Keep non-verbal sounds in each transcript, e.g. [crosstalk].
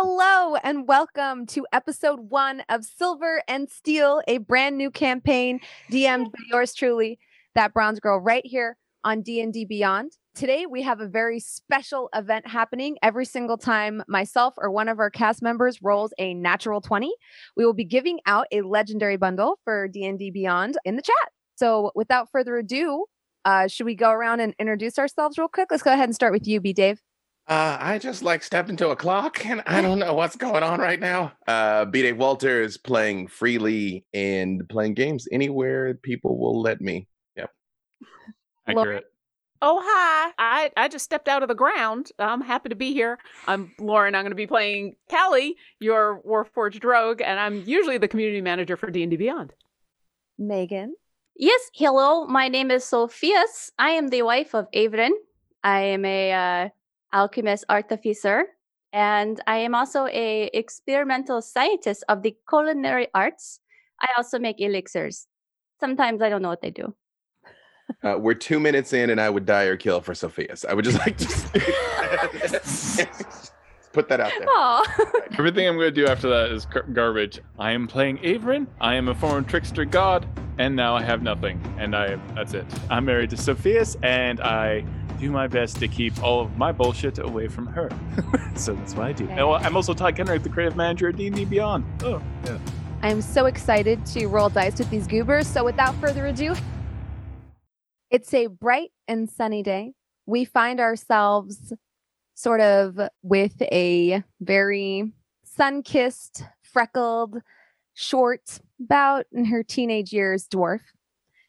Hello and welcome to episode one of Silver and Steel, a brand new campaign DM'd by yours truly, that bronze girl, right here on D&D Beyond. Today we have a very special event happening. Every single time myself or one of our cast members rolls a natural 20, we will be giving out a legendary bundle for D&D Beyond in the chat. So without further ado, uh, should we go around and introduce ourselves real quick? Let's go ahead and start with you, B. Dave. Uh, I just like stepped into a clock and I don't know what's going on right now. Uh, B. Dave Walter is playing freely and playing games anywhere people will let me. Yep. Accurate. Oh hi! I I just stepped out of the ground. I'm happy to be here. I'm Lauren. I'm going to be playing Callie, your Warforged rogue, and I'm usually the community manager for D and D Beyond. Megan. Yes, hello. My name is Sophias. I am the wife of Avrin. I am a uh, alchemist artificer, and I am also a experimental scientist of the culinary arts. I also make elixirs. Sometimes I don't know what they do. Uh, we're two minutes in and I would die or kill for Sophia's. I would just like to [laughs] [laughs] put that out there. Oh, Everything I'm going to do after that is gar- garbage. I am playing Avrin. I am a former trickster god, and now I have nothing. And I that's it. I'm married to Sophia's, and I do my best to keep all of my bullshit away from her. [laughs] so that's what I do. Okay. Oh, I'm also Todd Kenreck, the creative manager at D&D Beyond. Oh, yeah. I'm so excited to roll dice with these goobers. So, without further ado, it's a bright and sunny day. We find ourselves sort of with a very sun kissed, freckled, short, about in her teenage years dwarf.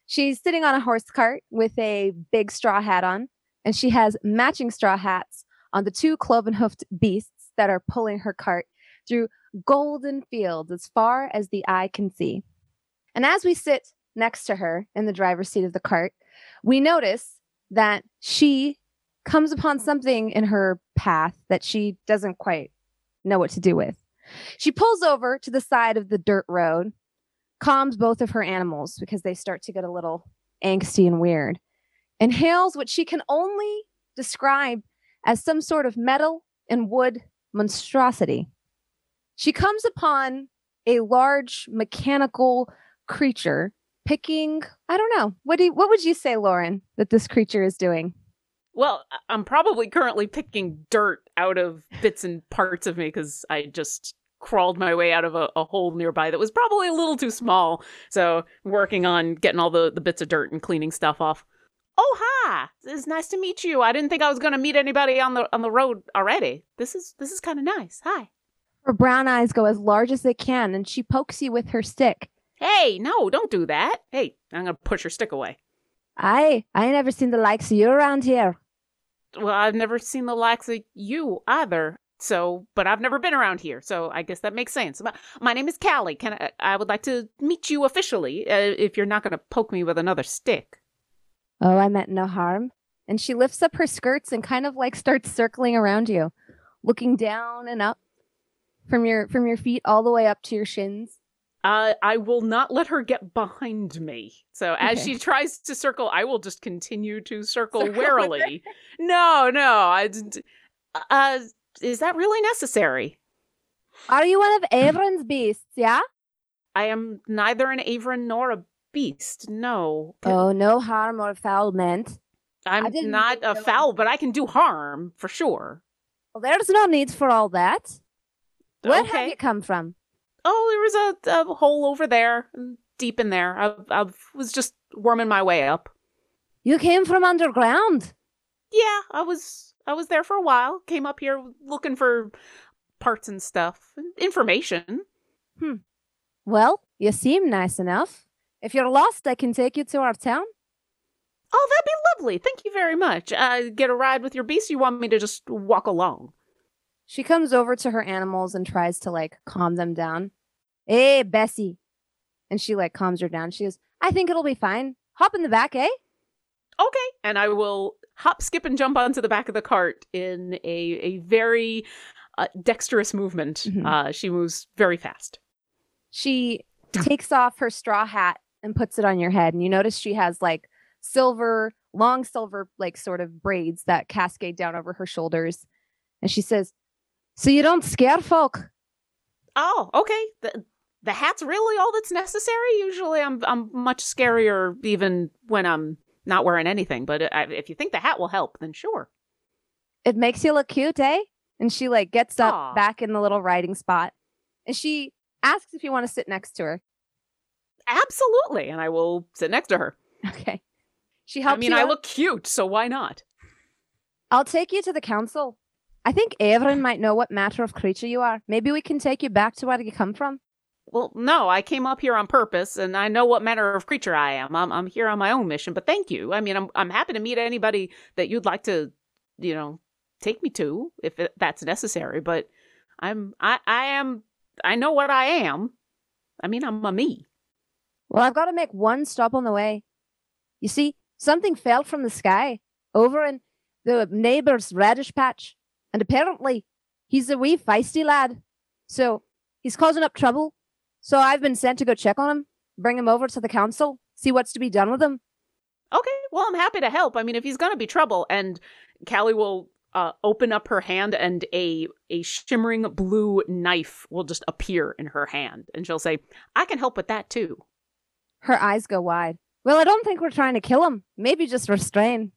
She's sitting on a horse cart with a big straw hat on, and she has matching straw hats on the two cloven hoofed beasts that are pulling her cart through golden fields as far as the eye can see. And as we sit next to her in the driver's seat of the cart, we notice that she comes upon something in her path that she doesn't quite know what to do with. She pulls over to the side of the dirt road, calms both of her animals because they start to get a little angsty and weird, and hails what she can only describe as some sort of metal and wood monstrosity. She comes upon a large mechanical creature picking, I don't know. What do you, what would you say, Lauren, that this creature is doing? Well, I'm probably currently picking dirt out of bits and parts of me because I just crawled my way out of a, a hole nearby that was probably a little too small. So working on getting all the, the bits of dirt and cleaning stuff off. Oh hi! It's nice to meet you. I didn't think I was gonna meet anybody on the on the road already. This is this is kind of nice. Hi. Her brown eyes go as large as they can, and she pokes you with her stick. Hey, no, don't do that. Hey, I'm gonna push her stick away. I I ain't never seen the likes of you around here. Well, I've never seen the likes of you either. So, but I've never been around here, so I guess that makes sense. My, my name is Callie. Can I? I would like to meet you officially. Uh, if you're not going to poke me with another stick. Oh, I meant no harm. And she lifts up her skirts and kind of like starts circling around you, looking down and up from your from your feet all the way up to your shins. Uh, I will not let her get behind me. So as Okay. she tries to circle, I will just continue to circle, Circle warily. No, no. I. Uh, is that really necessary? Are you one of Avron's beasts? Yeah. I am neither an Avron nor a beast. No. Oh, no harm or foul meant. I'm didn't a foul, but I can do harm for sure. Well, there's no need for all that. Where have you come from? Oh, there was a, a hole over there, mm, deep in there. I, I was just worming my way up. You came from underground. Yeah, I was I was there for a while. Came up here looking for parts and stuff, information. Hmm. Well, you seem nice enough. If you're lost, I can take you to our town. Oh, that'd be lovely. Thank you very much. Uh, get a ride with your beast. You want me to just walk along? She comes over to her animals and tries to like calm them down. Hey, Bessie. And she like calms her down. She goes, I think it'll be fine. Hop in the back, eh? Okay. And I will hop, skip, and jump onto the back of the cart in a a very uh, dexterous movement. Mhm. Uh, she moves very fast. She takes off her straw hat and puts it on your head. And you notice she has like silver, long silver, like sort of braids that cascade down over her shoulders. And she says, So you don't scare folk. Oh, okay. The, the hat's really all that's necessary. Usually, I'm I'm much scarier even when I'm not wearing anything. But uh, if you think the hat will help, then sure. It makes you look cute, eh? And she like gets up Aw. back in the little riding spot, and she asks if you want to sit next to her. Absolutely, and I will sit next to her. Okay. She helps I mean, I out. look cute, so why not? I'll take you to the council. I think Averin might know what matter of creature you are. Maybe we can take you back to where you come from. Well, no, I came up here on purpose, and I know what manner of creature I am. I'm I'm here on my own mission, but thank you. I mean, I'm I'm happy to meet anybody that you'd like to, you know, take me to if it, that's necessary. But I'm I I am I know what I am. I mean, I'm a me. Well, I've got to make one stop on the way. You see, something fell from the sky over in the neighbor's radish patch, and apparently he's a wee feisty lad. So he's causing up trouble. So I've been sent to go check on him, bring him over to the council, see what's to be done with him. Okay, well, I'm happy to help. I mean, if he's gonna be trouble, and Callie will uh, open up her hand, and a a shimmering blue knife will just appear in her hand, and she'll say, "I can help with that too." Her eyes go wide. Well, I don't think we're trying to kill him. Maybe just restrain.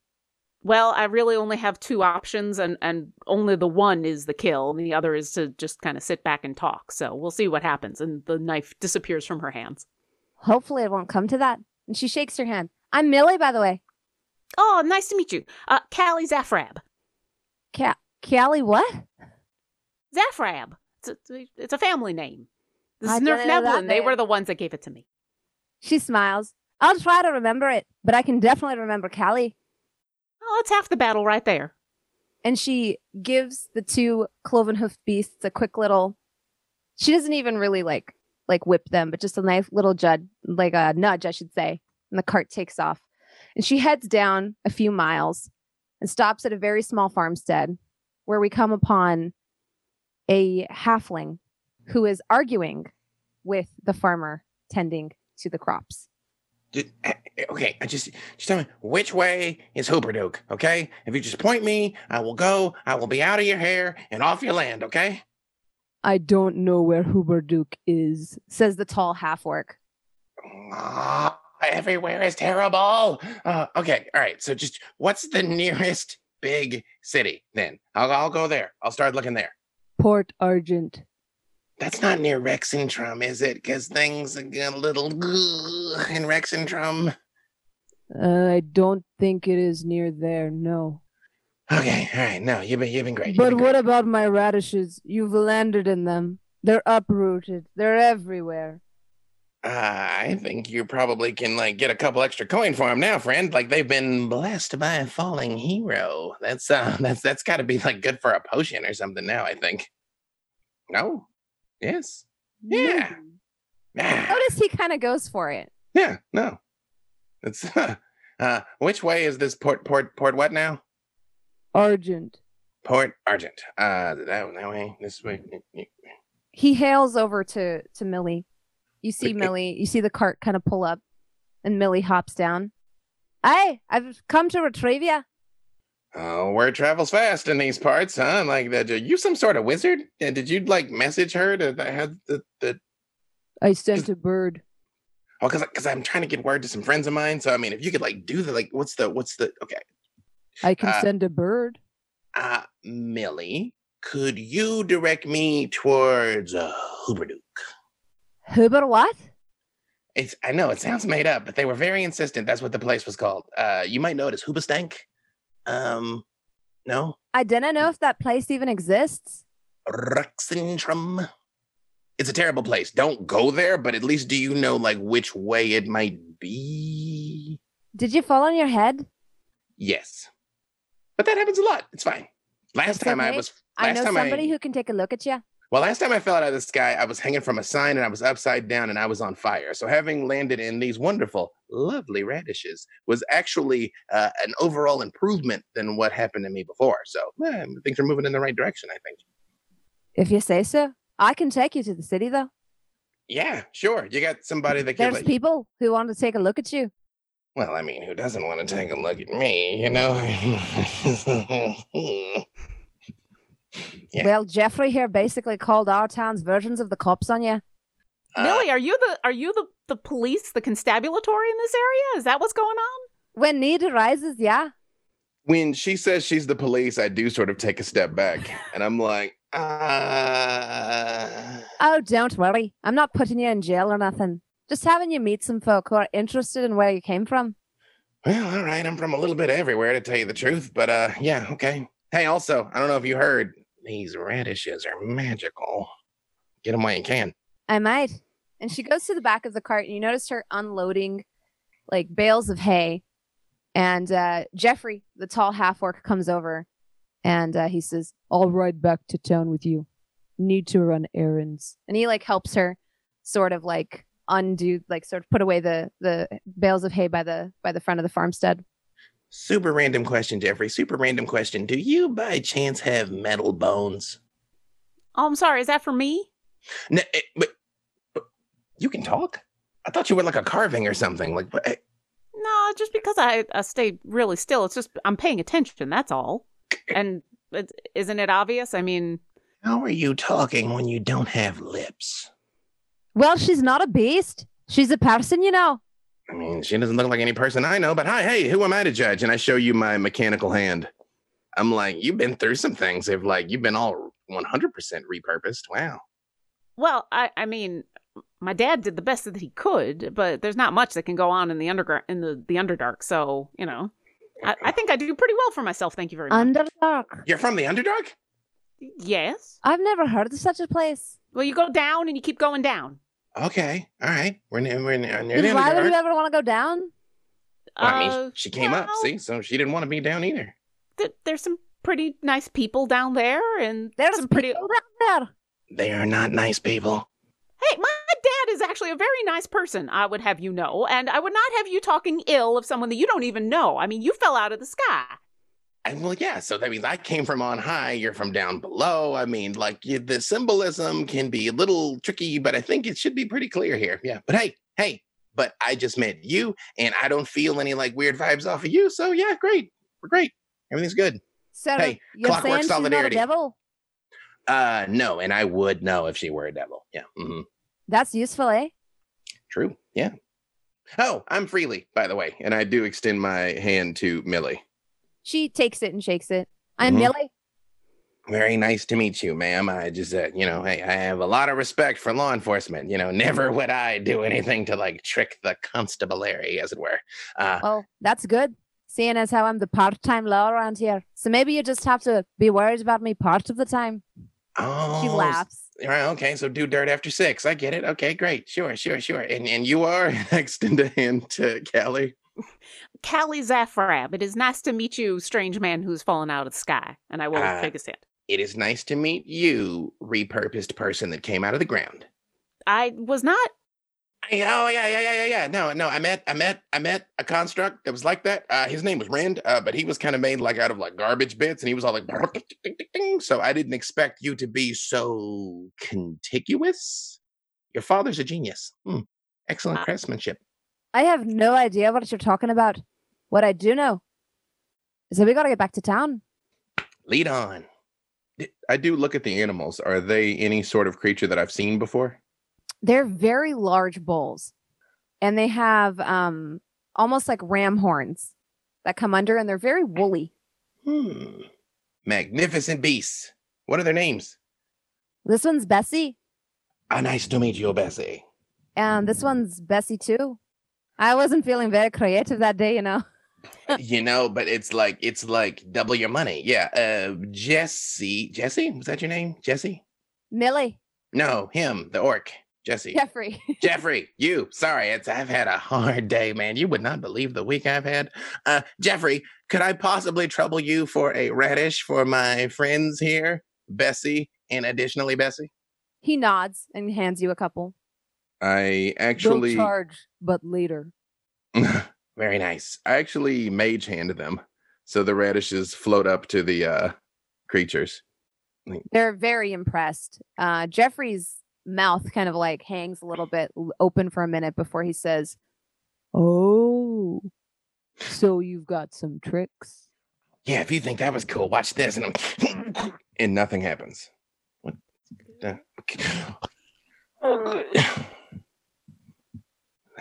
Well, I really only have two options, and and only the one is the kill, and the other is to just kind of sit back and talk. So we'll see what happens. And the knife disappears from her hands. Hopefully, it won't come to that. And she shakes her hand. I'm Millie, by the way. Oh, nice to meet you, uh, Callie Zafrab. Ca- Callie, what? Zafrab. It's a, it's a family name. This is Nerf Neblin. They were the ones that gave it to me. She smiles. I'll try to remember it, but I can definitely remember Callie. Oh, that's half the battle right there. And she gives the two cloven hoof beasts a quick little. She doesn't even really like like whip them, but just a nice little jud, like a nudge, I should say. And the cart takes off, and she heads down a few miles and stops at a very small farmstead, where we come upon a halfling who is arguing with the farmer tending to the crops. Eh, okay, I just just tell me which way is Hupperdook, okay? If you just point me, I will go. I will be out of your hair and off your land, okay? I don't know where Hupperdook is, says the tall half orc. Ah, everywhere is terrible. Uh, okay, all right. So just what's the nearest big city then? I'll I'll go there. I'll start looking there. Port Argent. That's not near Rexxentrum, is it? Because things are a little in Rexxentrum. Uh, I don't think it is near there, no. Okay, all right. No, you've been you've been great. You've But been what great. about my radishes? You've landed in them. They're uprooted. They're everywhere. Uh, I think you probably can like get a couple extra coin for them now, friend. Like they've been blessed by a falling hero. That's uh, [laughs] that's that's got to be like good for a potion or something now. I think. No. Yes. Yeah. Ah, Notice he kind of goes for it. yeah. No. It's [laughs] uh, which way is this port port port what now? Argent. Port Argent. Uh, that that way. This way. He hails over to to Millie. You see Millie. You see the cart kind of pull up, and Millie hops down. Hey, I've come to retrieve you. Oh, word travels fast in these parts, huh? Like, that, are you some sort of wizard? Yeah, did you like message her to that had the the I sent a bird. Oh, because because I'm trying to get word to some friends of mine. So I mean, if you could like do the like, what's the what's the okay? I can Uh, send a bird. Uh, Millie, could you direct me towards uh, Hupperdook? Huber what? It's I know it sounds made up, but they were very insistent. That's what the place was called. Uh, you might know it as Hoobastank. Um, no, I didn't know if that place even exists. Rexxentrum. It's a terrible place. Don't go there, but at least do you know like which way it might be? Did you fall on your head? Yes, but that happens a lot. It's fine. Last It's time I okay. was. I know time somebody I, who can take a look at you. Well, last time I fell out of the sky, I was hanging from a sign and I was upside down and I was on fire. So having landed in these wonderful, lovely radishes was actually uh, an overall improvement than what happened to me before. So eh, things are moving in the right direction, I think. If you say so. I can take you to the city, though. Yeah, sure. You got somebody that can. There's people who want to take a look at you. well, I mean, who doesn't want to take a look at me? You know. [laughs] Yeah. Well, Jeffrey here basically called our town's versions of the cops on you. Uh, Millie, are you the are you the the police, the constabulatory in this area? Is that what's going on? When need arises, yeah. when she says she's the police, I do sort of take a step back, [laughs] and I'm like, uh, Oh, don't worry. I'm not putting you in jail or nothing. Just having you meet some folk who are interested in where you came from. well, all right. I'm from a little bit everywhere, to tell you the truth, but uh, yeah, okay. Hey, also, I don't know if you heard, these radishes are magical. Get them while you can. I might. And she goes to the back of the cart, and you notice her unloading like bales of hay. And uh, Jeffrey, the tall half orc, comes over and uh, he says, I'll ride back to town with you. Need to run errands. And he like helps her sort of like undo, like sort of put away the the bales of hay by the by the front of the farmstead. Super random question, Jeffrey. Super random question. Do you by chance have metal bones? Oh, I'm sorry. Is that for me? No, eh, but, but you can talk. I thought you were like a carving or something. Like, what- eh, No, just because I, I stay really still. It's just I'm paying attention. That's all. And it, isn't it obvious? I mean, how are you talking when you don't have lips? Well, she's not a beast. She's a person, you know. I mean, she doesn't look like any person I know, but hi, hey, who am I to judge? And I show you my mechanical hand. I'm like, you've been through some things. If like you've been all 100% repurposed. Wow. well, I I mean, my dad did the best that he could, but there's not much that can go on in the underground in the the underdark. So you know, I, I think I do pretty well for myself. Thank you very much. Underdark. You're from the Underdark? yes. I've never heard of such a place. Well, you go down and you keep going down. Okay. All right. We're near, we're near, near the Then why would you ever want to go down? Well, I mean, Uh, she came up, see? So she didn't want to be down either. th- there's some pretty nice people down there, and There's some pretty. down there. They are not nice people. Hey, my dad is actually a very nice person. I would have you know, and I would not have you talking ill of someone that you don't even know. I mean, you fell out of the sky. I, well, yeah. So that means I came from on high. You're from down below. I mean, like you, the symbolism can be a little tricky, but I think it should be pretty clear here. Yeah. But hey, hey, but I just met you, and I don't feel any like weird vibes off of you. So yeah, great. We're great. Everything's good. So Hey, you're clockwork saying she's solidarity. not a devil? Uh, no, and I would know if she were a devil. Yeah. Mm-hmm. That's useful, eh? True. Yeah. Oh, I'm Freely, by the way, and I do extend my hand to Millie. She takes it and shakes it. I'm Mhm. Millie. Very nice to meet you, ma'am. I just, uh, you know, hey, I have a lot of respect for law enforcement. You know, [laughs] never would I do anything to like trick the constabulary, as it were. Uh, Well, that's good. Seeing as how I'm the part-time law around here. So maybe you just have to be worried about me part of the time. oh, She laughs. Right, okay, so do dirt after six. I get it. Okay, great. Sure, sure, sure. And and you are I extend a hand to Callie. Callie Zafrab, it is nice to meet you, strange man who's fallen out of the sky. And I will Ah. shake his hand. It is nice to meet you, repurposed person that came out of the ground. I was not. I- oh yeah, yeah, yeah, yeah, yeah. No, no. I met, I met, I met a construct that was like that. Uh, his name was Rand, uh, but he was kind of made like out of like garbage bits, and he was all like, so I didn't expect you to be so contiguous. Your father's a genius. Hmm. Excellent Uh, craftsmanship. I have no idea what you're talking about. What I do know is that we gotta get back to town. Lead on. I do look at the animals. Are they any sort of creature that I've seen before? They're very large bulls. And they have um almost like ram horns that come under and they're very woolly. Hmm. Magnificent beasts. What are their names? This one's Bessie, Ah, nice to meet you, Bessie. and this one's Bessie too. I wasn't feeling very creative that day, you know. You know, but it's like it's like double your money. Yeah. Uh Jesse. Jesse? Was that your name? Jesse? Millie, No, him, the orc. Jesse. Jeffrey. [laughs] Jeffrey, you. Sorry, it's I've had a hard day, man. You would not believe the week I've had. Uh Jeffrey, could I possibly trouble you for a radish for my friends here? Bessie and additionally Bessie? he nods and hands you a couple. I actually Don't charge, but later. [laughs] very nice. I actually mage hand them. So the radishes float up to the uh creatures. They're very impressed. Uh, Jeffrey's mouth kind of like hangs a little bit open for a minute before he says, "Oh, so you've got some tricks." Yeah, if you think that was cool, watch this. And I'm [laughs] and nothing happens. What? [laughs]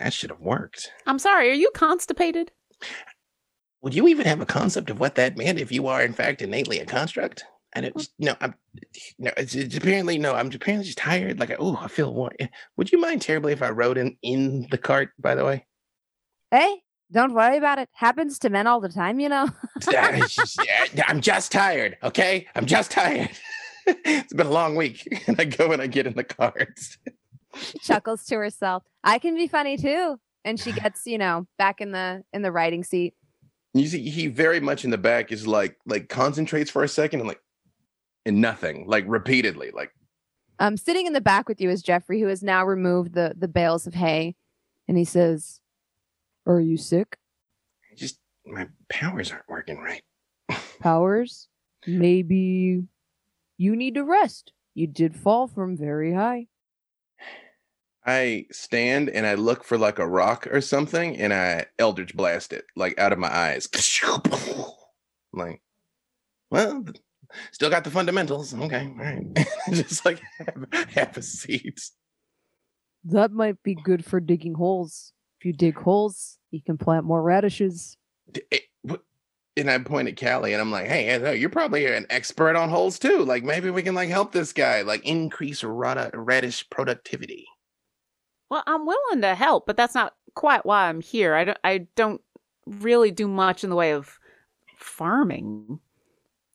the- That should have worked. I'm sorry, are you constipated? Would you even have a concept of what that meant if you are in fact innately a construct? I don't. Mm. No, I'm. No, it's, it's apparently no. I'm apparently just tired. Like, oh, I feel warm. Eh, would you mind terribly if I rode in in the cart? By the way, Hey, don't worry about it. Happens to men all the time, you know. [laughs] It's just- yeah, I'm just tired. Okay, I'm just tired. [laughs] it's been a long week, [laughs] and I go and I get in the cart. Chuckles to herself. I can be funny too. And she [sighs] gets, you know, back in the in the riding seat. You see, he very much in the back is like like concentrates for a second and like and nothing, like repeatedly, like Um, sitting in the back with you is Jeffrey, who has now removed the the bales of hay, and he says, "Are you sick, I just my powers aren't working right. [laughs] Powers? Maybe you need to rest. You did fall from very high." I stand and I look for like a rock or something and I eldritch blast it like out of my eyes. [laughs] like, well, still got the fundamentals. Okay, all right. [laughs] Just like have, have a seat. That might be good for digging holes. If you dig holes, you can plant more radishes. Eh, And I point at Callie and I'm like, hey, you're probably an expert on holes too. Like maybe we can like help this guy, like increase radish productivity. Well, I'm willing to help, but that's not quite why I'm here. I don't I don't really do much in the way of farming.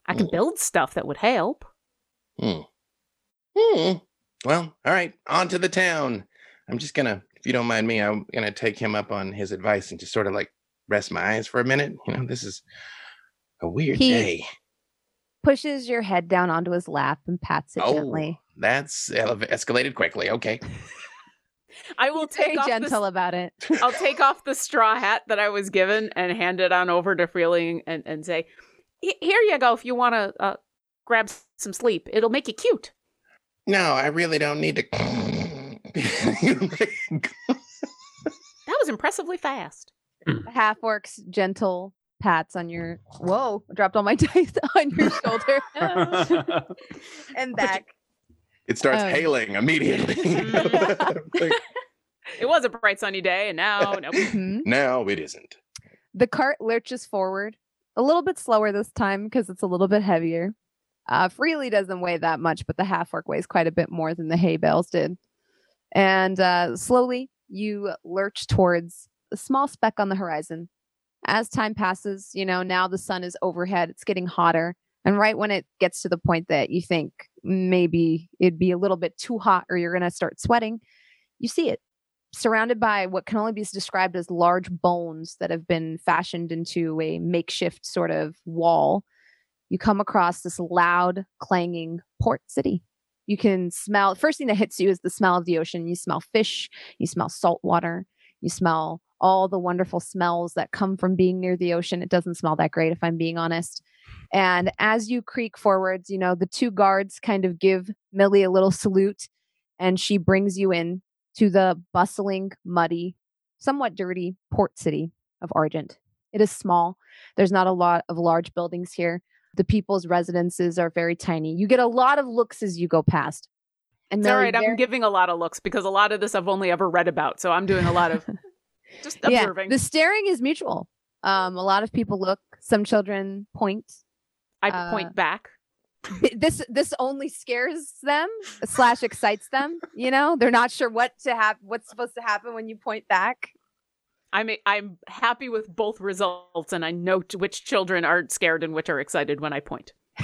I can Mm. build stuff that would help. Hmm. Hmm. Well, all right, on to the town. I'm just gonna, if you don't mind me, I'm gonna take him up on his advice and just sort of like rest my eyes for a minute. You know, this is a weird He- day. Pushes your head down onto his lap and pats it Oh, gently. that's eleva- escalated quickly. Okay. [laughs] I will He's very take off gentle the, about it. [laughs] I'll take off the straw hat that I was given and hand it on over to Freeling and, and say, "Here you go. If you want to uh, grab some sleep, it'll make you cute." No, I really don't need to. [laughs] That was impressively fast. Half orc's gentle pats on your whoa, I dropped all my [laughs] dice on your shoulder and back. It starts Um, hailing immediately. [laughs] [laughs] Like, [laughs] It was a bright sunny day, and now no. Mhm. no, it isn't. The cart lurches forward a little bit slower this time because it's a little bit heavier. Uh, Freely doesn't weigh that much, but the half orc weighs quite a bit more than the hay bales did. And uh, slowly you lurch towards a small speck on the horizon. As time passes, you know, now the sun is overhead, it's getting hotter. And right when it gets to the point that you think maybe it'd be a little bit too hot or you're going to start sweating, you see it surrounded by what can only be described as large bones that have been fashioned into a makeshift sort of wall. You come across this loud, clanging port city. You can smell, first thing that hits you is the smell of the ocean. You smell fish, you smell salt water, you smell all the wonderful smells that come from being near the ocean. It doesn't smell that great, if I'm being honest. And as you creak forwards, you know, the two guards kind of give Millie a little salute and she brings you in to the bustling, muddy, somewhat dirty port city of Argent. It is small. There's not a lot of large buildings here. The people's residences are very tiny. You get a lot of looks as you go past. And It's Millie right. I'm giving a lot of looks because a lot of this I've only ever read about, so I'm doing a lot of [laughs] just yeah, the staring is mutual. Um, a lot of people look. Some children point. I uh, point back. This this only scares them slash excites them. You know, they're not sure what to have, what's supposed to happen when you point back. I'm I'm happy with both results, and I note which children are scared and which are excited when I point. [laughs]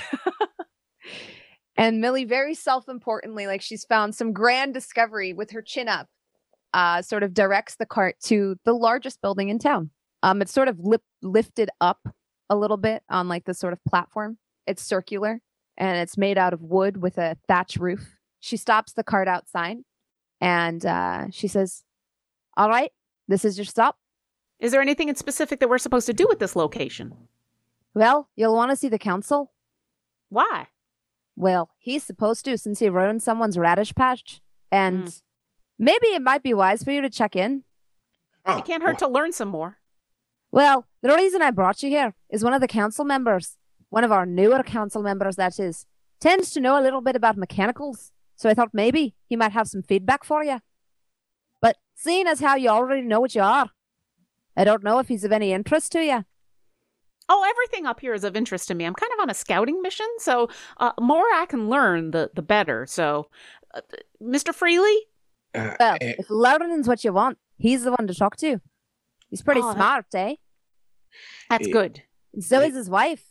And Millie, very self importantly, like she's found some grand discovery with her chin up, uh, sort of directs the cart to the largest building in town. Um, it's sort of lip- lifted up a little bit on like this sort of platform. It's circular and it's made out of wood with a thatch roof. She stops the cart outside and uh, she says, All right, this is your stop. Is there anything in specific that we're supposed to do with this location? Well, you'll want to see the council. Why? Well, he's supposed to since he ruined someone's radish patch. And maybe it might be wise for you to check in. Oh, It can't hurt to learn some more. Well, the reason I brought you here is one of the council members, one of our newer council members, that is, tends to know a little bit about mechanicals, so I thought maybe he might have some feedback for you. But seeing as how you already know what you are, I don't know if he's of any interest to you. Oh, everything up here is of interest to me. I'm kind of on a scouting mission, so uh, more I can learn, the the better. So, uh, Mr. Freely, Uh, Well, eh, if learning's what you want, he's the one to talk to. He's pretty Oh, that- smart, eh? that's Eh, good. And so eh, is his wife.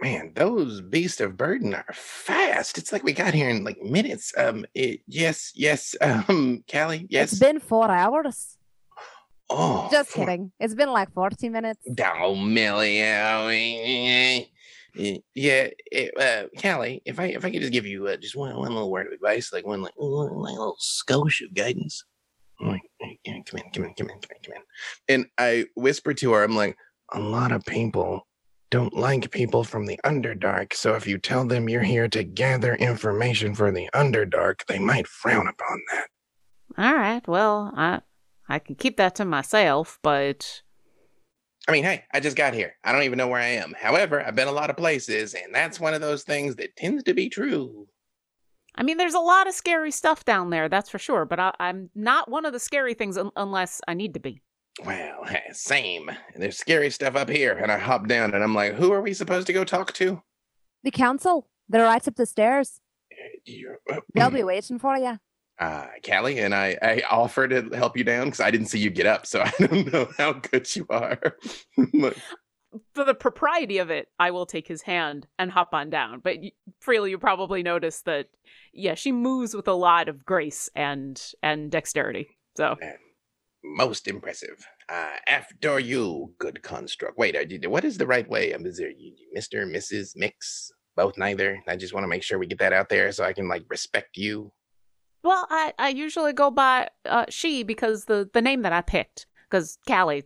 man, those beasts of burden are fast. It's like we got here in like minutes. Um, it, yes, yes. [laughs] Um, Callie, yes. It's been four hours. oh, Just for- kidding. It's been like 40 minutes. Oh, Millie. Yeah, eh, uh, Callie, if I if I could just give you uh, just one one little word of advice, like one like, one, like little skosh of guidance. I'm like, yeah, come in, come in, come in, come in, come in. And I whisper to her, I'm like, a lot of people don't like people from the Underdark. So if you tell them you're here to gather information for the Underdark, they might frown upon that. All right. Well, I I can keep that to myself, but I mean, hey, I just got here. I don't even know where I am. However, I've been a lot of places, and that's one of those things that tends to be true. I mean, there's a lot of scary stuff down there, that's for sure. But I, I'm not one of the scary things un- unless I need to be. Well, [laughs] same. There's scary stuff up here, and I hop down, and I'm like, who are we supposed to go talk to? The council, they're right up the stairs. You're, uh, They'll be waiting for you. Uh, Callie, and I, I offer to help you down because I didn't see you get up, so [laughs] I don't know how good you are. [laughs] Like, For the propriety of it, I will take his hand and hop on down. But freely, you probably notice that, yeah, she moves with a lot of grace and and dexterity. So Most impressive. Uh, after you, good construct. Wait, I did, what is the right way? Um, Is there Mr., Mrs., Mix, both, neither? I just want to make sure we get that out there so I can like respect you. Well, I, I usually go by uh, she because the, the name that I picked, because Callie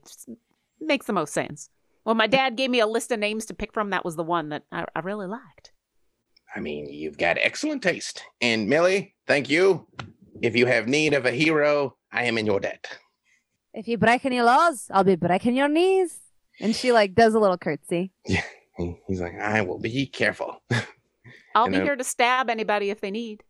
makes the most sense. When my dad gave me a list of names to pick from, that was the one that I, I really liked. I mean, you've got excellent taste. And Millie, thank you. If you have need of a hero, I am in your debt. If you break any laws, I'll be breaking your knees. And she like does a little curtsy. [laughs] Yeah. He's like, I will be careful. [laughs] I'll And be I- here to stab anybody if they need.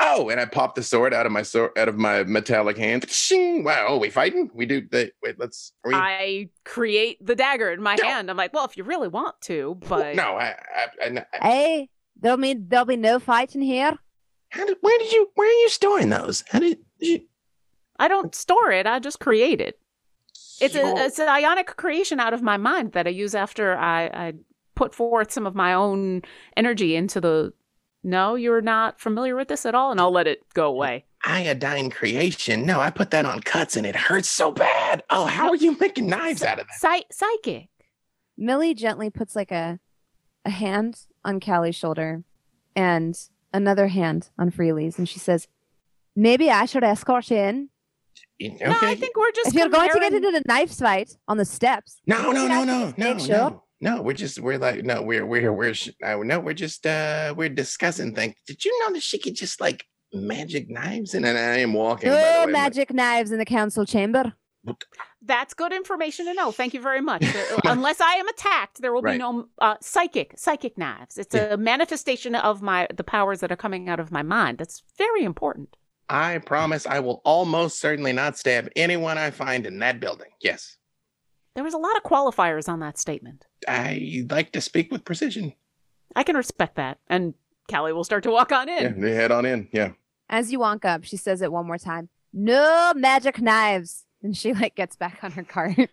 Oh, and I pop the sword out of my sword out of my metallic hand. Shing! Wow, oh, we fighting? We do the wait. Let's. Are we, I create the dagger in my No. hand. I'm like, well, if you really want to, but no, I, I, I, I Hey, there'll be there'll be no fighting here. how did, where did you? Where are you storing those? How did you? I don't store it. I just create it. It's You're- a it's an ionic creation out of my mind that I use after I, I put forth some of my own energy into the. No, you're not familiar with this at all, and I'll let it go away. iodine creation. No, I put that on cuts and it hurts so bad. Oh, how are you making knives out of that? Psy- psychic. Millie gently puts like a a hand on Callie's shoulder and another hand on Freely's, and she says, "Maybe I should escort you in. Okay. No, I think we're just. if you're going to get into the knife fight on the steps, no, no, maybe no, no, no, sure." no. No, we're just we're like no, we're we're we're sh- no, no, we're just uh we're discussing things. Did you know that she could just like magic knives? And then I am walking. by the way, I'm magic knives in the council chamber. That's good information to know. Thank you very much. [laughs] Uh, Unless I am attacked, there will Right. be no uh, psychic psychic knives. It's Yeah. a manifestation of my the powers that are coming out of my mind. That's very important. I promise I will almost certainly not stab anyone I find in that building. Yes. There was a lot of qualifiers on that statement. I like to speak with precision. I can respect that. And Callie will start to walk on in. Yeah, they head on in. Yeah. As you walk up, she says it one more time. No magic knives. And she like gets back on her cart. [laughs]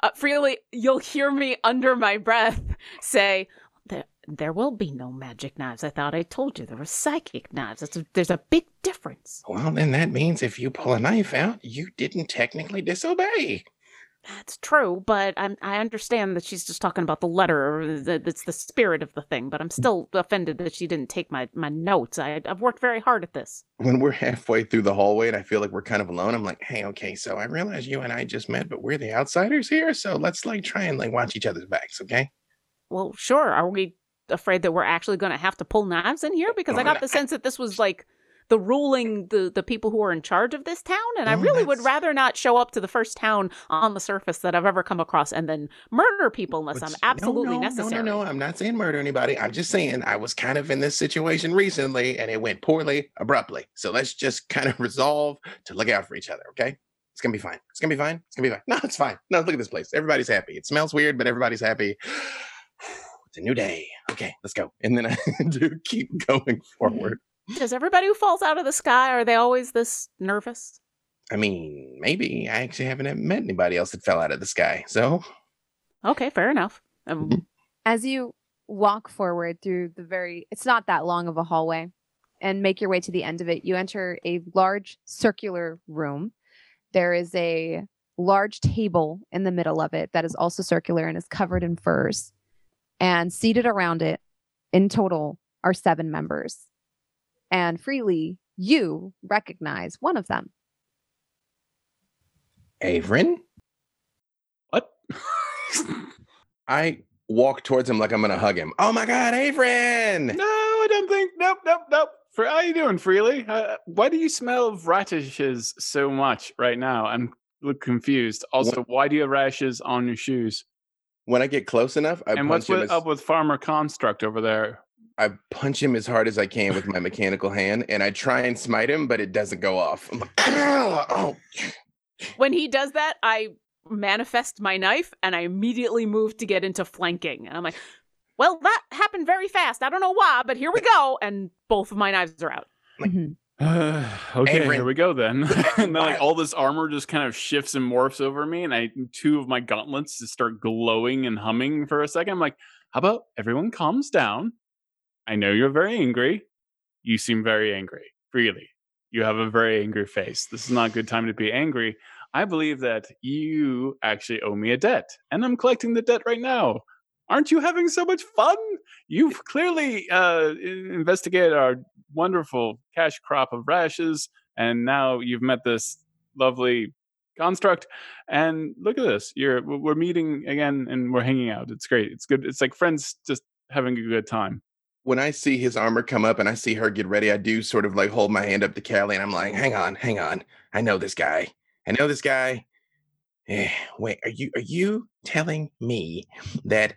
Uh, freely, you'll hear me under my breath say, there, there will be no magic knives. I thought I told you there were psychic knives. That's a, there's a big difference. Well, then that means if you pull a knife out, you didn't technically disobey. That's true, but I'm, I understand that she's just talking about the letter. Or that it's the spirit of the thing, but I'm mm. still offended that she didn't take my, my notes. I, I've worked very hard at this. When we're halfway through the hallway and I feel like we're kind of alone, I'm like, hey, okay, so I realize you and I just met, but we're the outsiders here. So let's like try and like watch each other's backs, okay? Well, sure. Are we afraid that we're actually going to have to pull knives in here? Because I Well, got the sense that this was like the ruling the the people who are in charge of this town, and I Oh, really would rather not show up to the first town on the surface that I've ever come across and then murder people unless I'm Which- absolutely no, no, necessary. No, no, no. I'm not saying murder anybody. I'm just saying I was kind of in this situation recently and it went poorly abruptly. So let's just kind of [laughs] resolve to look out for each other, okay? It's gonna be fine. It's gonna be fine. It's gonna be fine. No, it's fine. No, look at this place. Everybody's happy. It smells weird, but everybody's happy. [sighs] It's a new day. Okay, let's go. And then I [laughs] do keep [laughs] going mm-hmm. forward. Does everybody who falls out of the sky are they always this nervous? I mean, maybe I actually haven't met anybody else that fell out of the sky. So Okay, fair enough. Um, Mhm. As you walk forward through the very, it's not that long of a hallway, and make your way to the end of it, you enter a large circular room. There is a large table in the middle of it that is also circular and is covered in furs. And seated around it, in total, are seven members. And freely, you recognize one of them. Avrin, What? [laughs] I walk towards him like I'm gonna hug him. Oh my god, Avrin! No, I don't think. Nope, nope, nope. For how you doing, Freely? Uh, why do you smell of radishes so much right now? I'm look confused. Also, why do you have rashes on your shoes? When I get close enough, I and punch what's him with, as, up with Farmer Construct over there? I punch him as hard as I can with my mechanical hand, and I try and smite him, but it doesn't go off. I'm like, oh, when he does that, I manifest my knife and I immediately move to get into flanking. And I'm like, well, that happened very fast. I don't know why, but here we go. And both of my knives are out. Mhm. [sighs] okay, Averin. here we go then. [laughs] [laughs] and then like all this armor just kind of shifts and morphs over me, and I two of my gauntlets just start glowing and humming for a second. I'm like, how about everyone calms down? I know you're very angry. You seem very angry. Really. You have a very angry face. This is not a good time to be angry. I believe that you actually owe me a debt, and I'm collecting the debt right now. Aren't you having so much fun? You've clearly uh, investigated our wonderful cash crop of rashes, and now you've met this lovely construct. And look at this. You're we're we're meeting again, and we're hanging out. It's great. It's good. It's like friends just having a good time. When I see his armor come up and I see her get ready, I do sort of like hold my hand up to Callie and I'm like, hang on, hang on. I know this guy. I know this guy. Eh, wait, are you are you telling me that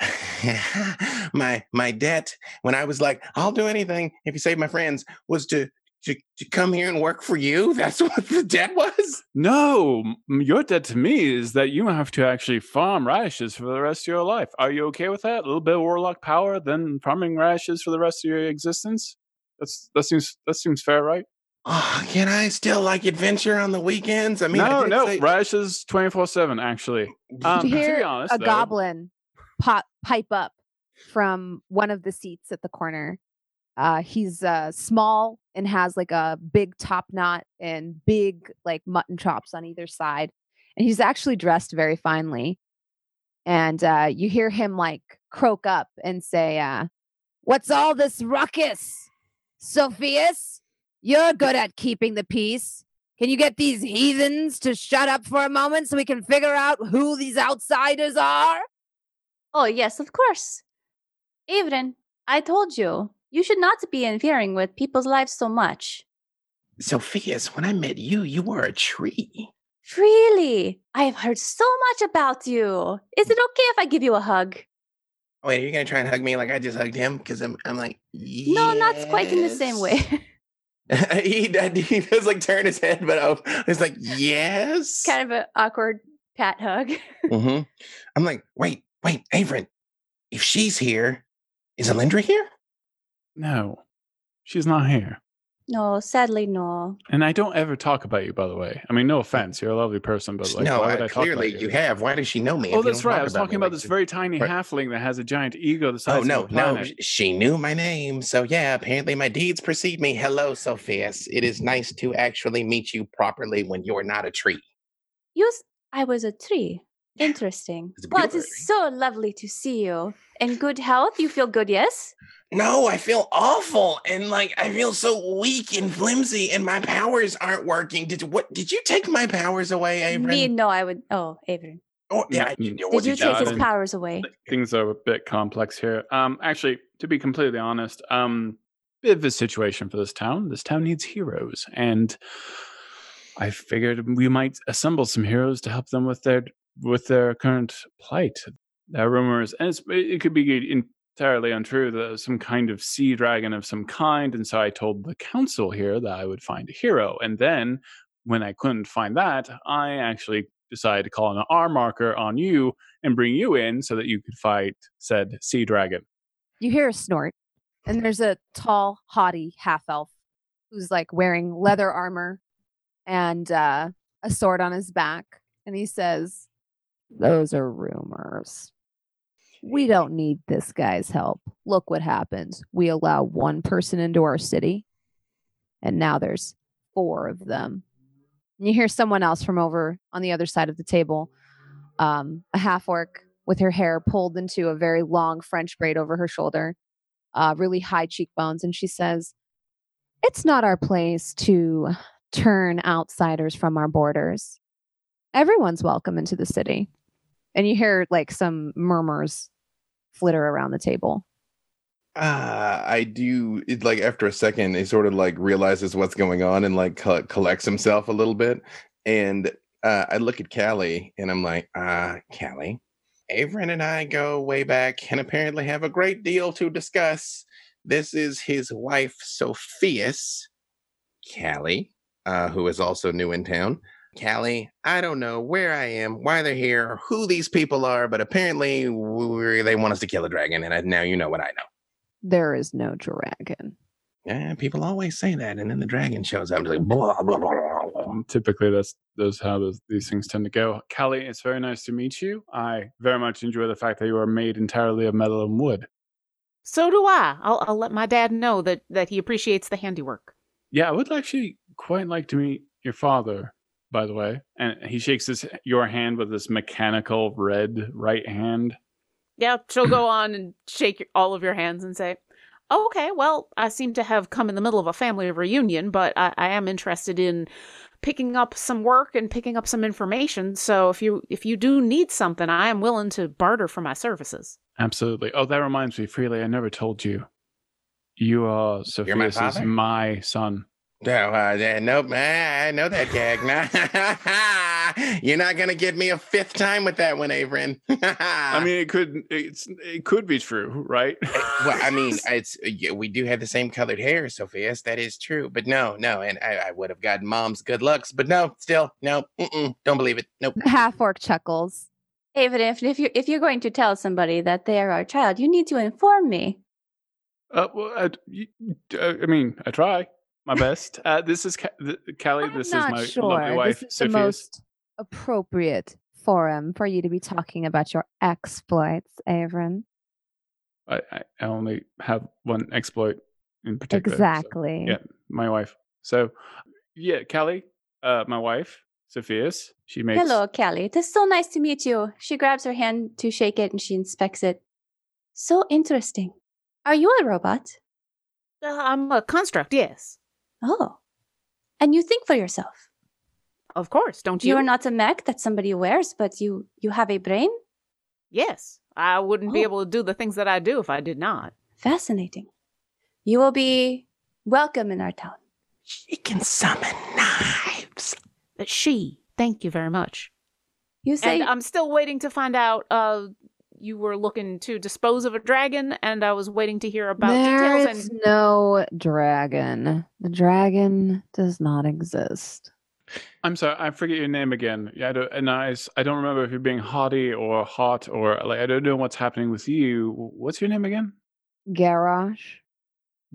[laughs] my my debt when I was like, I'll do anything if you save my friends was to to, to come here and work for you? [laughs] That's what the debt was? No, your debt to me is that you have to actually farm radishes for the rest of your life. Are you okay with that? A little bit of warlock power, then farming radishes for the rest of your existence. That's that seems that seems fair, right? Oh, can I still like adventure on the weekends? I mean, I no, did no, say- radishes twenty four seven. Actually, um, you to hear be honest, a though- goblin pop pipe up from one of the seats at the corner. Uh, he's uh, small and has like a big top knot and big like mutton chops on either side, and he's actually dressed very finely. And uh, you hear him like croak up and say, uh, "What's all this ruckus, Sophias? You're good at keeping the peace." Can you get these heathens to shut up for a moment so we can figure out who these outsiders are? Oh, yes, of course. Evelyn, I told you, you should not be interfering with people's lives so much. Sophias, when I met you, you were a tree. Really? I have heard so much about you. Is it okay if I give you a hug? Wait, are you gonna try and hug me like I just hugged him? Because I'm, I'm like, No, not quite in the same way. [laughs] [laughs] he, [laughs] he does like turn his head, but oh, it's like yes. kind of an awkward pat hug. hmm I'm like, wait, wait, Avrin, if she's here, is Alindra here? No, she's not here. No, sadly, no. And I don't ever talk about you, by the way. I mean, no offense, you're a lovely person, but like, no, why I, would I, talk clearly about you have. Why does she know me? Oh, you that's right. I was talking about like this very tiny Right. halfling that has a giant ego the oh, size Oh no, no, she knew my name. So yeah, apparently my deeds precede me. Hello, Sophias. It is nice to actually meet you properly when you're not a tree. You, s- I was a tree. Interesting. It's Well, it is beautiful so lovely to see you. In good health, you feel good, yes? No, I feel awful and like I feel so weak and flimsy, and my powers aren't working. Did what? Did you take my powers away, Avery? Me, no, I would. Oh, Avery. Oh, yeah. I- Mm. what Did you you take his powers away? Things are a bit complex here. Um, actually, to be completely honest, um, bit of a situation for this town. This town needs heroes, and I figured we might assemble some heroes to help them with their with their current plight. There are rumors, and it could be entirely untrue that some kind of sea dragon of some kind. And so I told the council here that I would find a hero, and then when I couldn't find that, I actually decided to call an R marker on you and bring you in so that you could fight said sea dragon. You hear a snort, and there's a tall, haughty half elf who's like wearing leather armor and uh, a sword on his back. And he says, Those are rumors. We don't need this guy's help. Look what happens. We allow one person into our city, and now there's four of them. And you hear someone else from over on the other side of the table, um, a half orc with her hair pulled into a very long French braid over her shoulder, uh, really high cheekbones. And she says, It's not our place to turn outsiders from our borders. Everyone's welcome into the city. And you hear like some murmurs flitter around the table. Uh, I do it like after a second, he sort of like realizes what's going on and like co- collects himself a little bit. And uh, I look at Callie and I'm like, uh, Callie, Averin and I go way back and apparently have a great deal to discuss. This is his wife, Sophias. Callie, uh, who is also new in town. Callie, I don't know where I am, why they're here, who these people are, but apparently they want us to kill a dragon, and I, now you know what I know. There is no dragon. Yeah, people always say that, and then the dragon shows up. It's like blah blah blah. blah. Typically, that's that's how those, these things tend to go. Callie, it's very nice to meet you. I very much enjoy the fact that you are made entirely of metal and wood. So do I. I'll, I'll let my dad know that that he appreciates the handiwork. Yeah, I would actually quite like to meet your father, by the way. And he shakes his your hand with this mechanical red right hand. Yeah, she'll go [clears throat] on and shake all of your hands and say, oh, "Okay, well, I seem to have come in the middle of a family reunion, but I, I am interested in picking up some work and picking up some information. So if you if you do need something, I am willing to barter for my services." Absolutely. Oh, that reminds me, Freely, I never told you. You uh, are Sophia's father? my son. No, uh, yeah, nope. I know that gag. Nah. [laughs] You're not gonna get me a fifth time with that one, Averin. I mean, it could it's it could be true, right? well, I mean, [laughs] it's we do have the same colored hair, Sophias. That is true, but no, no, and I, I would have gotten mom's good looks, but no, still, no, mm-mm, don't believe it. Nope. Half orc chuckles. Even if if you if you're going to tell somebody that they are our child, you need to inform me. uh, well, I, you- uh, I mean, I try my best. Uh, this is Ca- th- Callie. I'm This is not my sure. lovely wife, Sophia. this is the Sophia's. most appropriate forum for you to be talking about your exploits, Averin. I, I I only have one exploit in particular. so, Exactly. yeah, my wife. So, yeah, Callie, uh, my wife, Sophias. She makes. Hello, Callie. It is so nice to meet you. She grabs her hand to shake it and she inspects it. So interesting. Are you a robot? Uh, I'm a construct, yes. Oh. And you think for yourself. Of course, don't you? You are not a mech that somebody wears, but you you have a brain? Yes, I wouldn't be Oh. able to do the things that I do if I did not. Fascinating. You will be welcome in our town. She can summon knives. But she, thank you very much. You say And I'm still waiting to find out. Uh, you were looking to dispose of a dragon, and I was waiting to hear about There details. is And no dragon. The dragon does not exist. I'm sorry, I forget your name again. Yeah, I don't, and I, s- I don't remember if you're being haughty or hot or like I don't know what's happening with you. What's your name again? Garrosh.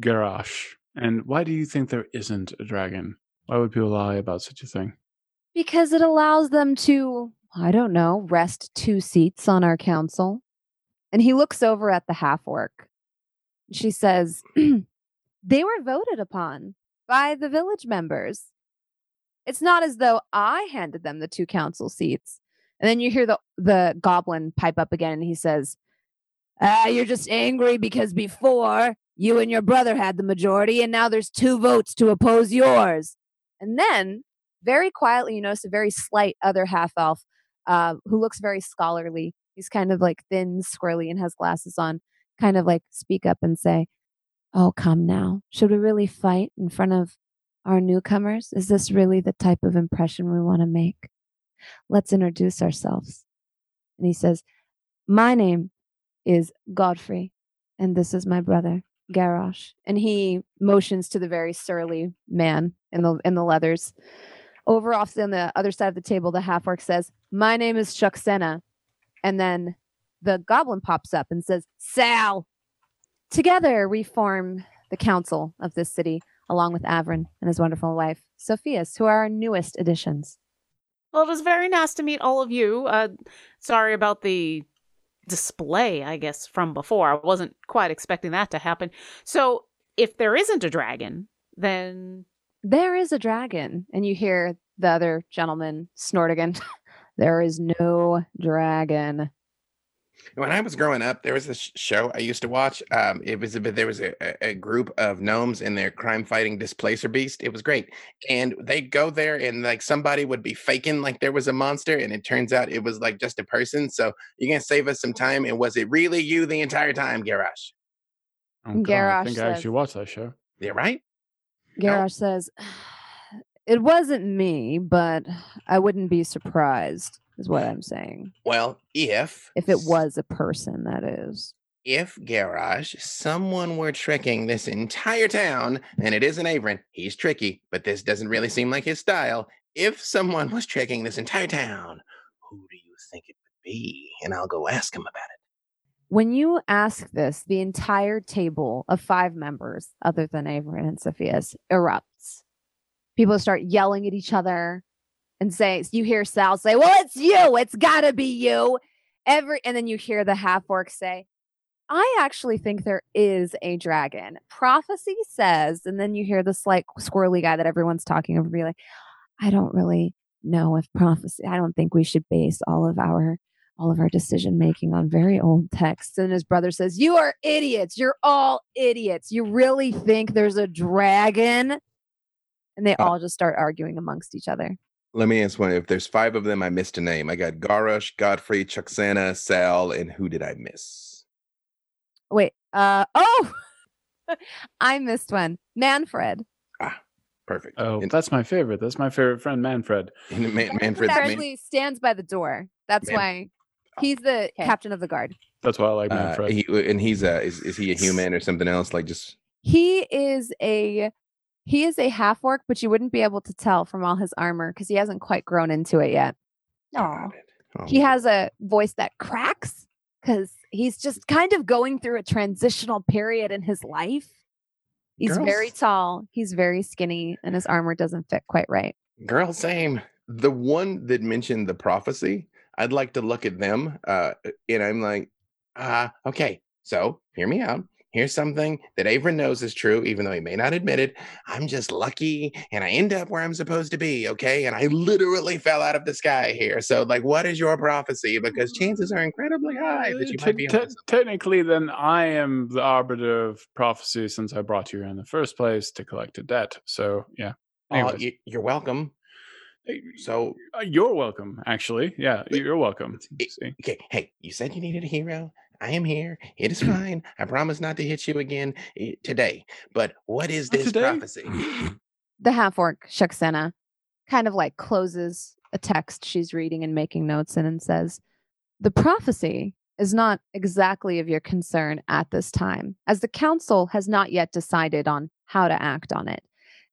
Garash. And why do you think there isn't a dragon? Why would people lie about such a thing? Because it allows them to, I don't know, rest two seats on our council. And he looks over at the half orc. She says, [clears throat] They were voted upon by the village members. It's not as though I handed them the two council seats. And then you hear the, the goblin pipe up again and he says, Ah, you're just angry because before you and your brother had the majority, and now there's two votes to oppose yours. And then very quietly, you notice a very slight other half elf uh, who looks very scholarly. He's kind of like thin, squirrely, and has glasses on. Kind of like speak up and say, Oh, come now. Should we really fight in front of our newcomers? Is this really the type of impression we want to make? Let's introduce ourselves. And he says, My name is Godfrey, and this is my brother, Garrosh. And he motions to the very surly man in the in the leathers. Over off on the other side of the table, the half orc says, My name is Chucksena. And then the goblin pops up and says, Sal. Together we form the council of this city, along with Averin and his wonderful wife, Sophias, who are our newest additions. Well, it was very nice to meet all of you. Uh, sorry about the display, I guess, from before. I wasn't quite expecting that to happen. So, if there isn't a dragon, then There is a dragon. And you hear the other gentleman snort again. [laughs] there is no dragon. When I was growing up, there was this show I used to watch. Um, it was a bit, there was a, a- a group of gnomes in their crime fighting displacer beast. It was great. And they'd go there and like somebody would be faking like there was a monster, and it turns out it was like just a person. So you can save us some time. And was it really you the entire time, Garash? Oh, God, I Garrosh think I actually watched that show. Yeah, right? Garrosh says, It wasn't me, but I wouldn't be surprised, is what I'm saying. Well, if If it was a person, that is. if Garage, someone were tricking this entire town, and it isn't Averin, he's tricky, but this doesn't really seem like his style. If someone was tricking this entire town, who do you think it would be? And I'll go ask him about it. When you ask this, the entire table of five members, other than Averin and Sophias, erupts. People start yelling at each other and say, you hear Sal say, Well, it's you. It's got to be you. Every, and then you hear the half orc say, I actually think there is a dragon. Prophecy says, and then you hear the slight squirrely guy that everyone's talking over be like, I don't really know if prophecy, I don't think we should base all of our all of our decision making on very old texts. And his brother says, You are idiots. You're all idiots. You really think there's a dragon? And they Uh, all just start arguing amongst each other. Let me ask one. If there's five of them, I missed a name. I got Garush, Godfrey, Chucksana, Sal, and who did I miss? Wait, uh, oh, [laughs] I missed one. Manfred. Ah, Perfect. Oh, And- that's my favorite. That's my favorite friend, Manfred. Man- Manfred Manfred's main- actually stands by the door. That's Man- why he's the Okay. captain of the guard. That's why I like Uh, he, and he's uh, is, is he a human or something else? Like just He is a he is a half orc, but you wouldn't be able to tell from all his armor because he hasn't quite grown into it yet. Aw. Got it. oh, he has a voice that cracks because he's just kind of going through a transitional period in his life. He's very tall, he's very skinny, and his armor doesn't fit quite right. Girl, same. the one that mentioned the prophecy. I'd like to look at them. Uh, and I'm like, uh, okay, so hear me out. Here's something that Averin knows is true, even though he may not admit it. I'm just lucky and I end up where I'm supposed to be. Okay. And I literally fell out of the sky here. So, like, what is your prophecy? Because chances are incredibly high that Uh, you might be te- technically, then I am the arbiter of prophecy since I brought you here in the first place to collect a debt. So, yeah. Oh, you're welcome. So, Uh, you're welcome, actually. Yeah, But you're welcome. it- okay, hey, you said you needed a hero. I am here. It Mm. [clears throat] fine. I promise not to hit you again eh, today. But what is this prophecy? [clears throat] The half orc, Shuksena, kind of like closes a text she's reading and making notes in and says, The prophecy is not exactly of your concern at this time, as the council has not yet decided on how to act on it.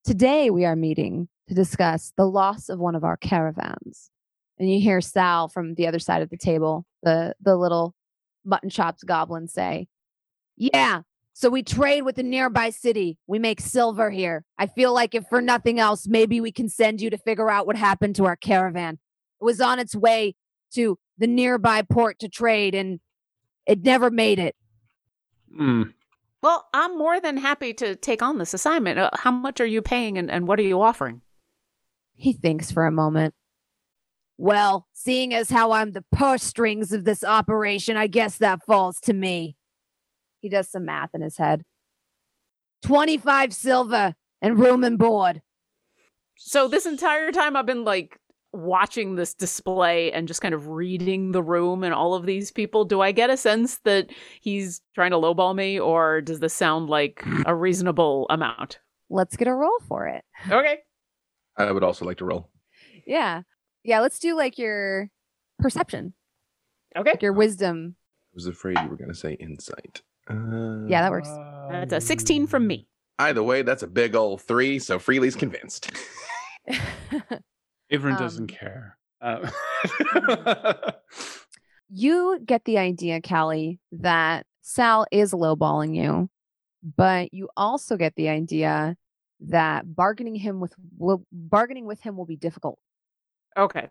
Today we are meeting to discuss the loss of one of our caravans. And you hear Sal from the other side of the table, the the little mutton chopped goblin say, Yeah, so we trade with the nearby city. We make silver here. I feel like if for nothing else, maybe we can send you to figure out what happened to our caravan. It was on its way to the nearby port to trade and it never made it. Hmm. Well, I'm more than happy to take on this assignment. Uh, how much are you paying and, and what are you offering? He thinks for a moment. Well, seeing as how I'm the purse strings of this operation, I guess that falls to me. He does some math in his head. 25 silver and room and board. So this entire time I've been like watching this display and just kind of reading the room and all of these people, do I get a sense that he's trying to lowball me, or does this sound like a reasonable amount? Let's get a roll for it. Okay. I would also like to roll. Yeah. Yeah, let's do like your perception, Okay. like your wisdom. I was afraid you were going to say insight. Uh, Yeah, that works. That's a 16 from me. Either way, that's a big old three. So Freely's convinced. Averin doesn't Um, care. Uh, [laughs] you get the idea, Callie, that Sal is lowballing you, but you also get the idea that bargaining him with will, bargaining with him will be difficult. Okay.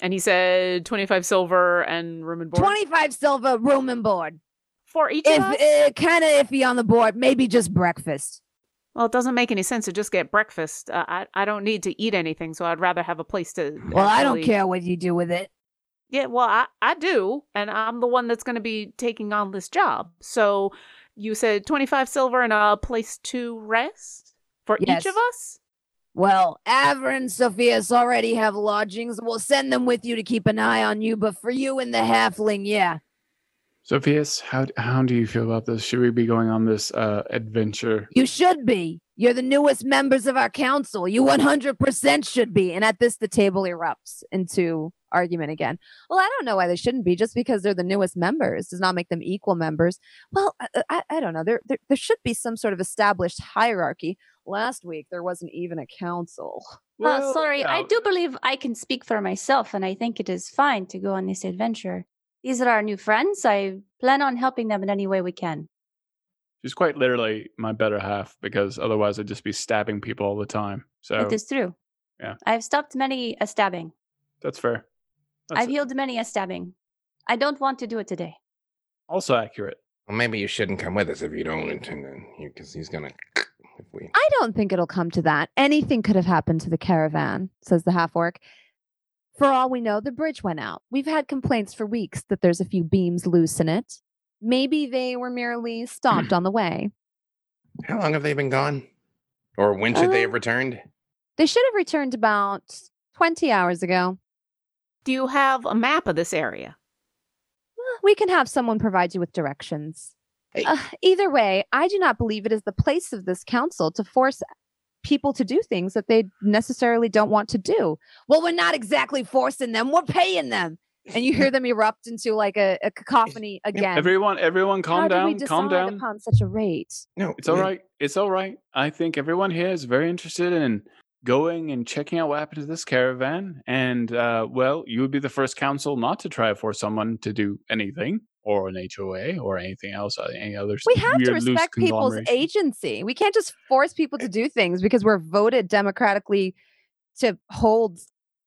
And he said 25 silver and room and board 25 silver room and board. for each of If us? uh, kind of iffy on the board, maybe just breakfast. Well, it doesn't make any sense to just get breakfast. Uh, I I don't need to eat anything, so I'd rather have a place to. Well, I don't care what you do with it. Yeah, well, I I do, and I'm the one that's going to be taking on this job. So, you said twenty five silver and a place to rest for Yes. each of us. Well, Averin and Sophias already have lodgings. We'll send them with you to keep an eye on you, but for you and the halfling, yeah. Sophias, how how do you feel about this? Should we be going on this uh, adventure? You should be. You're the newest members of our council. You 100% should be. And at this, the table erupts into argument again. Well, I don't know why they shouldn't be. Just because they're the newest members does not make them equal members. Well, I, I, I don't know. There, there, there should be some sort of established hierarchy. Last week, there wasn't even a council. uh, sorry, I do believe I can speak for myself, and I think it is fine to go on this adventure. These are our new friends. I plan on helping them in any way we can. She's quite literally my better half because otherwise I'd just be stabbing people all the time. So It is true. yeah. I've stopped many a stabbing. that's fair. That's I've healed many a stabbing. I don't want to do it today. also accurate. Well, maybe you shouldn't come with us if you don't intend to, because he's gonna. If we. I don't think it'll come to that. Anything could have happened to the caravan, says the half orc. For all we know, the bridge went out. We've had complaints for weeks that there's a few beams loose in it. Maybe they were merely stopped [clears throat] on the way. How long have they been gone? Or when should they Uh, have returned? They should have returned about 20 hours ago. Do you have a map of this area? We can have someone provide you with directions. Hey. Uh, either way, I do not believe it is the place of this council to force people to do things that they necessarily don't want to do. Well, we're not exactly forcing them, we're paying them. And you hear [laughs] them erupt into like a, a cacophony again. Everyone, everyone, calm How did we down, calm down. upon such a rate? No, It's all right. It's all right. I think everyone here is very interested in going and checking out what happened to this caravan. And uh, well, you would be the first council not to try to force someone to do anything, or an HOA, or anything else, uh, any other. We have to weird, respect people's agency. We can't just force people to do things because we're voted democratically to hold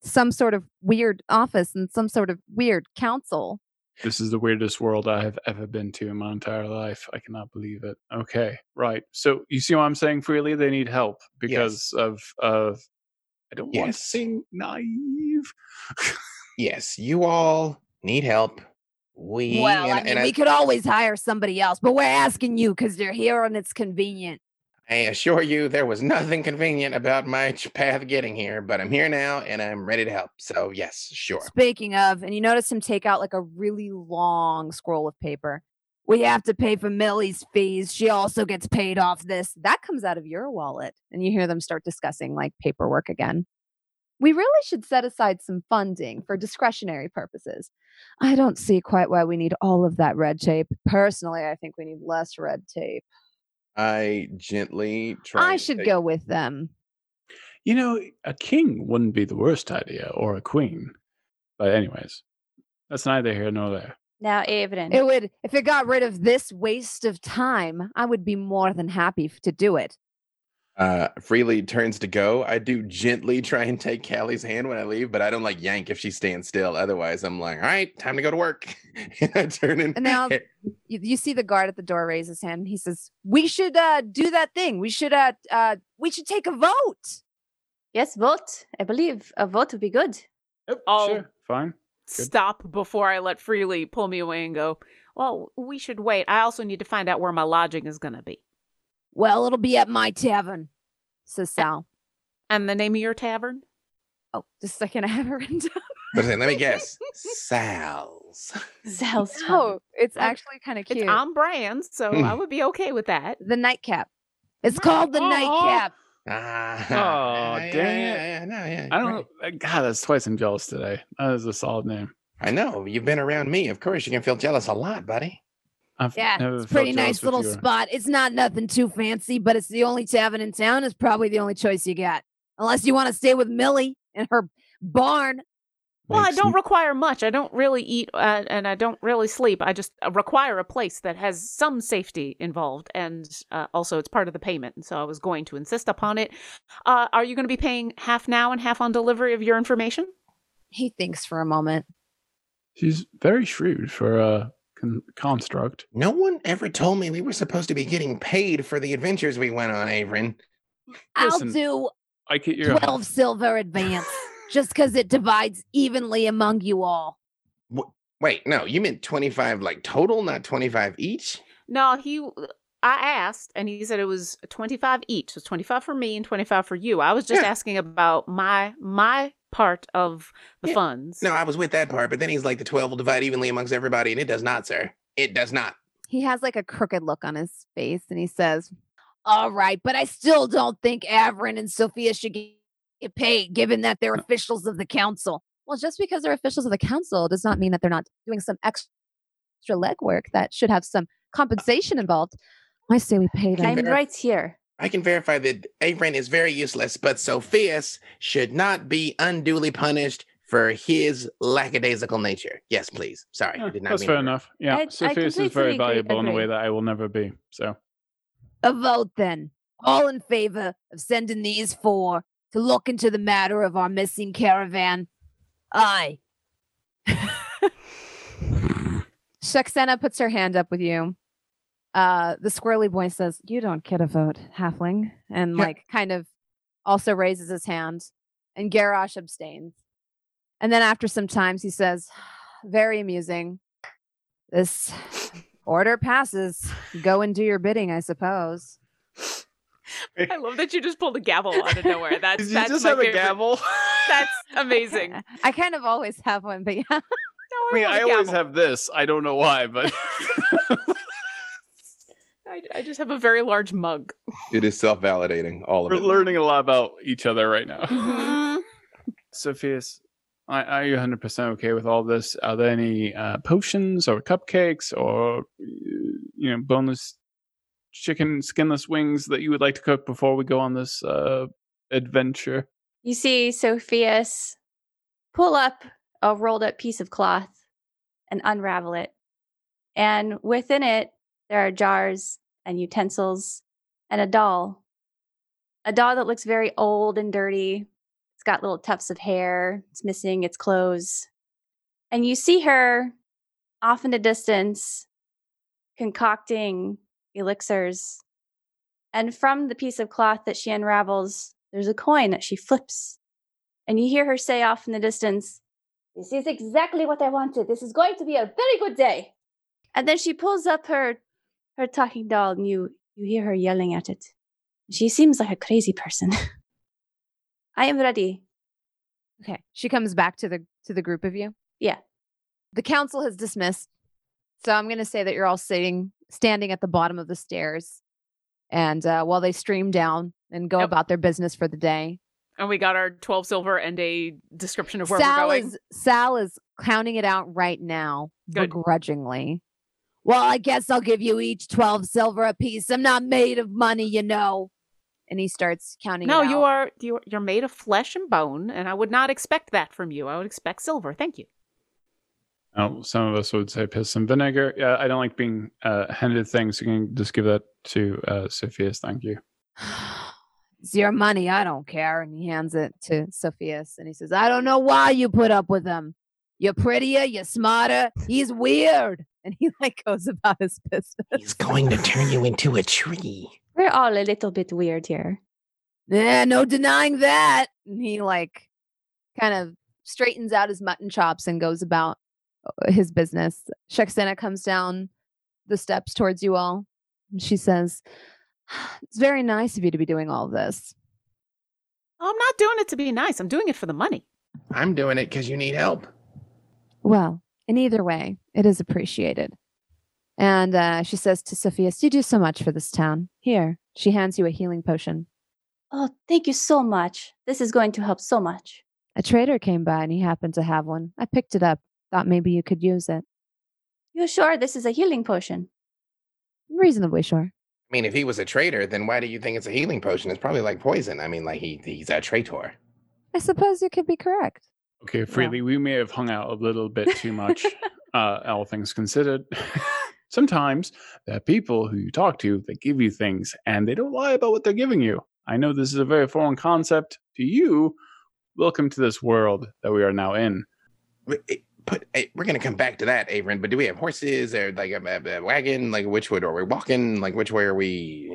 some sort of weird office and some sort of weird council. This is the weirdest world I have ever been to in my entire life. I cannot believe it. Okay, right. So you see what I'm saying? Freely, they need help because of of. I don't want to Yes. seem naive. Yes, you all need help. We well, I and- mean, and we could always hire somebody else, but we're asking you because you're here and it's convenient. I assure you, there was nothing convenient about my path getting here, but I'm here now and I'm ready to help. So, yes, sure. Speaking of, and you notice him take out like a really long scroll of paper. We have to pay for Millie's fees. She also gets paid off this. That comes out of your wallet. And you hear them start discussing like paperwork again. We really should set aside some funding for discretionary purposes. I don't see quite why we need all of that red tape. Personally, I think we need less red tape. I gently try. I should take- go with them. You know, a king wouldn't be the worst idea, or a queen. But anyways, that's neither here nor there. Now, Averin. It would, if it got rid of this waste of time, I would be more than happy f- to do it. Uh, Freely turns to go. I do gently try and take Callie's hand when I leave, but I don't like yank if she stands still. Otherwise, I'm like, all right, time to go to work. [laughs] and I turn in. And now [laughs] you, you see the guard at the door raise his hand and he says, "We should uh, do that thing. We should uh, uh, we should take a vote." yes, vote. I believe a vote would be good. Yep, Oh. sure, fine. Good. Stop before I let Freely pull me away and go, Well, we should wait. I also need to find out where my lodging is going to be. Well, it'll be at my tavern, says Sal. And the name of your tavern? Oh, the second. I have it written down. But then let me guess. [laughs] Sal's. Sal's. Oh, it's actually kind of cute. It's cute. on brand, so I would be okay with that. the nightcap. It's called the Aw. nightcap. Ah, Aw, [laughs] yeah, dang yeah, it. yeah, no, yeah, I don't right. know. God, that's twice I'm jealous today. That is a solid name. I know. You've been around me. Of course, you can feel jealous a lot, buddy. I've Yeah, never it's a pretty nice little you. spot. It's not nothing too fancy, but it's the only tavern in town. It's probably the only choice you got. Unless you want to stay with Millie in her barn. Well, I don't n- require much. I don't really eat uh, and I don't really sleep. I just uh, require a place that has some safety involved. And uh, also, it's part of the payment. And so I was going to insist upon it. Uh, are you going to be paying half now and half on delivery of your information? He thinks for a moment. She's very shrewd for a con- construct. No one ever told me we were supposed to be getting paid for the adventures we went on, Averin. I'll do I get your 12 silver advance [laughs] just because it divides evenly among you all. Wait, no, you meant 25 like total, not 25 each? No, he. I asked, and he said it was twenty-five each. So it's twenty-five for me and twenty-five for you. I was just Yeah. asking about my my part of the Yeah. funds. No, I was with that part, but then he's like, the 12 will divide evenly amongst everybody, and it does not, sir. It does not. He has like a crooked look on his face and he says, All right, but I still don't think Averin and Sophia should get get paid given that they're officials of the council. Well, just because they're officials of the council does not mean that they're not doing some extra legwork that should have some uh compensation involved. I say we pay them. I'm right here. I can verify that Averin is very useless, but Sophias should not be unduly punished for his lackadaisical nature. Yes, please. Sorry, I Yeah, did not that's mean fair to- enough. Yeah, I- I Sophias is very agree- valuable in a way that I will never be. So A vote then. All in favor of sending these four to look into the matter of our missing caravan? Aye. [laughs] Shaxena puts her hand up with you. Uh, the squirrely boy says, You don't get a vote, halfling. And, Yeah. like, kind of also raises his hand. And Garrosh abstains. And then after some times, he says, [sighs] Very amusing. This order passes. Go and do your bidding, I suppose. [laughs] I love that you just pulled a gavel out of nowhere. [laughs] That's Did you that's just my have a gavel? [laughs] That's amazing. I kind of always have one, but yeah. No, I mean, I always have this. I don't know why, but I, I just have a very large mug. It is self validating, all of we're it. learning a lot about each other right now. Mhm. Sophias, are, are you 100% okay with all this? Are there any uh, potions or cupcakes or, uh, you know, boneless chicken skinless wings that you would like to cook before we go on this uh, adventure? You see Sophias pull up a rolled up piece of cloth and unravel it. And within it, there are jars and utensils and a doll. A doll that looks very old and dirty. It's got little tufts of hair. It's missing its clothes. And you see her off in the distance concocting elixirs. And from the piece of cloth that she unravels, there's a coin that she flips. And you hear her say off in the distance, This is exactly what I wanted. This is going to be a very good day. And then she pulls up her her talking doll and you you hear her yelling at it. She seems like a crazy person. [laughs] I am ready. Okay. She comes back to the to the group of you. Yeah. The council has dismissed. So I'm going to say that you're all sitting standing at the bottom of the stairs and uh, while they stream down and go Yep. about their business for the day. And we got our 12 silver and a description of where Sal we're going. is Sal is counting it out right now Good. begrudgingly. Well, I guess I'll give you each 12 silver apiece. I'm not made of money, you know. And he starts counting no, it you are you you're made of flesh and bone, and I would not expect that from you. I would expect silver. Thank you. Oh, some of us would say piss and vinegar. Yeah, I don't like being uh, handed things. You can just give that to uh, Sophias. Thank you. [sighs] it's your money. I don't care. And he hands it to Sophias and he says, I don't know why you put up with him. You're prettier, you're smarter. He's weird. And he [laughs] like goes about his business. He's going to turn you into a tree. We're all a little bit weird here. Yeah, no denying that. And he like kind of straightens out his mutton chops and goes about uh, his business. Shexena comes down the steps towards you all. And she says, [sighs] It's very nice of you to be doing all this. I'm not doing it to be nice. I'm doing it for the money. I'm doing it because you need help. Well, in either way, it is appreciated. And uh, she says to Sophias, You do so much for this town. Here, she hands you a healing potion. Oh, thank you so much. This is going to help so much. A trader came by and he happened to have one. I picked it up. Thought maybe you could use it. You sure this is a healing potion? Reasonably sure. I mean, if he was a traitor, then why do you think it's a healing potion? It's probably like poison. I mean, like he he's a traitor. I suppose you could be correct. Okay, freely, we may have hung out a little bit too much, [laughs] uh, all things considered. [laughs] Sometimes there are people who you talk to that give you things and they don't lie about what they're giving you. I know this is a very foreign concept to you. Welcome to this world that we are now in. We- it- Put, eh, we're gonna come back to that, Averin. But do we have horses or like a, a- a wagon? Like which way are we walking? Like which way are we?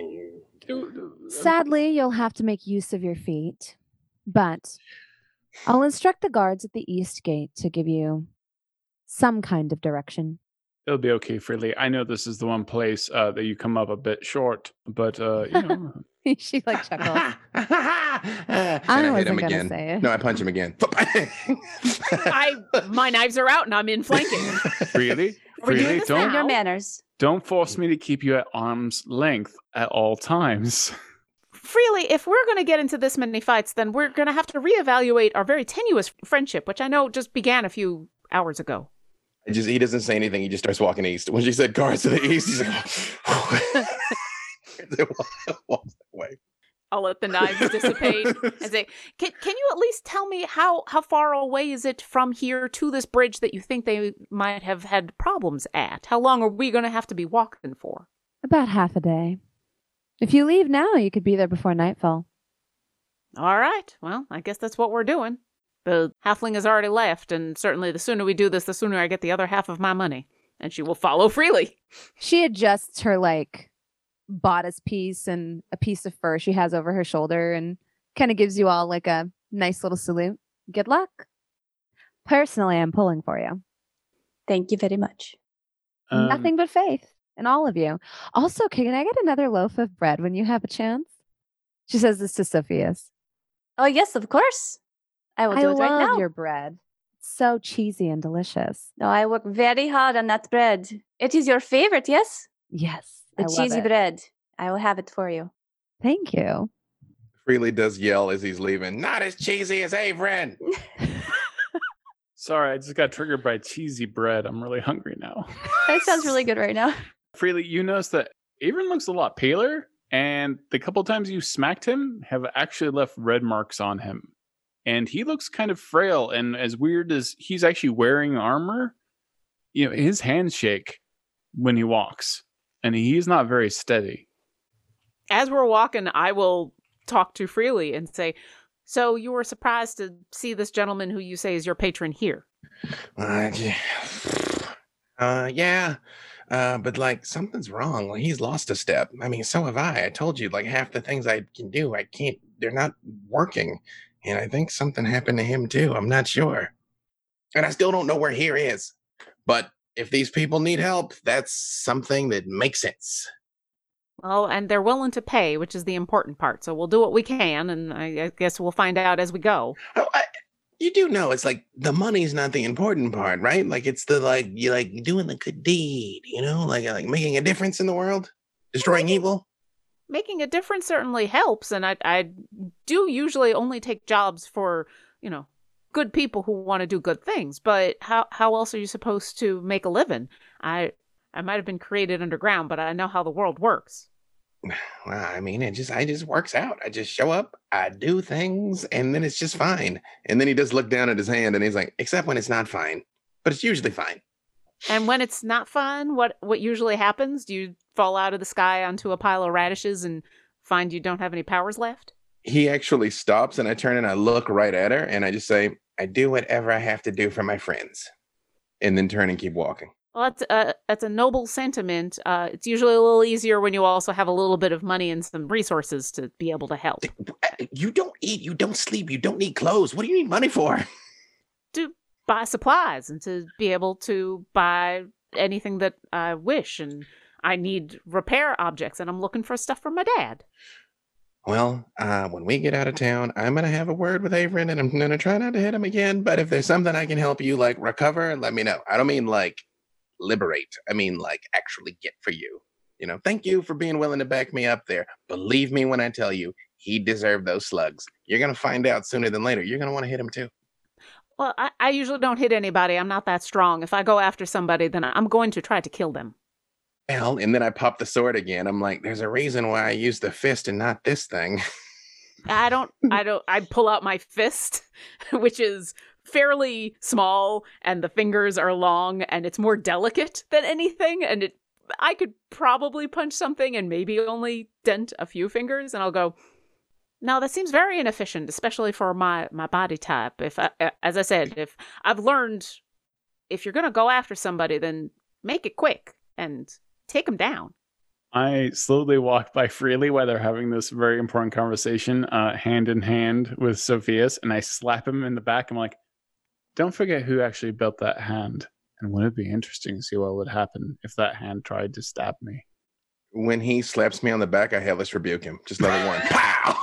Sadly, you'll have to make use of your feet, but I'll instruct the guards at the east gate to give you some kind of direction. It'll be okay, freely. I know this is the one place uh, that you come up a bit short, but uh, you know, [laughs] she like chuckles. I I hit wasn't him gonna again. say it. No, I punch him again. I [laughs] [laughs] my knives are out and I'm in flanking. freely, Are doing freely, this don't Mind your manners. don't force me to keep you at arm's length at all times. Freely, if we're going to get into this many fights, then we're going to have to reevaluate our very tenuous friendship, which I know just began a few hours ago. I just he doesn't say anything. He just starts walking east. When she said guards to the east, he's like, [laughs] walks away. I'll let the knives dissipate and say, can, can you at least tell me how, how far away is it from here to this bridge that you think they might have had problems at? How long are we going to have to be walking for? About half a day. If you leave now, you could be there before nightfall. All right. Well, I guess that's what we're doing. The halfling has already left, and certainly the sooner we do this, the sooner I get the other half of my money. And she will follow freely. She adjusts her like bodice piece and a piece of fur she has over her shoulder and kind of gives you all like a nice little salute. Good luck. Personally, I'm pulling for you. Thank you very much. Um, Nothing but faith in all of you. Also, can I get another loaf of bread when you have a chance? She says this to Sophias. Oh, yes, of course. I will I do it love right now. your bread. It's so cheesy and delicious. No, I work very hard on that bread. It is your favorite, yes? Yes. The I love cheesy it. bread. I will have it for you. Thank you. Freely does yell as he's leaving. Not as cheesy as Averin. [laughs] Sorry, I just got triggered by cheesy bread. I'm really hungry now. That sounds really good right now. [laughs] Freely, you notice that Averin looks a lot paler, and the couple times you smacked him have actually left red marks on him. And he looks kind of frail, and as weird as he's actually wearing armor, you know, his hands shake when he walks, and he's not very steady. As we're walking, I will talk to freely and say, So you were surprised to see this gentleman who you say is your patron here? Uh, yeah. Uh, yeah. Uh, but like something's wrong. Like he's lost a step. I mean, so have I. I told you, like half the things I can do, I can't. They're not working, and I think something happened to him too. I'm not sure, and I still don't know where here is. But if these people need help, that's something that makes sense. Well, and they're willing to pay, which is the important part. So we'll do what we can, and I, I guess we'll find out as we go. Oh, I, you do know it's like the money's not the important part, right? Like it's the like you like doing the good deed, you know, like like making a difference in the world, destroying evil. Making a difference certainly helps, and I, I do usually only take jobs for, you know, good people who want to do good things. But how how else are you supposed to make a living? I I might have been created underground, but I know how the world works. [sighs] Well, I mean, it just I just works out. I just show up, I do things, and then it's just fine. And then he does look down at his hand, and he's like, except when it's not fine, but it's usually fine. And when it's not fun, what what usually happens? Do you fall out of the sky onto a pile of radishes and find you don't have any powers left? He actually stops, and I turn and I look right at her, and I just say, I do whatever I have to do for my friends, and then turn and keep walking. Well, that's a that's a noble sentiment. Uh, it's usually a little easier when you also have a little bit of money and some resources to be able to help. You don't eat, you don't sleep, you don't need clothes. What do you need money for? [laughs] To buy supplies and to be able to buy anything that I wish, and I need repair objects, and I'm looking for stuff for my dad. Well, uh, when we get out of town, I'm gonna have a word with Averin, and I'm gonna try not to hit him again. But if there's something I can help you like recover, let me know. I don't mean like liberate. I mean like actually get for you. You know, thank you for being willing to back me up there. Believe me when I tell you, he deserved those slugs. You're gonna find out sooner than later. You're gonna want to hit him too. Well, I, I usually don't hit anybody. I'm not that strong. If I go after somebody, then I'm going to try to kill them. Well, and then I pop the sword again. I'm like, there's a reason why I use the fist and not this thing. I don't, I [laughs] don't, I pull out my fist, [laughs] which is fairly small and the fingers are long and it's more delicate than anything. And it, I could probably punch something and maybe only dent a few fingers and I'll go, now that seems very inefficient, especially for my, my body type. If I, as I said, if I've learned, if you're going to go after somebody, then make it quick and take them down. I slowly walk by freely while they're having this very important conversation, uh, hand in hand with Sophias, and I slap him in the back. I'm like, don't forget who actually built that hand. And wouldn't it be interesting to see what would happen if that hand tried to stab me? When he slaps me on the back, I hellish rebuke him. Just level [laughs] one. Pow! [laughs]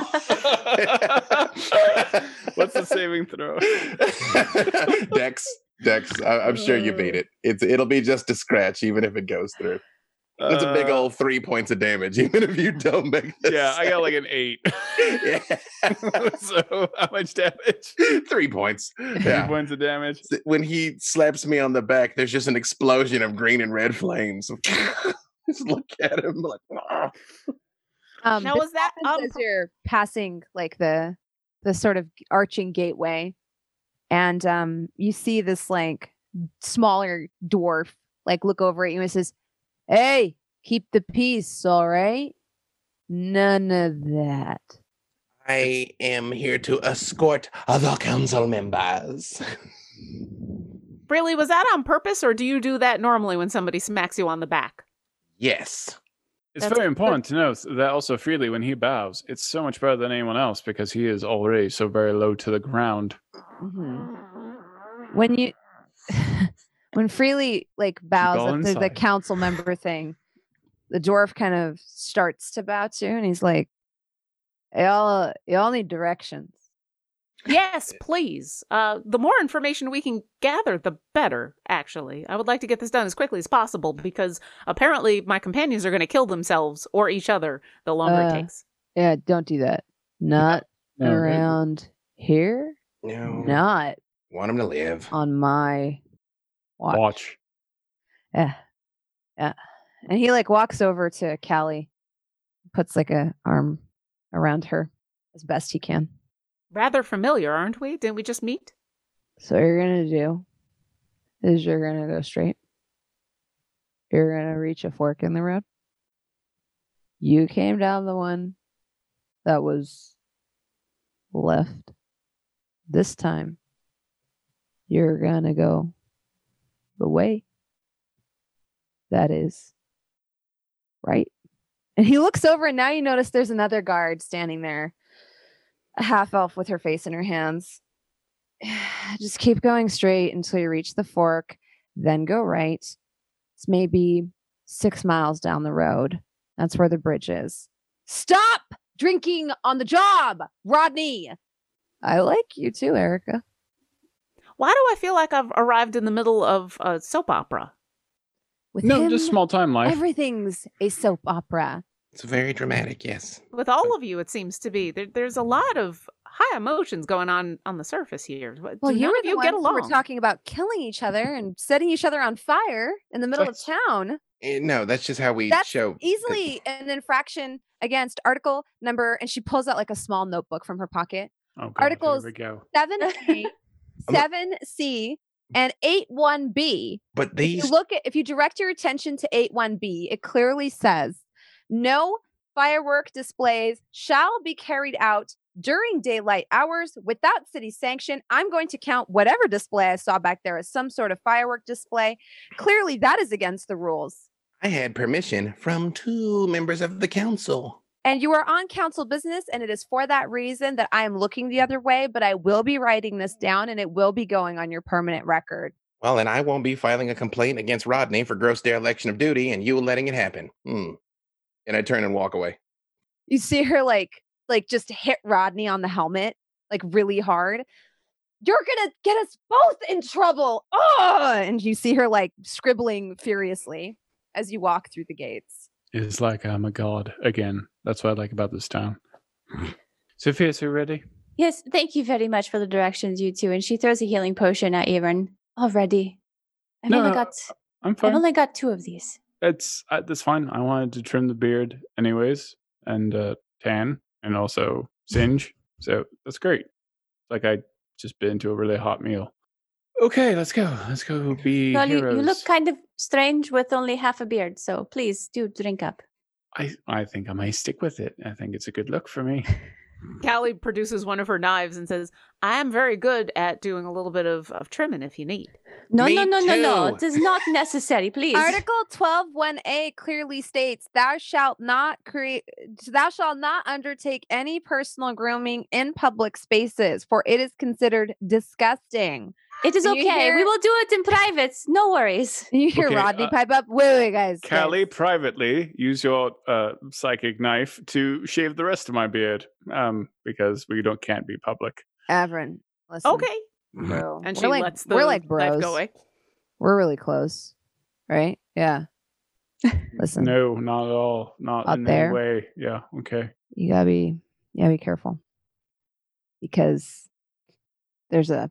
What's the saving throw? Dex. Dex. I, am sure you beat it. It's it'll be just a scratch, even if it goes through. It's a big Uh, old three points of damage, [laughs] even if you don't make this. Yeah, I got like an eight. yeah. [laughs] so how much damage? three points. Three Yeah. points of damage. When he slaps me on the back, there's just an explosion of green and red flames. [laughs] just look at him like, "Ah." Um, Now, was that happens on as you're passing like the the sort of arching gateway, and um, you see this like smaller dwarf like look over at you and says, "Hey, keep the peace, all right? None of that." I am here to escort other council members. [laughs] Really, was that on purpose, or do you do that normally when somebody smacks you on the back? yes. It's That's very good. important to note that also freely when he bows, it's so much better than anyone else because he is already so very low to the ground. Mhm. When you when Freely like bows all up to the council member [laughs] thing, the dwarf kind of starts to bow too, and he's like, "Y'all, y'all need directions." Yes, please. Uh, the more information we can gather, the better, actually. I would like to get this done as quickly as possible because apparently my companions are going to kill themselves or each other the longer Uh, it takes. Yeah, don't do that. Not No, it- around here. No. Not Want him to live. on my watch. Watch. Yeah, yeah. And he like walks over to Callie, puts like a arm around her as best he can. Rather familiar, aren't we? Didn't we just meet? So what you're gonna do is you're gonna go straight. You're gonna reach a fork in the road. You came down the one that was left. This time, you're gonna go the way that is right. And he looks over, and now you notice there's another guard standing there, a half elf with her face in her hands [sighs] just keep going straight until you reach the fork, then go right. It's maybe six miles down the road. That's where the bridge is. Stop drinking on the job, Rodney. I like you too, Erica. Why do I feel like I've arrived in the middle of a soap opera? With No, him, just small time life. everything's a soap opera. It's very dramatic, yes. With all of you, it seems to be. There, there's a lot of high emotions going on on the surface here. But Well, you none were the you ones get who along. were talking about killing each other and setting each other on fire in the middle of town. Eh, no, that's just how we That's show. easily an infraction against article number and she pulls out like a small notebook from her pocket Oh, God, articles- Here we go. 7a 7c and eight one B. But if these you look at if you direct your attention to eight one B, it clearly says no firework displays shall be carried out during daylight hours without city sanction i'm going to count whatever display i saw back there as some sort of firework display clearly that is against the rules I had permission from two members of the council. And you are on council business, and it is for that reason that I am looking the other way, but I will be writing this down and it will be going on your permanent record. Well, and I won't be filing a complaint against Rodney for gross dereliction of duty and you letting it happen. Hmm. And I turn and walk away. You see her like like just hit Rodney on the helmet like really hard. You're gonna get us both in trouble. Oh, and you see her like scribbling furiously as you walk through the gates. It's like I'm a god again. That's what I like about this town. [sighs] Sophia, so you ready? Yes, thank you very much for the directions, you two. And she throws a healing potion at Averin. Already. I've No, only got I'm fine. I've only got two of these. It's uh, that's fine. I wanted to trim the beard anyways, and uh, tan, and also singe. [laughs] So that's great. Like I just been to a really hot meal. Okay, let's go. Let's go be Well, you, you look kind of strange with only half a beard, so please do drink up. I I think I may stick with it. I think it's a good look for me. [laughs] Callie produces one of her knives and says, I am very good at doing a little bit of, of trimming if you need. No, Me no, no, no, no. It is not necessary, [laughs] please. Article 12 1a clearly states thou shalt not create thou shalt not undertake any personal grooming in public spaces for it is considered disgusting. It is okay. hear- We will do it in private. No worries. [laughs] You hear Okay, Rodney uh, pipe up. Wait, wait, guys. guys. Callie, privately use your uh, psychic knife to shave the rest of my beard, um, because we don't can't be public. Averin, listen. Okay. Bro. [laughs] And we're she like, lets the we're like knife bros. go away. We're really close. Right? Yeah. Listen. No, not at all. Not Out in there? any way. Yeah. Okay. you gotta be you gotta be careful because there's a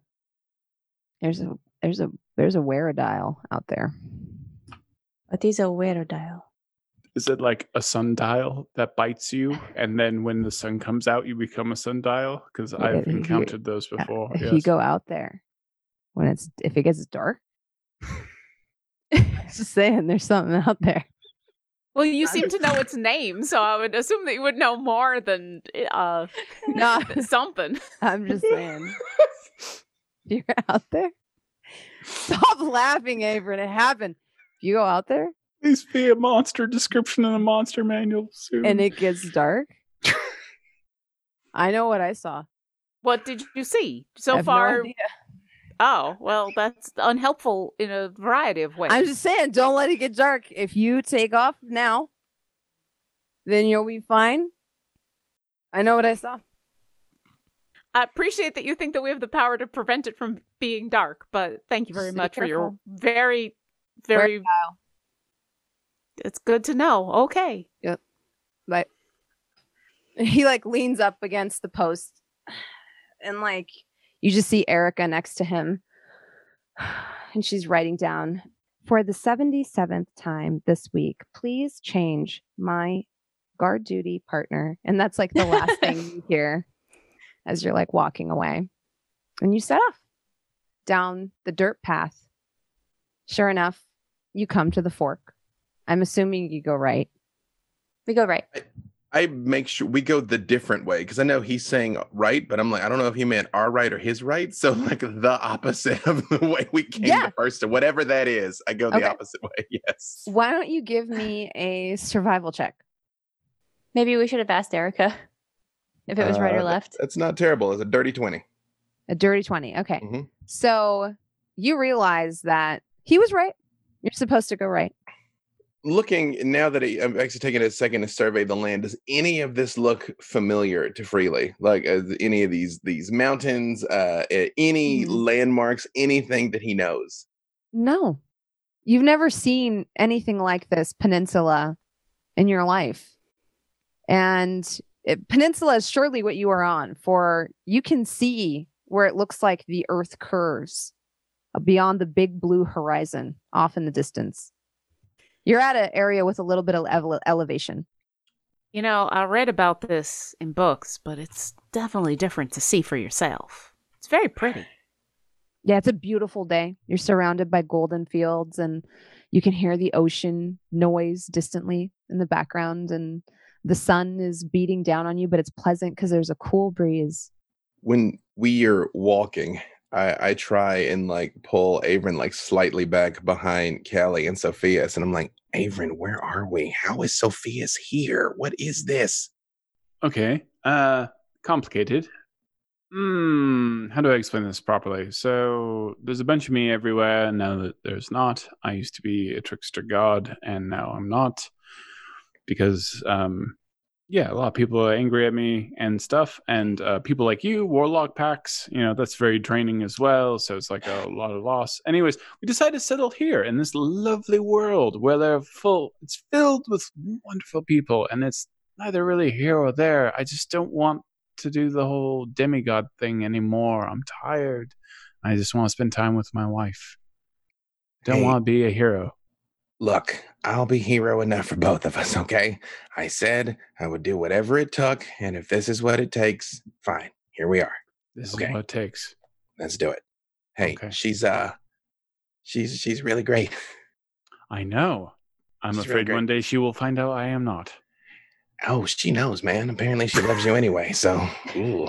there's a there's a there's a weredile out there But he's a weird dial. Is it like a sundial that bites you, and then when the sun comes out, you become a sundial? Because Yeah, I've if you- encountered those before. if yes. you go out there when it's if it gets dark [laughs] [laughs] just saying there's something out there Well, you seem to know its name, so I would assume that you would know more than uh, [laughs] no something. i'm just saying [laughs] you're out there stop laughing Avery. it happened if you go out there Please be a monster description in the monster manual soon. and it gets dark [laughs] i know what i saw What did you see I so have no far? idea. oh, well, that's unhelpful in a variety of ways. I'm just saying, don't let it get dark. If you take off now, then you'll be fine. I know what I saw. I appreciate that you think that we have the power to prevent it from being dark, but thank you very Just much for your very, very. It's good to know. Okay. Yep. But [laughs] he like leans up against the post and like you just see Erica next to him. [sighs] And she's writing down for the 77th time this week, please change my guard duty partner. And that's like the last thing [laughs] you hear as you're like walking away. And you set off down the dirt path. Sure enough, you come to the fork. I'm assuming you go right. We go right. I make sure we go the different way because I know he's saying right, but I'm like, I don't know if he meant our right or his right. So like the opposite of the way we came Yeah. the first to whatever that is, I go the Okay. opposite way. [laughs] Yes. Why don't you give me a survival check? Maybe we should have asked Erica if it was right Uh, or left. It's not terrible. It's a dirty 20. A dirty 20. Okay. Mhm. So you realize that he was right. You're supposed to go right. Looking now that he, I'm actually taking a second to survey the land. Does any of this look familiar to Freely? Like uh, any of these these mountains, uh, uh, any Mhm. landmarks, anything that he knows? No, you've never seen anything like this peninsula in your life. And it, peninsula is surely what you are on, for you can see where it looks like the earth curves uh, beyond the big blue horizon off in the distance. You're at an area with a little bit of ele- elevation. You know, I read about this in books, but it's definitely different to see for yourself. It's very pretty. Yeah, it's a beautiful day. You're surrounded by golden fields and you can hear the ocean noise distantly in the background and the sun is beating down on you, but it's pleasant because there's a cool breeze. when we are walking, I, I try and like pull Avon like slightly back behind Callie and Sophias, and I'm like, Avon, where are we? How is Sophias here? What is this? Okay. Uh complicated. Hmm, how do I explain this properly? So there's a bunch of me everywhere now that there's not. I used to be a trickster god and now I'm not because um yeah, a lot of people are angry at me and stuff, and uh, people like you, warlock pacts, you know, that's very draining as well. So it's like a lot of loss. Anyways, we decided to settle here in this lovely world where they're full. It's filled with wonderful people, and it's neither really here or there. I just don't want to do the whole demigod thing anymore. I'm tired. I just want to spend time with my wife. Don't Hey. want to be a hero. Look, I'll be hero enough for both of us, okay? I said I would do whatever it took, and if this is what it takes, fine. Here we are. This Okay. is what it takes. Let's do it. Hey, Okay. she's uh she's she's really great. I know. I'm She's afraid great. one day she will find out I am not. Oh, she knows, man. Apparently she loves you anyway. So ooh.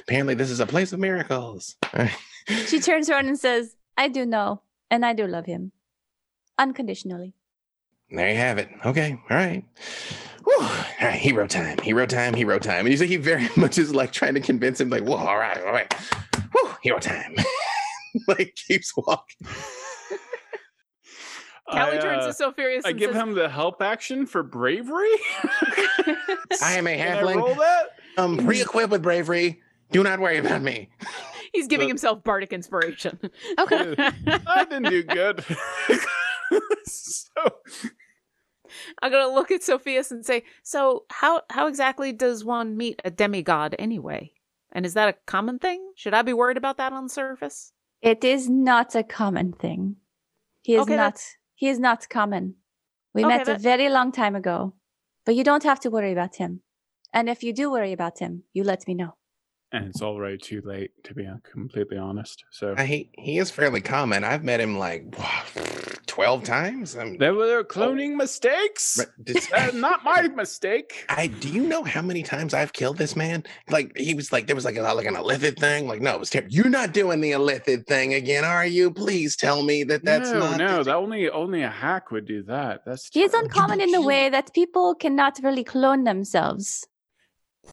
apparently this is a place of miracles. [laughs] She turns around and says, I do know, and I do love him. Unconditionally. There you have it. Okay. All right. Whew. All right. Hero time. Hero time. Hero time. And you see, he very [laughs] much is like trying to convince him, like, whoa, all right, all right. Whew, hero time. [laughs] like keeps walking. Callie I, turns uh, to Sophirius I and give says, him the help action for bravery. [laughs] I am a Can I roll halfling. that? Um, pre-equipped with bravery. Do not worry about me. He's giving Uh, himself bardic inspiration. Okay. I didn't do good. [laughs] so I'm gonna look at Sophias and say, "So, how how exactly does one meet a demigod anyway? And is that a common thing? Should I be worried about that on the surface?" It is not a common thing. He is Okay, not that's- he is not common. We Okay, met a very long time ago. But you don't have to worry about him. And if you do worry about him, you let me know. and it's already too late to be uh, completely honest. So I, he he is fairly common. I've met him like twelve times. I'm, there were cloning mistakes. but did- That's [laughs] not my [laughs] mistake. I do you know how many times I've killed this man? Like he was like there was like a like an illithid thing. Like no, it was terrible. You're not doing the illithid thing again, are you? Please tell me that that's no, not. no, that only only a hack would do that. That's He is terrible. uncommon in the way that people cannot really clone themselves.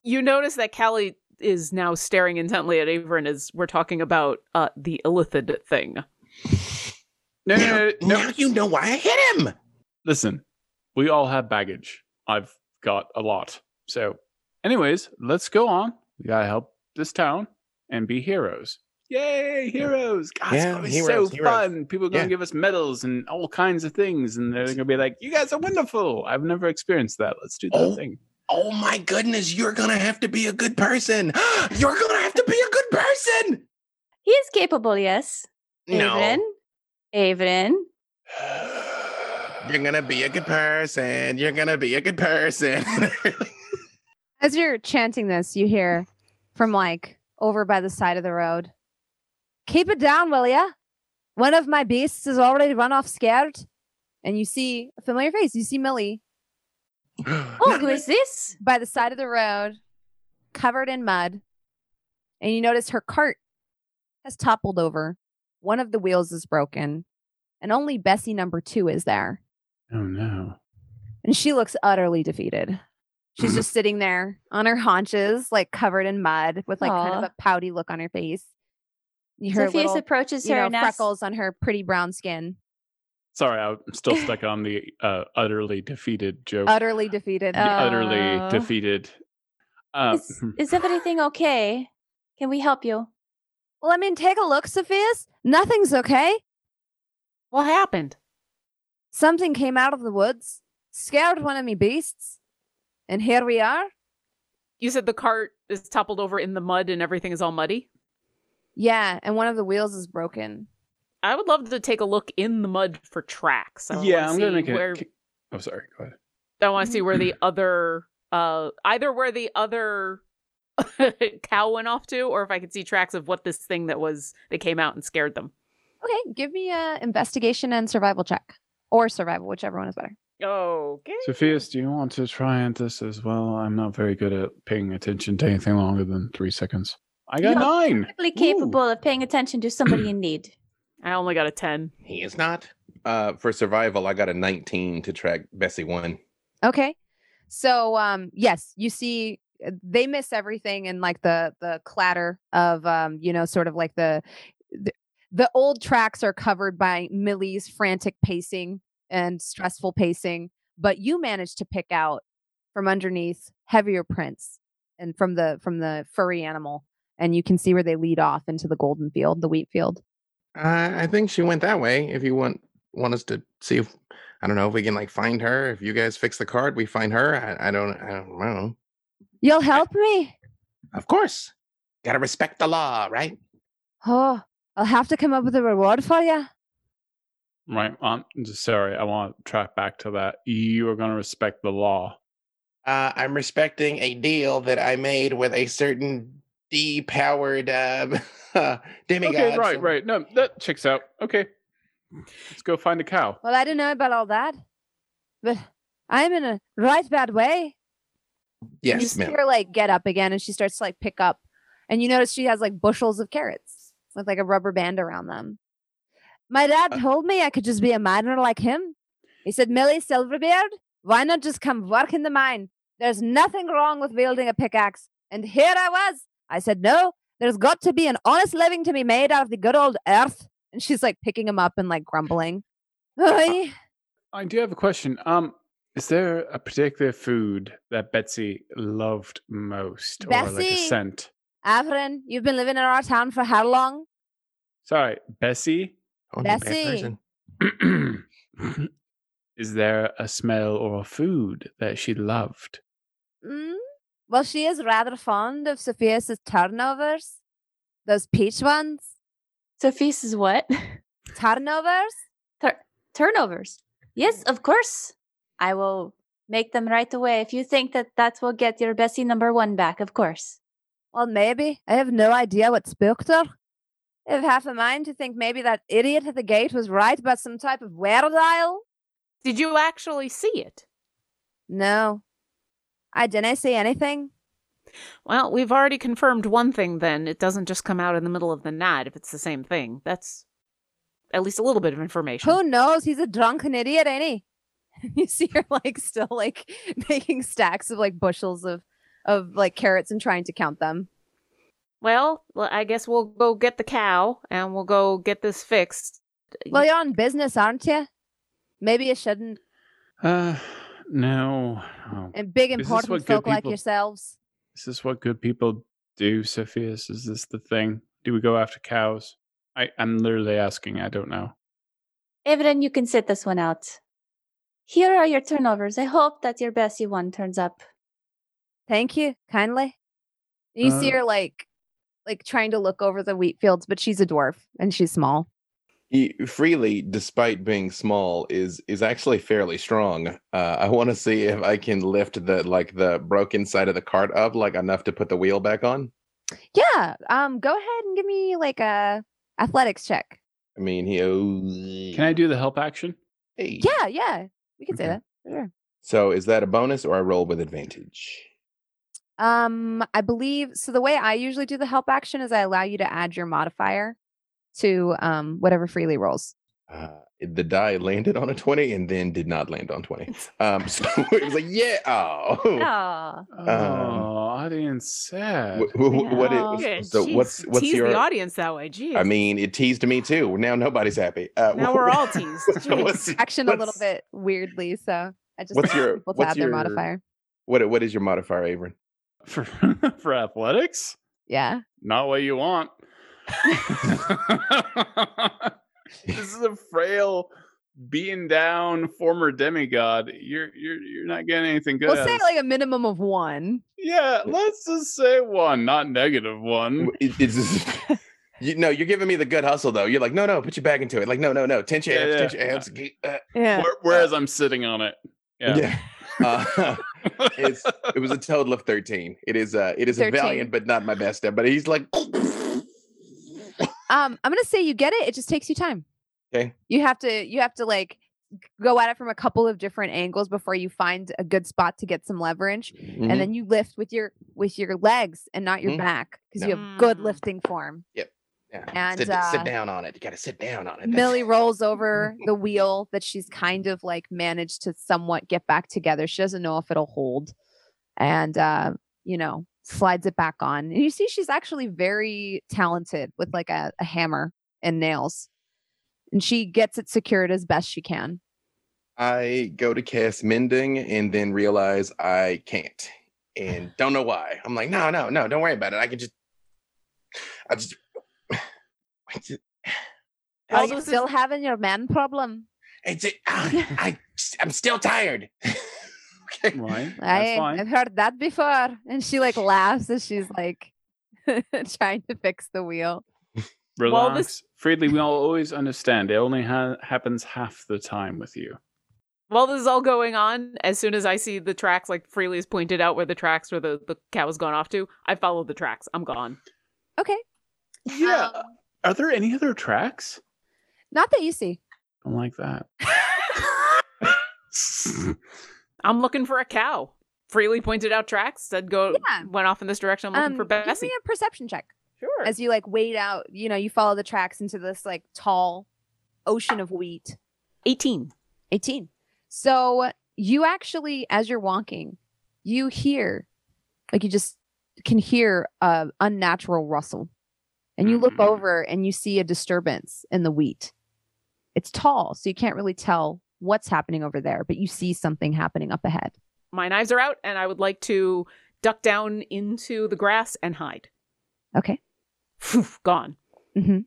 You notice that Callie is now staring intently at Averin as we're talking about uh, the illithid thing. No, no, now, no, no. now you know why I hit him. Listen, we all have baggage. I've got a lot. So, anyways, let's go on. We gotta help this town and be heroes. Yay, heroes! God, it's Yeah, gonna be heroes, so heroes. fun. People are gonna Yeah. give us medals and all kinds of things, and they're gonna be like, "You guys are wonderful." I've never experienced that. Let's do that Oh. thing. Oh my goodness, you're gonna have to be a good person. [gasps] You're gonna have to be a good person. He is capable, yes. No. Averin. Averin. You're gonna be a good person. You're gonna be a good person. As you're chanting this, you hear from like over by the side of the road. Keep it down, will ya? One of my beasts has already run off scared. And you see a familiar face. You see Millie [gasps] Oh, who is this? by the side of the road, covered in mud. And you notice her cart has toppled over. One of the wheels is broken. And only Bessie number two is there. Oh no! And she looks utterly defeated. She's just sitting there on her haunches, like covered in mud, with like kind of a pouty look on her face. You hear Sophias little, approaches you her know, and asks, freckles on her pretty brown skin. Sorry, I'm still [laughs] stuck on the uh, utterly defeated joke. Utterly defeated. The utterly Oh. defeated. Uh, is, is everything okay? Can we help you? Well, I mean, take a look, Sophias. Nothing's okay. What happened? Something came out of the woods, scared one of me beasts, and here we are. You said the cart is toppled over in the mud and everything is all muddy. Yeah, and one of the wheels is broken. I would love to take a look in the mud for tracks. I yeah, I'm gonna see make it. where Oh, sorry. Go ahead. I want to see where the other, uh, either where the other [laughs] cow went off to, or if I could see tracks of what this thing that was that came out and scared them. Okay, give me a investigation and survival check, or survival, whichever one is better. Okay. Sophias, do you want to try at this as well? I'm not very good at paying attention to anything longer than three seconds. I got Yeah. nine. Perfectly capable of paying attention to somebody in [clears throat] need. I only got a ten. he is not. Uh, for survival, I got a 19 to track Bessie one. Okay. So um yes, you see they miss everything and like the the clatter of um you know sort of like the the, the old tracks are covered by Millie's frantic pacing and stressful pacing, but you managed to pick out from underneath heavier prints and from the from the furry animal and you can see where they lead off into the golden field the wheat field Uh, I think she went that way. If you want want us to see if I don't know if we can like find her. If you guys fix the card, we find her. I, I don't. I don't know. You'll help me Of course, gotta respect the law, right? oh i'll have to come up with a reward for you Right. Um, just sorry, I want to track back to that. You are going to respect the law. Uh, I'm respecting a deal that I made with a certain depowered [laughs] uh, demigod. Okay, right, so- right. No, that checks out. Okay. Let's go find a cow. well i don't know about all that but i'm in a right bad way you Yes, see ma'am. her like get up again and she starts to like pick up and you notice she has like bushels of carrots with like a rubber band around them my dad Uh, told me i could just be a miner like him he said millie silverbeard why not just come work in the mine there's nothing wrong with wielding a pickaxe and here i was i said no there's got to be an honest living to be made out of the good old earth and she's like picking him up and like grumbling [laughs] Oy. I do have a question. Um, is there a particular food that Betsy loved most, or like a Bessie? scent? Averin, you've been living in our town for how long Sorry, Bessie. Oh, Bessie. [clears throat] is there a smell or a food that she loved? Mm? Well, she is rather fond of Sophia's turnovers. Those peach ones. Sophia's what? Turnovers? Tur- turnovers. Yes, of course. I will make them right away. If you think that that will get your Bessie number one back, of course. Well, maybe. I have no idea what spooked her. I have half a mind to think maybe that idiot at the gate was right about some type of weredile. Did you actually see it? No. I didn't see anything. Well, we've already confirmed one thing then. It doesn't just come out in the middle of the night if it's the same thing. That's at least a little bit of information. Who knows? He's a drunken idiot, ain't he? [laughs] you see her like still like [laughs] making stacks of like bushels of of like carrots and trying to count them. Well, well, I guess we'll go get the cow and we'll go get this fixed. Well, you're on business, aren't you? Maybe you shouldn't. Uh, no. Oh. And big important what good folk like people- yourselves. Is this what good people do, Sophias? Is this the thing? Do we go after cows? I, I'm literally asking. I don't know. Evelyn, you can sit this one out. Here are your turnovers. I hope that your Bessie one turns up. Thank you, kindly. You see Uh, her like like trying to look over the wheat fields, but she's a dwarf and she's small. He freely, despite being small, is is actually fairly strong. Uh, I want to see if I can lift the like the broken side of the cart up like enough to put the wheel back on. Yeah. Um, go ahead and give me like a athletics check. I mean, he. Oh, Can I do the help action? Hey. Yeah, yeah. We can say Okay. that. Sure. So is that a bonus or I roll with advantage? Um, I believe so. The way I usually do the help action is I allow you to add your modifier to um whatever freely rolls. Uh, the die landed on a twenty and then did not land on twenty. [laughs] Um, [laughs] so it was like, yeah. Oh. Oh, Oh, audience sad. Wh- wh- wh- what Yeah. is, Yeah, so jeez, what's what's tease your? the audience that way? Jeez. I mean, it teased me too. Now nobody's happy. Uh, now we're all teased. [laughs] Jeez. what's, Action a little bit weirdly, so I just What's like your- people to what's add their your- modifier. What what is your modifier, Averin? For for athletics? Yeah. Not what you want. This is a frail, beaten down former demigod. You're you're you're not getting anything good. We'll say like a minimum of one. yeah, let's just say one, not negative one. It- it's just- [laughs] you know, you're giving me the good hustle though. You're like, no, no, put your back into it. Like, no, no, no, tension, Yeah, abs, yeah, tension, yeah. abs. ge- Uh, Yeah. Where- Whereas I'm sitting on it. Yeah. yeah. [laughs] Uh, it's it was a total of 13. It is uh it is a 13. valiant, but not my best. But he's like, [laughs] Um, I'm gonna say you get it. It just takes you time. Okay. You have to you have to like go at it from a couple of different angles before you find a good spot to get some leverage, Mhm. and then you lift with your with your legs and not your Mhm. back because No. you have good Mm. lifting form. Yep yeah. and, sit, uh, sit down on it. You got to sit down on it. Millie rolls over the [laughs] wheel that she's kind of like managed to somewhat get back together. She doesn't know if it'll hold, and uh, you know slides it back on. And you see she's actually very talented with like a, a hammer and nails, and she gets it secured as best she can. I go to cast mending and then realize I can't, and [sighs] don't know why. I'm like, no, no, no, don't worry about it. I can just, I just. [sighs] [sighs] Are you still having your man problem? It's I, uh, [laughs] I I'm still tired. [laughs] [laughs] okay. Right. That's I, fine. I've heard that before. And she like laughs as she's like [laughs] trying to fix the wheel. Relax. [laughs] Well, this- Freely, we all always understand. It only ha- happens half the time with you. While this is all going on, as soon as I see the tracks, like Freely has pointed out where the tracks where the, the cow has gone off to, I follow the tracks. I'm gone. Okay. Yeah. Um, Are there any other tracks? not that you see. I don't like that. I'm looking for a cow. Freely pointed out tracks, said go Yeah. went off in this direction. I'm looking Um, for give me a perception check. Sure. As you like wade out, you know, you follow the tracks into this like tall ocean of wheat. 18. 18. So you actually, as you're walking, you hear, like you just can hear a unnatural rustle. And you look Mhm. over and you see a disturbance in the wheat. It's tall, so you can't really tell what's happening over there, but you see something happening up ahead. My knives are out, and I would like to duck down into the grass and hide. Okay. Phew, gone. hmm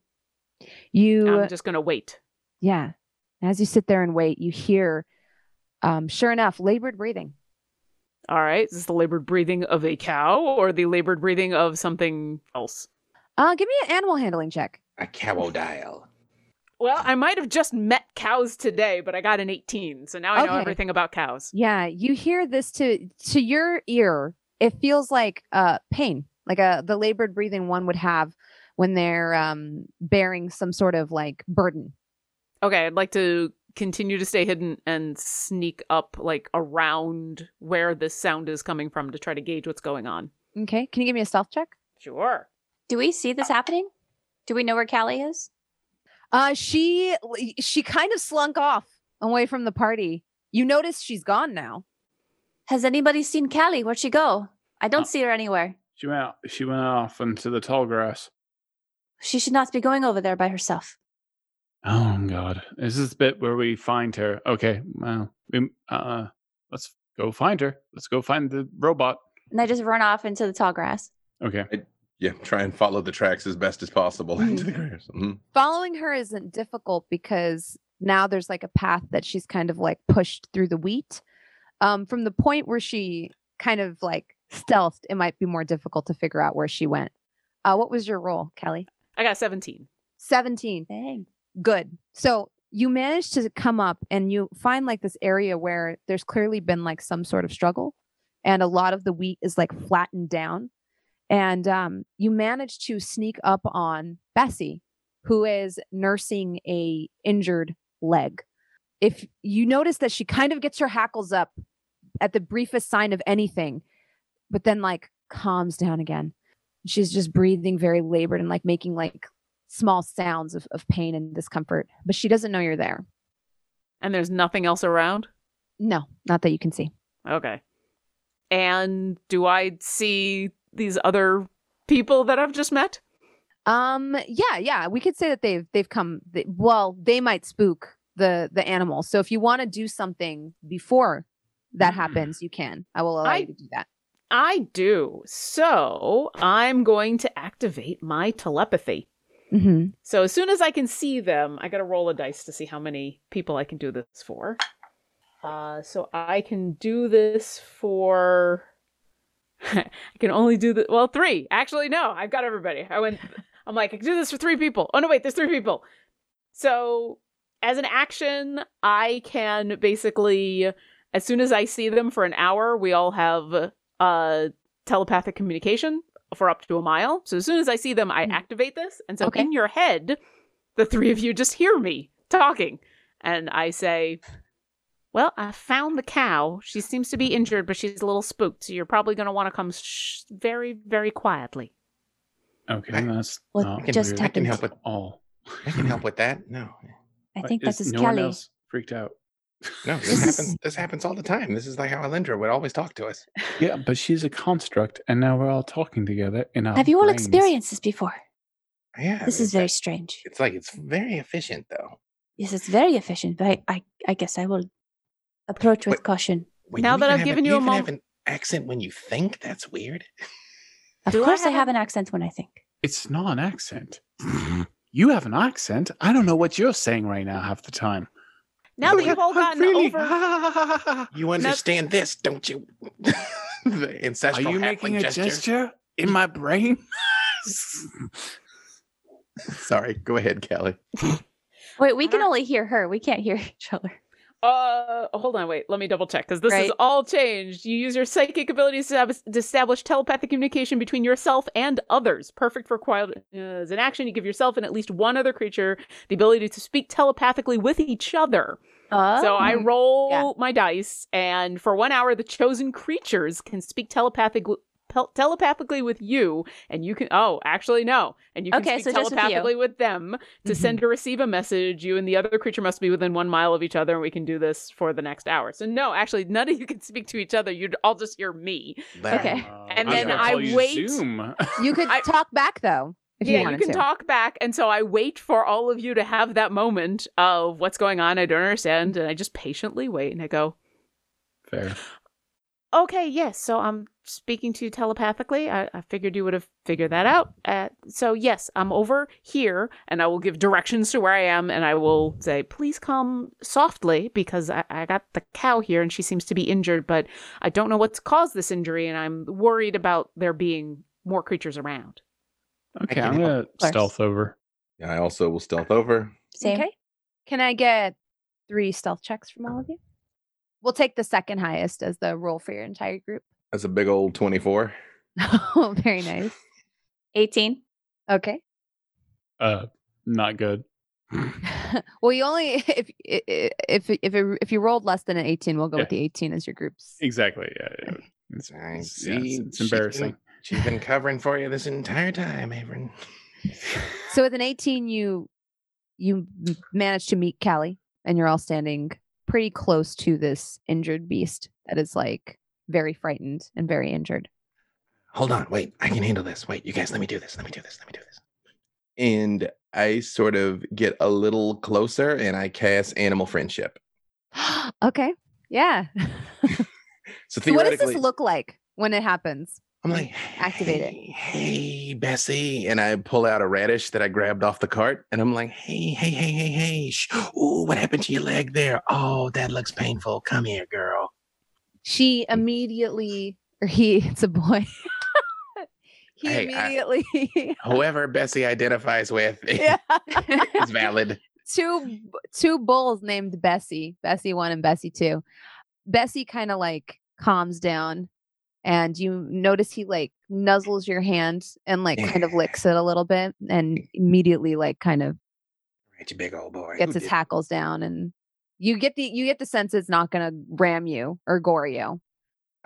You I'm just gonna wait. Yeah. As you sit there and wait, you hear, um, sure enough, labored breathing. All right. Is this the labored breathing of a cow or the labored breathing of something else? Uh, give me an animal handling check. A cowodial. Well, I might have just met cows today, but I got an 18, so now I know everything about cows. Yeah, you hear this to to your ear. It feels like uh pain, like a the labored breathing one would have when they're um bearing some sort of like burden. Okay, I'd like to continue to stay hidden and sneak up like around where this sound is coming from to try to gauge what's going on. Okay, can you give me a stealth check? Sure. Do we see this happening? Do we know where Callie is? Uh, she she kind of slunk off away from the party. You notice she's gone now. Has anybody seen Callie? Where'd she go? I don't Uh, see her anywhere. She went out, she went off into the tall grass. She should not be going over there by herself. Oh god. This is this the bit where we find her? Okay, well, we, uh let's go find her. Let's go find the robot. And I just run off into the tall grass. Okay. Yeah, try and follow the tracks as best as possible [laughs] into the grass. Mhm. Following her isn't difficult because now there's like a path that she's kind of like pushed through the wheat. Um, from the point where she kind of like stealthed, it might be more difficult to figure out where she went. Uh, what was your roll, Kelly? I got 17. 17. Dang. Good. So you manage to come up and you find like this area where there's clearly been like some sort of struggle and a lot of the wheat is like flattened down. And um, you manage to sneak up on Bessie, who is nursing a injured leg. If you notice that she kind of gets her hackles up at the briefest sign of anything, but then like calms down again. She's just breathing very labored and like making like small sounds of, of pain and discomfort, but she doesn't know you're there. And there's nothing else around? No, not that you can see. Okay. And do I see these other people that I've just met? Um, yeah, yeah, we could say that they've they've come. They, well, they might spook the the animal. So if you want to do something before that Mm. happens, you can. I will allow I- you to do that. I do. So I'm going to activate my telepathy. Mm-hmm. So as soon as I can see them, I got to roll a dice to see how many people I can do this for. Uh, so I can do this for. I can only do the well three. Actually, no, I've got everybody. I went. I'm like I can do this for three people. Oh no, wait, there's three people. So as an action, I can basically, as soon as I see them for an hour, we all have uh telepathic communication for up to a mile. So as soon as I see them, I Mm. activate this. And so Okay. in your head, the three of you just hear me talking. And I say, Well, I found the cow. She seems to be injured, but she's a little spooked. So you're probably going to want to come sh- very, very quietly. Okay, I- that's What not just weird I can help with all. I can help with that. No. I think that is is no one else freaked out. No, [laughs] this happens this happens all the time. This is like how Alindra would always talk to us. Yeah, but she's a construct, and now we're all talking together in our Have you all brains. experienced this before? Yeah. This is very like- strange. it's like it's very efficient though. Yes, it's very efficient, but I, I, I guess I will Approach with Wait. caution. Wait, Now that I've have given a, you a even have an accent when you think. That's weird. Of Do course, I have have an accent when I think. It's not an accent. [laughs] You have an accent. I don't know what you're saying right now half the time. Now that you've all gotten really- over. [laughs] You understand this, don't you? [laughs] the Are you making a gesture. gesture in my brain? Sorry, go ahead, Callie. Wait, we can only hear her. We can't hear each other. Uh, hold on, wait. Let me double check because this Right. is all changed. You use your psychic abilities to estab- to establish telepathic communication between yourself and others. Perfect for quiet uh, as an action. You give yourself and at least one other creature the ability to speak telepathically with each other. Oh, So I roll Yeah. my dice, and for one hour, the chosen creatures can speak telepathic pel- telepathically with you, and you can. Oh, actually, no, and you can Okay, speak so just with telepathically with, them to Mhm. send or receive a message. You and the other creature must be within one mile of each other, and we can do this for the next hour. So no, actually, none of you can speak to each other. You'd all just hear me. That- Okay. Uh, And was then gonna I you wait- Zoom. [laughs] You could I- talk back though if yeah, you you, can to. talk back, and so I wait for all of you to have that moment of what's going on. I don't understand, and I just patiently wait, and I go, Fair. Okay, yes. So I'm speaking to you telepathically. I, I figured you would have figured that out. Uh, so yes, I'm over here, and I will give directions to where I am, and I will say, please come softly because I, I got the cow here, and she seems to be injured, but I don't know what's caused this injury, and I'm worried about there being more creatures around. Okay, I'm gonna stealth over. Yeah, I also will stealth over. same. Okay. Can I get three stealth checks from all of you? We'll take the second highest as the roll for your entire group. That's a big old 24. Oh, [laughs] very nice. 18. Okay. Uh, not good. [laughs] [laughs] well, you only if i- i- if if it, if you rolled less than an 18, we'll go with the 18 as your groups. Exactly. Yeah. yeah. It's, I it's, yeah, it's- see. it's She's been- embarrassing. She's been covering for you this entire time, Avon. So with an 18, you you m- manage to meet Callie, and you're all standing pretty close to this injured beast that is like very frightened and very injured. Hold on, wait. I can handle this. Wait, you guys, let me do this. Let me do this. Let me do this. And I sort of get a little closer and I cast animal friendship. [gasps] okay. Yeah. [laughs] [laughs] So So what does this look like when it happens? I'm like, Activate it. hey, Hey, Bessie. And I pull out a radish that I grabbed off the cart. And I'm like, hey, hey, hey, hey, hey. Shh. Ooh, what happened to your leg there? Oh, that looks painful. Come here, girl. She immediately, or he, [laughs] it's a boy. he Hey, I- immediately. [laughs] Whoever Bessie identifies with yeah. [laughs] is valid. two two bulls named Bessie, Bessie one and Bessie two. Bessie kind of like calms down, and you notice he like nuzzles your hand and like kind of [laughs] licks it a little bit, and immediately like kind of Right, you big old boy. gets Who his did- hackles down, and you get the you get the sense it's not gonna ram you or gore you.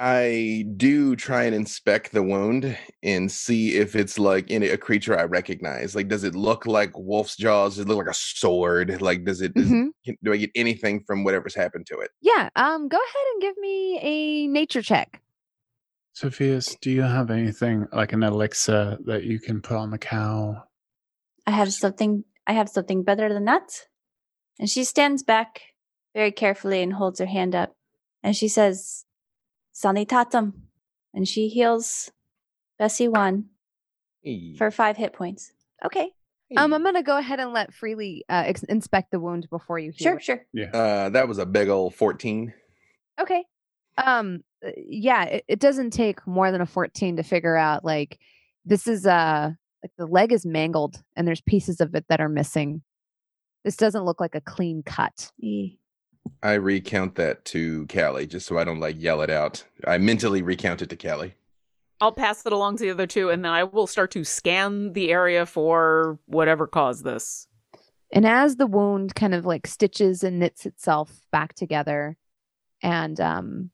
I do try and inspect the wound and see if it's like in a creature I recognize. Like, does it look like wolf's jaws? Does it look like a sword? Like, does it? Does, Mhm. can- do I get anything from whatever's happened to it? Yeah. Um. Go ahead and give me a nature check. Sophias, do you have anything like an elixir that you can put on the cow? I have something I have something better than that. And she stands back very carefully and holds her hand up. And she says, Sanitatum. And she heals Bessie one for five hit points. Okay. Um. I'm gonna go ahead and let Freely uh, ex- inspect the wound before you heal Sure, it. sure. Uh, that was a big old 14. Okay. Um yeah, it, it doesn't take more than a 14 to figure out like this is uh like the leg is mangled and there's pieces of it that are missing. This doesn't look like a clean cut. I recount that to Callie just so I don't like yell it out. I mentally recount it to Callie. I'll pass it along to the other two, and then I will start to scan the area for whatever caused this. And as the wound kind of like stitches and knits itself back together and um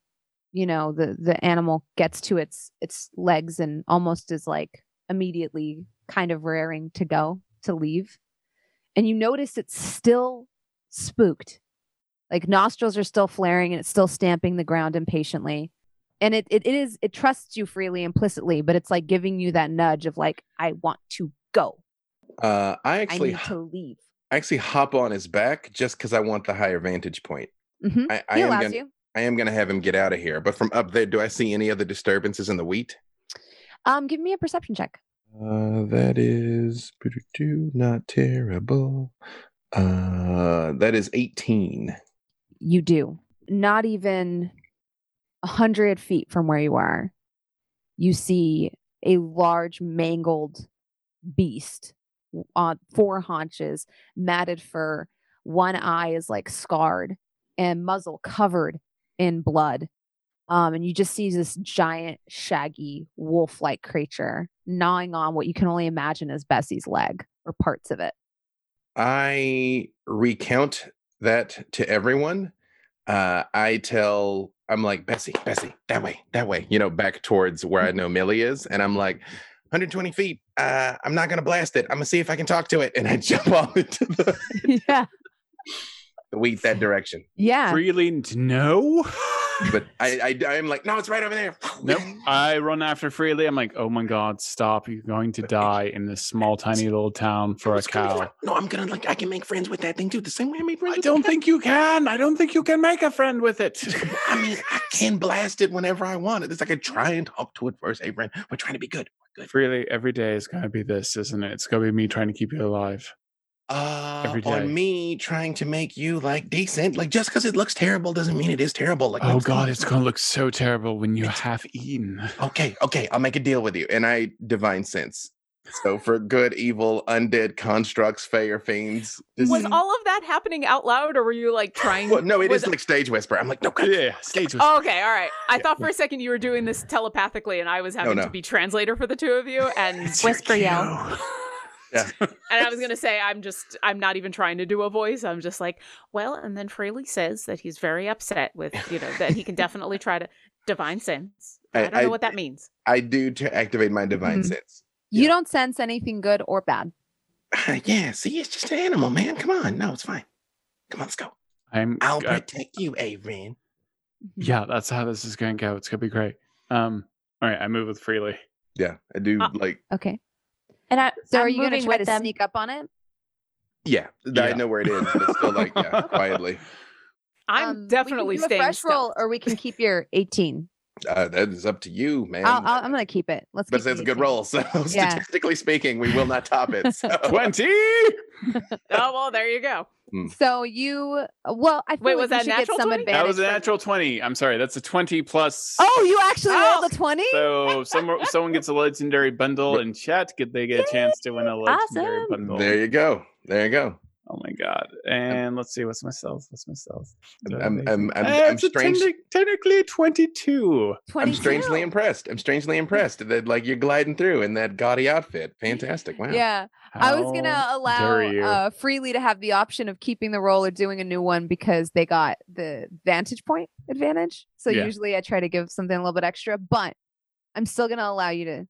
you know the the animal gets to its its legs and almost is like immediately kind of raring to go to leave and you notice it's still spooked like nostrils are still flaring and it's still stamping the ground impatiently and it, it, it is it trusts you freely implicitly but it's like giving you that nudge of like i want to go Uh, I i actually need to leave I actually hop on his back just because I want the higher vantage point. Mhm. I, I He allows gonna you. I am gonna have him get out of here. But from up there, do I see any other disturbances in the wheat? Um, give me a perception check. Uh, that is not terrible. Uh, that is 18. You do. Not even a hundred feet from where you are, you see a large mangled beast on four haunches, matted fur. One eye is like scarred and muzzle covered in blood. Um, and you just see this giant, shaggy, wolf-like creature gnawing on what you can only imagine as Bessie's leg or parts of it. I recount that to everyone. Uh, I tell, I'm like, Bessie, Bessie, that way, that way, you know, back towards where I know Millie is. And I'm like, 120 feet. Uh, I'm not going to blast it. I'm going to see if I can talk to it. And I [laughs] jump off into the, [laughs] yeah, the wheat that [laughs] direction. yeah. Freely, no. [laughs] But I, I, I'm like, no, it's right over there. [laughs] Nope. I run after Freely. I'm like, oh my god, stop! You're going to die in this small, tiny little town for a It's gonna be cow. fine. No, I'm gonna like I can make friends with that thing too. The same way I made friends I with don't the think you can. I don't think you can make a friend with it. I mean, I can blast it whenever I want it. It's like I try and talk to it first. Hey, friend, we're trying to be good. We're good. Freely, every day is going to be this, isn't it? It's going to be me trying to keep you alive. Uh, on me trying to make you like decent. Like just because it looks terrible doesn't mean it is terrible. Like Oh god, go. it's going to look so terrible when you It's- have eaten. [laughs] okay. Okay, I'll make a deal with you. And I divine sense. So for good, evil, undead constructs, fey or fiends. this- Was all of that happening out loud, or were you like trying? well, no, it was is like stage whisper. I'm like, no, God. Yeah, stage whisper. Oh, okay, all right. I thought for a second you were doing this telepathically, and I was having no. to be translator for the two of you. And Whisper yell. Cue. [laughs] and I was gonna say I'm just I'm not even trying to do a voice. I'm just like, well, and then Freely says that he's very upset with you know that he can definitely try to divine sense. I, I- don't know I- what that means. I do to activate my divine Mhm. sense. You Yeah. don't sense anything good or bad. [laughs] yeah. See, it's just an animal, man. Come on. No, it's fine. Come on, let's go. I'm. I'll I- protect you, Averin. yeah, that's how this is going to go. It's going to be great. Um. All right, I move with Freely. Yeah, I do Uh, like. Okay. And I, So I'm are you going to try to them. sneak up on it? Yeah, th- I know where it is, but it's still like yeah, [laughs] quietly. I'm Um, definitely we can staying a fresh roll, or we can keep your 18. Uh, that is up to you, man. I'll, I'll, I'm going to keep it. Let's. but keep it's a good roll. [laughs] So Yeah. statistically speaking, we will not top it. [laughs] So. Twenty. [laughs] Oh well, there you go. So you, well, I feel Wait, like was that natural some 20? That was a natural twenty. I'm sorry, that's a twenty plus. Oh, you actually Oh. rolled a 20? So someone someone gets a legendary bundle in chat. Get they get a chance to win a legendary Awesome. bundle. There you go. There you go. Oh my god! And let's see, what's my stealth? What's my stealth? I'm- I'm- I'm- I'm- Eh, I'm strange- techni- technically twenty-two. 22. I'm strangely impressed. I'm strangely impressed that like you're gliding through in that gaudy outfit. Fantastic. Wow. Yeah. I was going to allow uh, Freely to have the option of keeping the role or doing a new one because they got the vantage point advantage. So Yeah. usually I try to give something a little bit extra, but I'm still going to allow you to.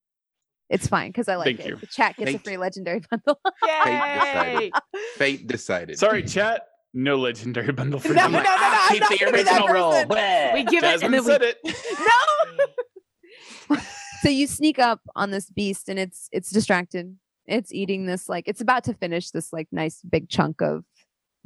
It's fine because I like Thank it. you. The chat gets a free legendary [laughs] bundle. Yay! [laughs] Fate decided. Sorry, chat. No legendary bundle for No, you. no, no, no, I'm keep not the gonna be that original roll. person. We give it, and then we said it. [laughs] no. so you sneak up on this beast and it's it's distracted. It's eating this like it's about to finish this like nice big chunk of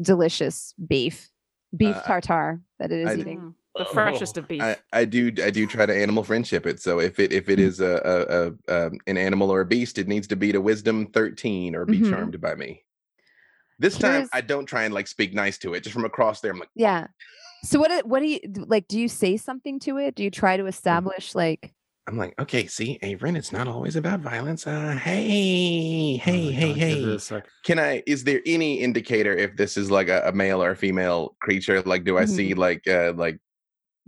delicious beef, beef Uh, tartare that it is I- eating. Mm, the [laughs] freshest of beef. I, I do I do try to animal friendship it. So if it if Mm-hmm. it is a, a, a um, an animal or a beast, it needs to beat a wisdom 13 or be Mhm. charmed by me. This time I don't try and like speak nice to it. Just from across there, I'm like, Yeah. So what? do- What do you like? Do you say something to it? Do you try to establish like? I'm like, okay, see, Averin, it's not always about violence. Uh, hey, hey, Oh, hey, God, hey. can I? Is there any indicator if this is like a, a male or a female creature? Like, do I Mm-hmm. see like uh like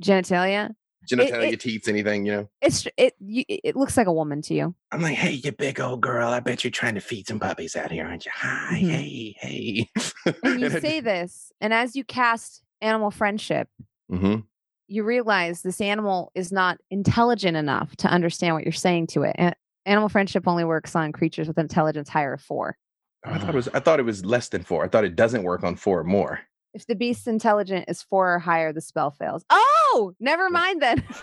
genitalia. genitalia, it- teats, anything? You know? It's it. You, it looks like a woman to you. I'm like, hey, you big old girl. I bet you're trying to feed some puppies out here, aren't you? Hi, Mhm. hey, hey. [laughs] And you say this, and as you cast animal friendship, Mhm. you realize this animal is not intelligent enough to understand what you're saying to it. And animal friendship only works on creatures with intelligence higher of four. Oh, I thought it [sighs] was I thought it was less than four. I thought it doesn't work on four or more. If the beast's intelligent is four or higher, the spell fails. Oh, never mind then. [laughs]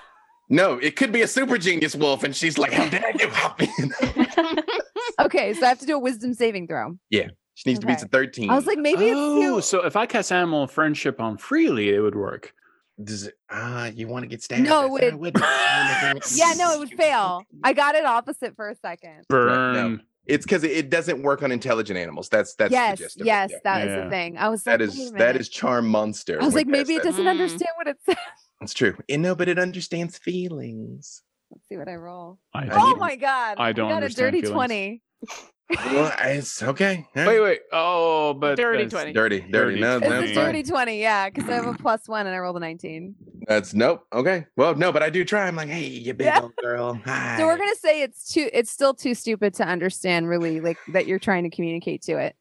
No, it could be a super genius wolf, and she's like, "How dare you [laughs] help me?" [laughs] okay, so I have to do a wisdom saving throw. Yeah, she needs to Okay. be to 13. I was like, maybe oh, it's so if I cast animal friendship on freely, it would work. Does it- Ah, you want to get stabbed? No, it- wouldn't. I wouldn't. too. Yeah, no, it would fail. I got it opposite for a second. Burn. It's because it doesn't work on intelligent animals. That's that's yes, the gist of yes, it. yeah. that was Yeah. the thing. I was That like, is "Wait a that minute." is charm monster. I was like, maybe it doesn't Mm. understand what it says. It's true. You know, but it understands feelings. Let's see what I roll. I I Oh my god! I don't got a understand dirty feelings. twenty. Well, it's okay. all Wait, wait. Oh, but Dirty that's- 20. Dirty, dirty. Dirty No, It's twenty. that's a fine. dirty twenty, yeah, because I have a plus one and I rolled a nineteen. That's nope. Okay. Well, no, but I do try. I'm like, hey, you big Yeah. old girl. Hi. So we're gonna say it's too. It's still too stupid to understand, really, like that you're trying to communicate to it.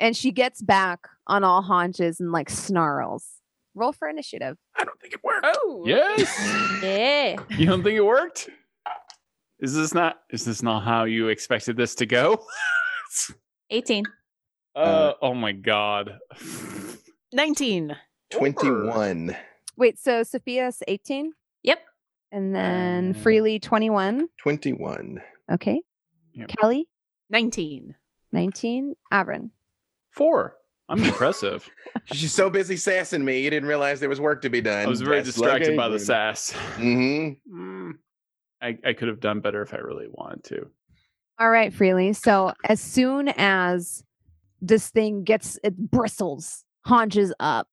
And she gets back on all haunches and like snarls. Roll for initiative. I don't think it worked. Oh. Yes. Yeah. you don't think it worked? Is this not? Is this not how you expected this to go? 18. [laughs] uh, oh my god. [laughs] 19. 21. Wait, so Sophias eighteen, Yep. and then Uh, Freely twenty-one. 21. Okay. Yep. Kelly 19. nineteen. Averin. Four. I'm impressive. [laughs] She's so busy sassing me, you didn't realize there was work to be done. I was very distracted by the sass. Mm-hmm. Mm, I, I could have done better if I really wanted to. All right, Freely. So as soon as this thing gets it bristles, haunches up,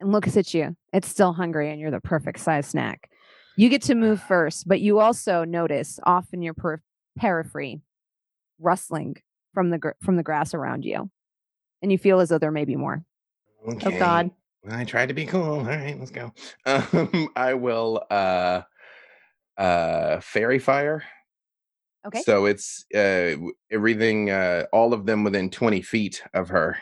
and looks at you, it's still hungry, and you're the perfect size snack. You get to move [sighs] first, but you also notice off in your per- periphery rustling from the gr- from the grass around you, and you feel as though there may be more. Okay. Oh, God. I tried to be cool. All right, let's go. [laughs] Um, I will uh uh faerie fire. Okay. So it's uh everything uh all of them within 20 feet of her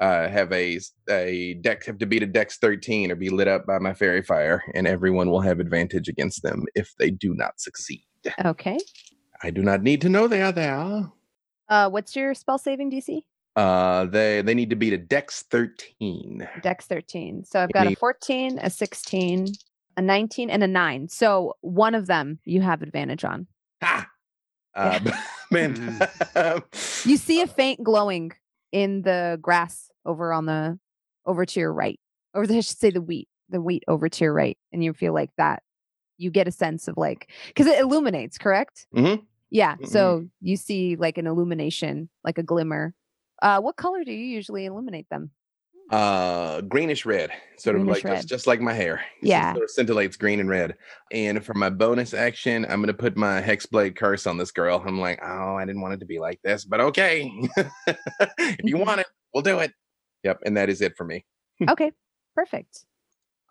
uh have a a deck have to beat a dex 13 or be lit up by my faerie fire and everyone will have advantage against them if they do not succeed. Okay. I do not need to know they are there. Uh, what's your spell saving DC? Uh they they need to beat a dex 13. Dex 13. So I've got a 14, a 16, a 19, and a 9. So one of them you have advantage on. Ha! Uh, [laughs] man. You see a faint glowing in the grass over on the over to your right. Or [laughs] I should say the wheat, the wheat over to your right. And you feel like that. You get a sense of like because it illuminates, correct? Mhm. Yeah. Mhm. So you see like an illumination, like a glimmer. Uh, what color do you usually illuminate them? Uh greenish red sort of like red. just, just like my hair It Yeah. sort of scintillates green and red and for my bonus action i'm gonna put my hexblade curse on this girl i'm like oh i didn't want it to be like this but okay [laughs] if you Mhm. want it we'll do it yep and that is it for me Okay, perfect.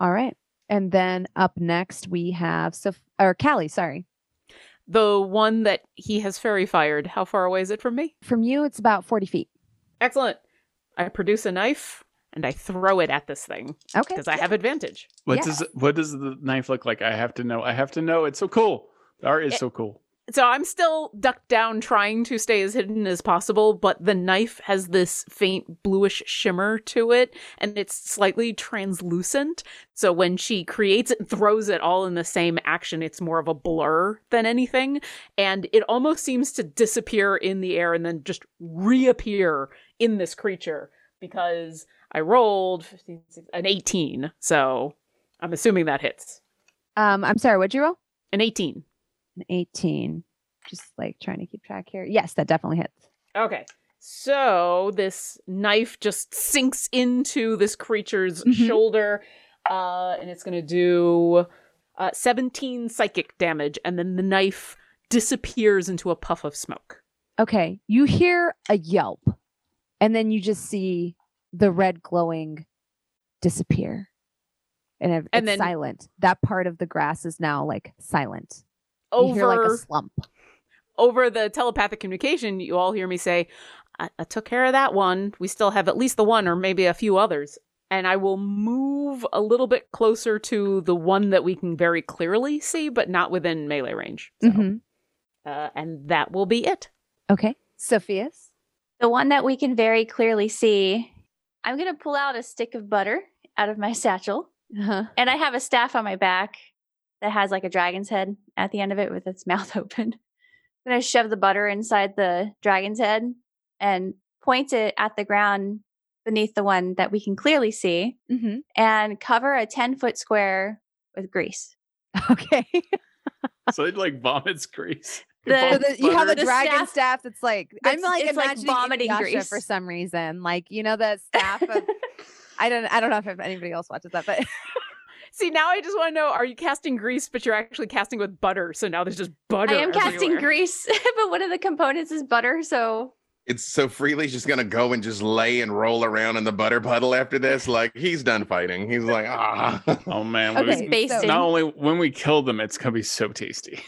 All right. And then up next we have Soph- or Callie, sorry. The one that he has faerie fired, how far away is it from me? From you, it's about 40 feet. Excellent. I produce a knife and I throw it at this thing Okay. because I have advantage. What Yeah. does what does the knife look like? I have to know. I have to know. It's so cool. The art is It- so cool. So I'm still ducked down trying to stay as hidden as possible, but the knife has this faint bluish shimmer to it and it's slightly translucent. So when she creates it and throws it all in the same action, it's more of a blur than anything. And it almost seems to disappear in the air and then just reappear in this creature because I rolled 15, 16 an 18. So I'm assuming that hits. Um, I'm sorry, what'd you roll? An 18. An 18. Just like trying to keep track here. Yes, that definitely hits. Okay. So this knife just sinks into this creature's Mhm. shoulder, uh, and it's going to do uh, 17 psychic damage, and then the knife disappears into a puff of smoke. Okay. You hear a yelp, and then you just see the red glowing disappear. And it- And it's then- silent. That part of the grass is now like silent. You hear Over like a slump. over the telepathic communication, you all hear me say, I-, I took care of that one. We still have at least the one or maybe a few others. And I will move a little bit closer to the one that we can very clearly see, but not within melee range. So, Mhm. uh, and that will be it. Okay. Sophias. The one that we can very clearly see, I'm going to pull out a stick of butter out of my [laughs] satchel. Uh-huh. And I have a staff on my back that has like a dragon's head at the end of it with its [laughs] mouth open. I'm going to shove the butter inside the dragon's head and point it at the ground beneath the one that we can clearly see hmm and cover a 10 foot square with grease. [laughs] Okay. so it like vomits grease. It The- So the, you have a dragon staff- staff that's like I'm like it's like imagining vomiting Inuyasha grease. for some reason. Like you know the [laughs] staff of I don't I don't know if anybody else watches that, but [laughs] See, now I just want to know: Are you casting grease, but you're actually casting with butter? So now there's just butter. I am casting grease, [laughs] but one of the components is butter. So It's so Freely's just gonna go and just lay and roll around in the butter puddle after this. Like he's done fighting. He's like, ah. Oh man, Okay, we- so- not only when we kill them, it's gonna be so tasty.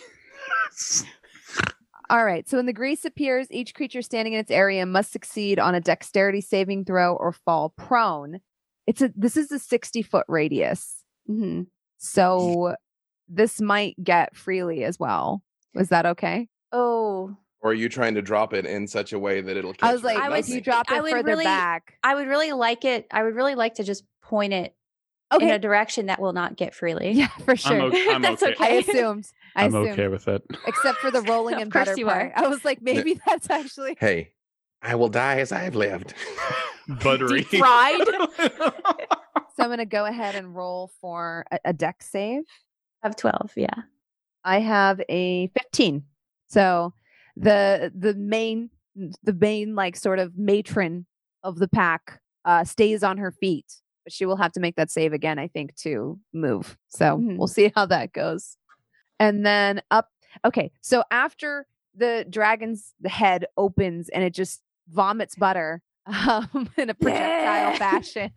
All right. So when the grease appears, each creature standing in its area must succeed on a dexterity saving throw or fall prone. It's a this is a 60 foot radius. mhm. So this might get freely as well. Was that okay? oh, or are you trying to drop it in such a way that it'll? Catch I was like, I if you nothing? drop I it would further really- back. I would really like it. I would really like to just point it in a direction that will not get freely. Yeah, [laughs] for I'm, sure. okay, I'm [laughs] That's okay. I [laughs] assumed. I I'm assumed. okay with it. Except for the rolling Of and course butter you part. are. I was like, maybe that's actually Hey, I will die as I have lived. Buttery. Deep fried. so I'm gonna go ahead and roll for a, a deck save. Of 12, yeah. I have a 15. So the the main the main like sort of matron of the pack uh stays on her feet, but she will have to make that save again, I think, to move. So Mhm. we'll see how that goes. And then up okay, so after the dragon's head opens and it just vomits butter [laughs] um, in a projectile Yeah. [laughs] fashion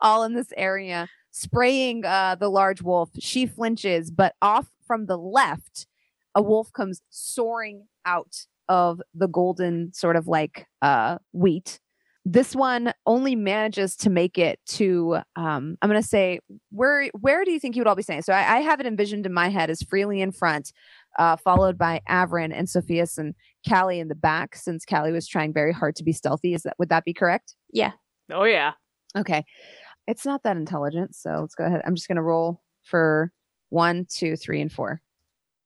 all in this area spraying uh, the large wolf. She flinches, but off from the left, a wolf comes soaring out of the golden sort of like uh, wheat. This one only manages to make it to. Um, I'm going to say where. Where do you think you would all be saying? So I, I have it envisioned in my head as freely in front, uh, followed by Averin and Sophias and Callie in the back. Since Callie was trying very hard to be stealthy, is that would that be correct? Yeah oh yeah. Okay. It's not that intelligent. So let's go ahead. I'm just going to roll for one, two, three, and four.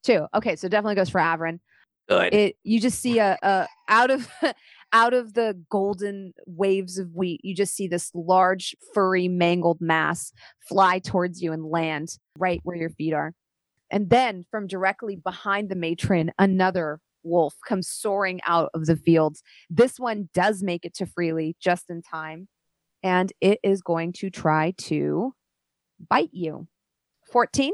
Two. Okay. So definitely goes for Averin. Good. It, you just see a, a out of, [laughs] out of the golden waves of wheat, you just see this large, furry, mangled mass fly towards you and land right where your feet are. And then from directly behind the matron, another wolf comes soaring out of the fields. This one does make it to freely just in time and it is going to try to bite you. 14.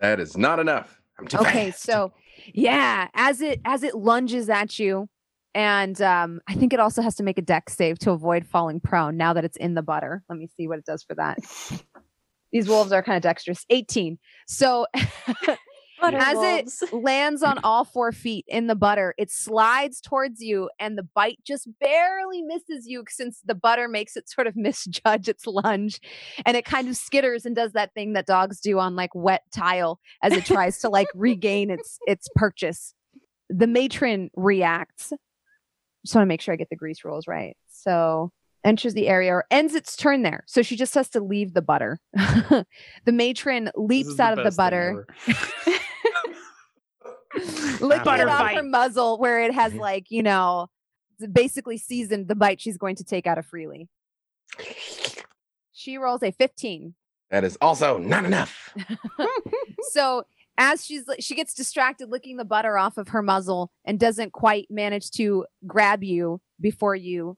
That is not enough. I'm too Okay, [laughs] so yeah, as it as it lunges at you and um I think it also has to make a deck save to avoid falling prone now that it's in the butter. Let me see what it does for that. These wolves are kind of dexterous. 18. So [laughs] as wolves. it [laughs] lands on all four feet in the butter, it slides towards you, and the bite just barely misses you since the butter makes it sort of [laughs] misjudge its lunge. And it kind of skitters and does that thing that dogs do on like wet tile as it tries to like regain its its purchase. The matron reacts. Just want to make sure I get the grease rolls right. So enters the area or ends its turn there. So she just has to leave the butter. [laughs] the matron leaps out the of the butter ever. [laughs] licking Butter it off fight. her muzzle where it has [laughs] like you know basically seasoned the bite she's going to take out of freely she rolls a 15 That is also not enough. so as she's she gets distracted licking the butter off of her muzzle and doesn't quite manage to grab you before you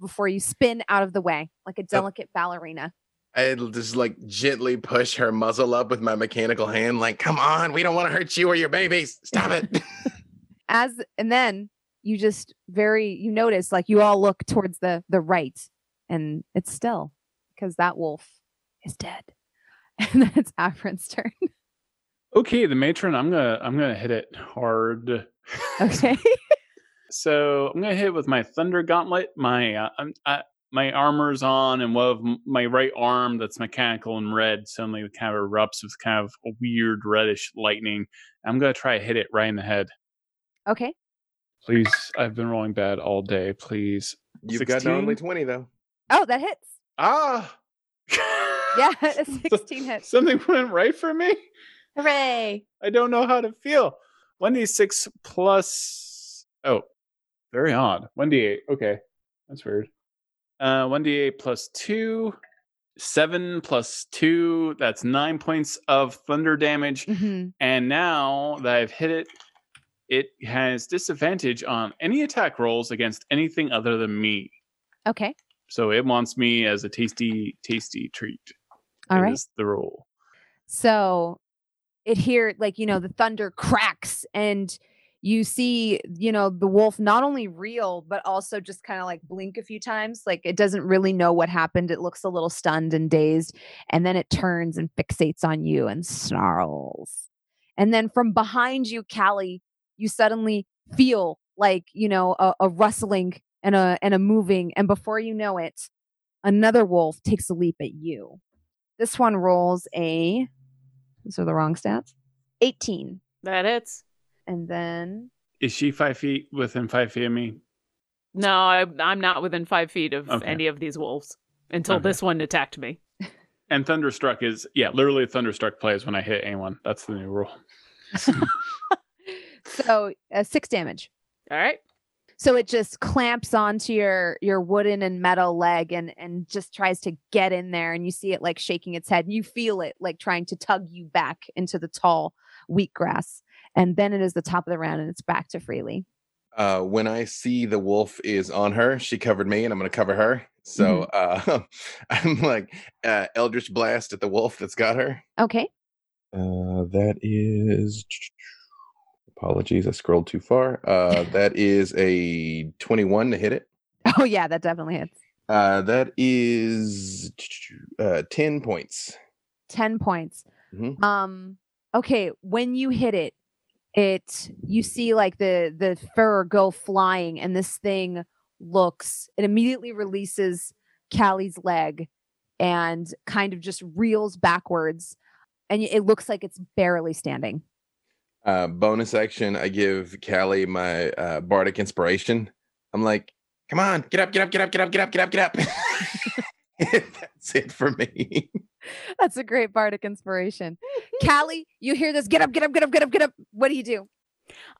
before you spin out of the way like a delicate ballerina I'll just like gently push her muzzle up with my mechanical hand, like, Come on, we don't want to hurt you or your babies. Stop it. [laughs] as and then you just very you notice like you all look towards the the right and it's still because that wolf is dead [laughs] and then it's Averin's turn Okay, the matron. I'm gonna I'm gonna hit it hard. okay [laughs] So I'm gonna hit it with my thunder gauntlet. My uh, I, my armor's on, and one of my right arm that's mechanical and red suddenly kind of erupts with kind of a weird reddish lightning. I'm gonna try to hit it right in the head. okay Please, I've been rolling bad all day. Please. you've got only 20 though. oh that hits Ah, yeah a [laughs] [laughs] 16 hits Something went right for me. Hooray. I don't know how to feel. 1d6 plus. Oh, very odd. 1d8. Okay. That's weird. Uh, 1d8 plus 2, 7 plus 2, that's 9 points of thunder damage. Mhm. And now that I've hit it, it has disadvantage on any attack rolls against anything other than me. Okay. So it wants me as a tasty, tasty treat. All right. the rule. So it here, like, you know, the thunder cracks and you see, you know, the wolf not only real but also just kind of like blink a few times. Like it doesn't really know what happened. It looks a little stunned and dazed. And then it turns and fixates on you and snarls. And then from behind you, Callie, you suddenly feel like, you know, a, a rustling and a and a moving. And before you know it, another wolf takes a leap at you. This one rolls a those are the wrong stats. 18. That hits. And then Is she five feet within five feet of me? No, I, I'm not within five feet of Okay. any of these wolves until Okay. this one attacked me. [laughs] And Thunderstruck is, yeah, literally Thunderstruck plays when I hit anyone. That's the new rule. [laughs] so uh, six damage. All right. So it just clamps onto your your wooden and metal leg and and just tries to get in there and you see it like shaking its head and you feel it like trying to tug you back into the tall wheatgrass. And then it is the top of the round and it's back to freely. Uh, when I see the wolf is on her, she covered me, and I'm going to cover her. So uh, [laughs] I'm like uh, Eldritch Blast at the wolf that's got her. Okay. Uh, that is. Apologies, I scrolled too far. Uh, [laughs] that is a 21 to hit it. Oh yeah, that definitely hits. Uh, that is uh, 10 points. 10 points. Mhm. Um okay, when you hit it, it you see like the the fur go flying and this thing looks it immediately releases Callie's leg and kind of just reels backwards and it looks like it's barely standing. Uh, bonus action, I give Callie my uh, bardic inspiration. I'm like, come on, get up, get up, get up, get up, get up, get up, get up. That's it for me. That's a great bardic inspiration. Callie, you hear this get up, get up, get up, get up, get up. What do you do?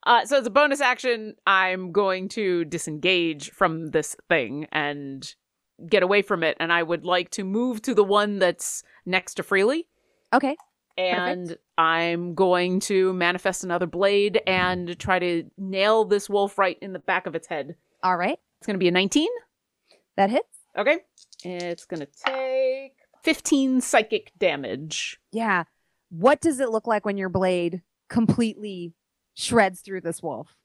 Uh, so as a bonus action, I'm going to disengage from this thing and get away from it. And I would like to move to the one that's next to Freely. Okay. And I'm going to manifest another blade and try to nail this wolf right in the back of its head. All right. It's going to be a 19. That hits. Okay. It's going to take 15 psychic damage. Yeah. What does it look like when your blade completely shreds through this wolf?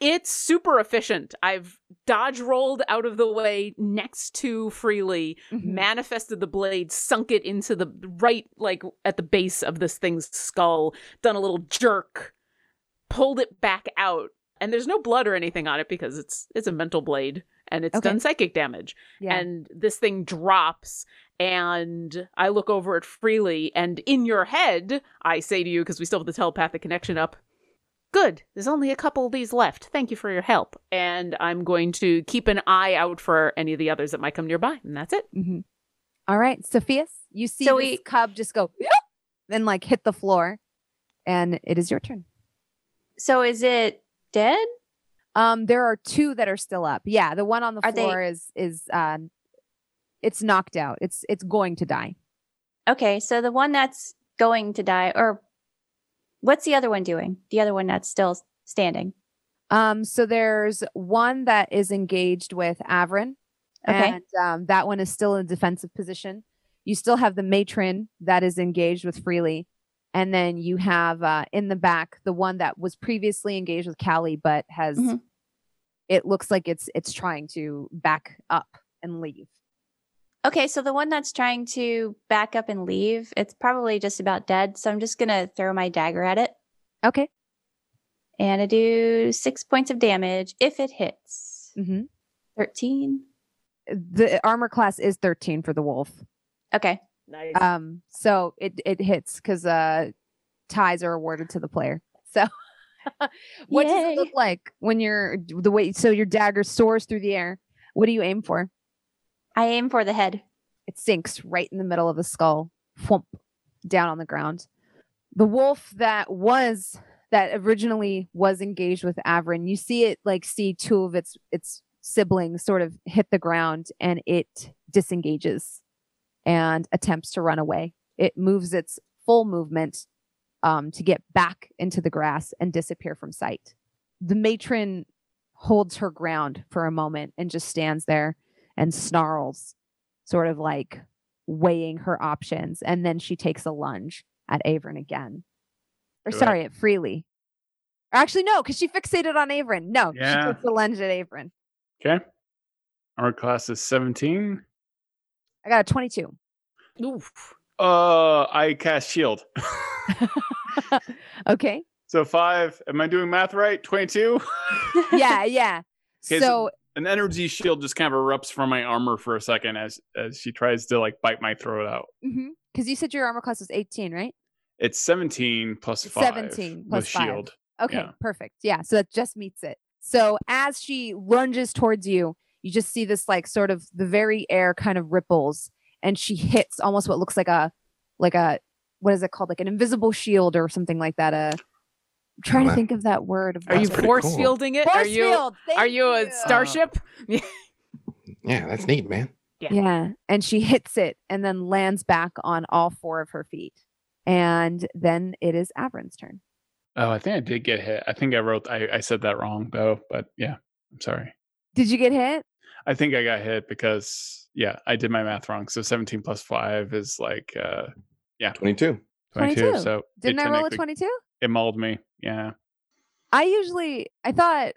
It's super efficient. I've dodge rolled out of the way next to Freely, Mhm. manifested the blade, sunk it into the right, like at the base of this thing's skull, done a little jerk, pulled it back out, and there's no blood or anything on it because it's it's a mental blade and it's Okay. done psychic damage. Yeah. And this thing drops, and I look over at Freely, and in your head, I say to you because we still have the telepathic connection up. Good. There's only a couple of these left. Thank you for your help. And I'm going to keep an eye out for any of the others that might come nearby. And that's it. hmm All right, Sophias, you see So this we- cub just go then like hit the floor, and it is your turn. So is it dead? Um, there are two that are still up. Yeah, the one on the Are they- floor is is uh, it's knocked out. It's it's going to die. Okay, so the one that's going to die, or what's the other one doing? The other one that's still standing. Um, so there's one that is engaged with Averin, Okay. and um, that one is still in defensive position. You still have the matron that is engaged with Freely, and then you have uh, in the back the one that was previously engaged with Callie, but has Mhm. it looks like it's it's trying to back up and leave. Okay, so the one that's trying to back up and leave, it's probably just about dead. So I'm just gonna throw my dagger at it, Okay. and I do six points of damage if it hits. hmm Thirteen. The armor class is 13 for the wolf. Okay. Nice. Um, so it it hits because uh ties are awarded to the player. So [laughs] what does it look like when you're the way so your dagger soars through the air? What do you aim for? I aim for the head. It sinks right in the middle of the skull, thwomp, down on the ground. The wolf that was that originally was engaged with Averin, you see it like see two of its its siblings sort of hit the ground and it disengages and attempts to run away. It moves its full movement um, to get back into the grass and disappear from sight. The matron holds her ground for a moment and just stands there and snarls, sort of like weighing her options. And then she takes a lunge at Averin again. Or sorry, at Freely. Actually, no, because she fixated on Averin. No, Yeah. she takes a lunge at Averin. Okay. Our class is 17. I got a 22. Oof. Uh, I cast shield. [laughs] okay. so five. Am I doing math right? 22. [laughs] Yeah, yeah. Okay, so An energy shield just kind of erupts from my armor for a second as as she tries to like bite my throat out. because you said your armor class was 18, right? It's 17 plus It's five 17 plus with five. shield. Okay, Yeah. perfect. Yeah, so that just meets it. So as she lunges towards you, you just see this like sort of the very air kind of ripples and she hits almost what looks like a like a what is it called? Like an invisible shield or something like that. Uh I'm trying to think of that word. Of Are you force cool. fielding it? Force are you field. are you a starship? [laughs] Yeah, that's neat, man. Yeah. Yeah. And she hits it and then lands back on all four of her feet. And then it is Averin's turn. Oh, I think I did get hit. I think I wrote I, I said that wrong though, but yeah, I'm sorry. Did you get hit? I think I got hit because yeah, I did my math wrong. So 17 plus 5 is like uh yeah, 22. 22. 22. So Didn't I roll a 22? It mauled me. Yeah. I usually I thought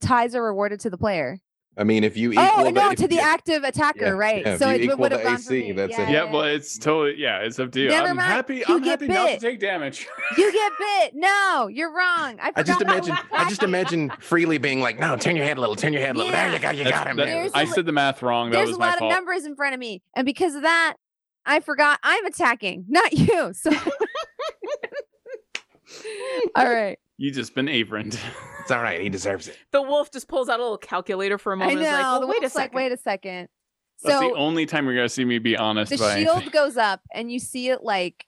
ties are rewarded to the player. I mean, if you oh, equal oh no, the, to the yeah, active attacker, yeah, right? yeah, so it would have gone for me. that's yeah, it. Yeah, yeah, well, it's totally yeah, it's up to you. Never I'm mind. happy. You I'm get happy not to take damage. You get bit. No, you're wrong. I, I just imagine, I just imagine freely being like, no, turn your head a little, turn your head a little. There you go, you That's- got him. that- there. There's I a- said the math wrong. That There's was a my lot fault. of numbers in front of me, and because of that, I forgot I'm attacking, not you. So, [laughs] all right. You just been Averned. It's all right. He deserves it. The wolf just pulls out a little calculator for a I moment. I know. and is like, well, the wait a wolf's like, second. wait a second. That's So the only time you're gonna see me be honest the shield anything. goes up and you see it like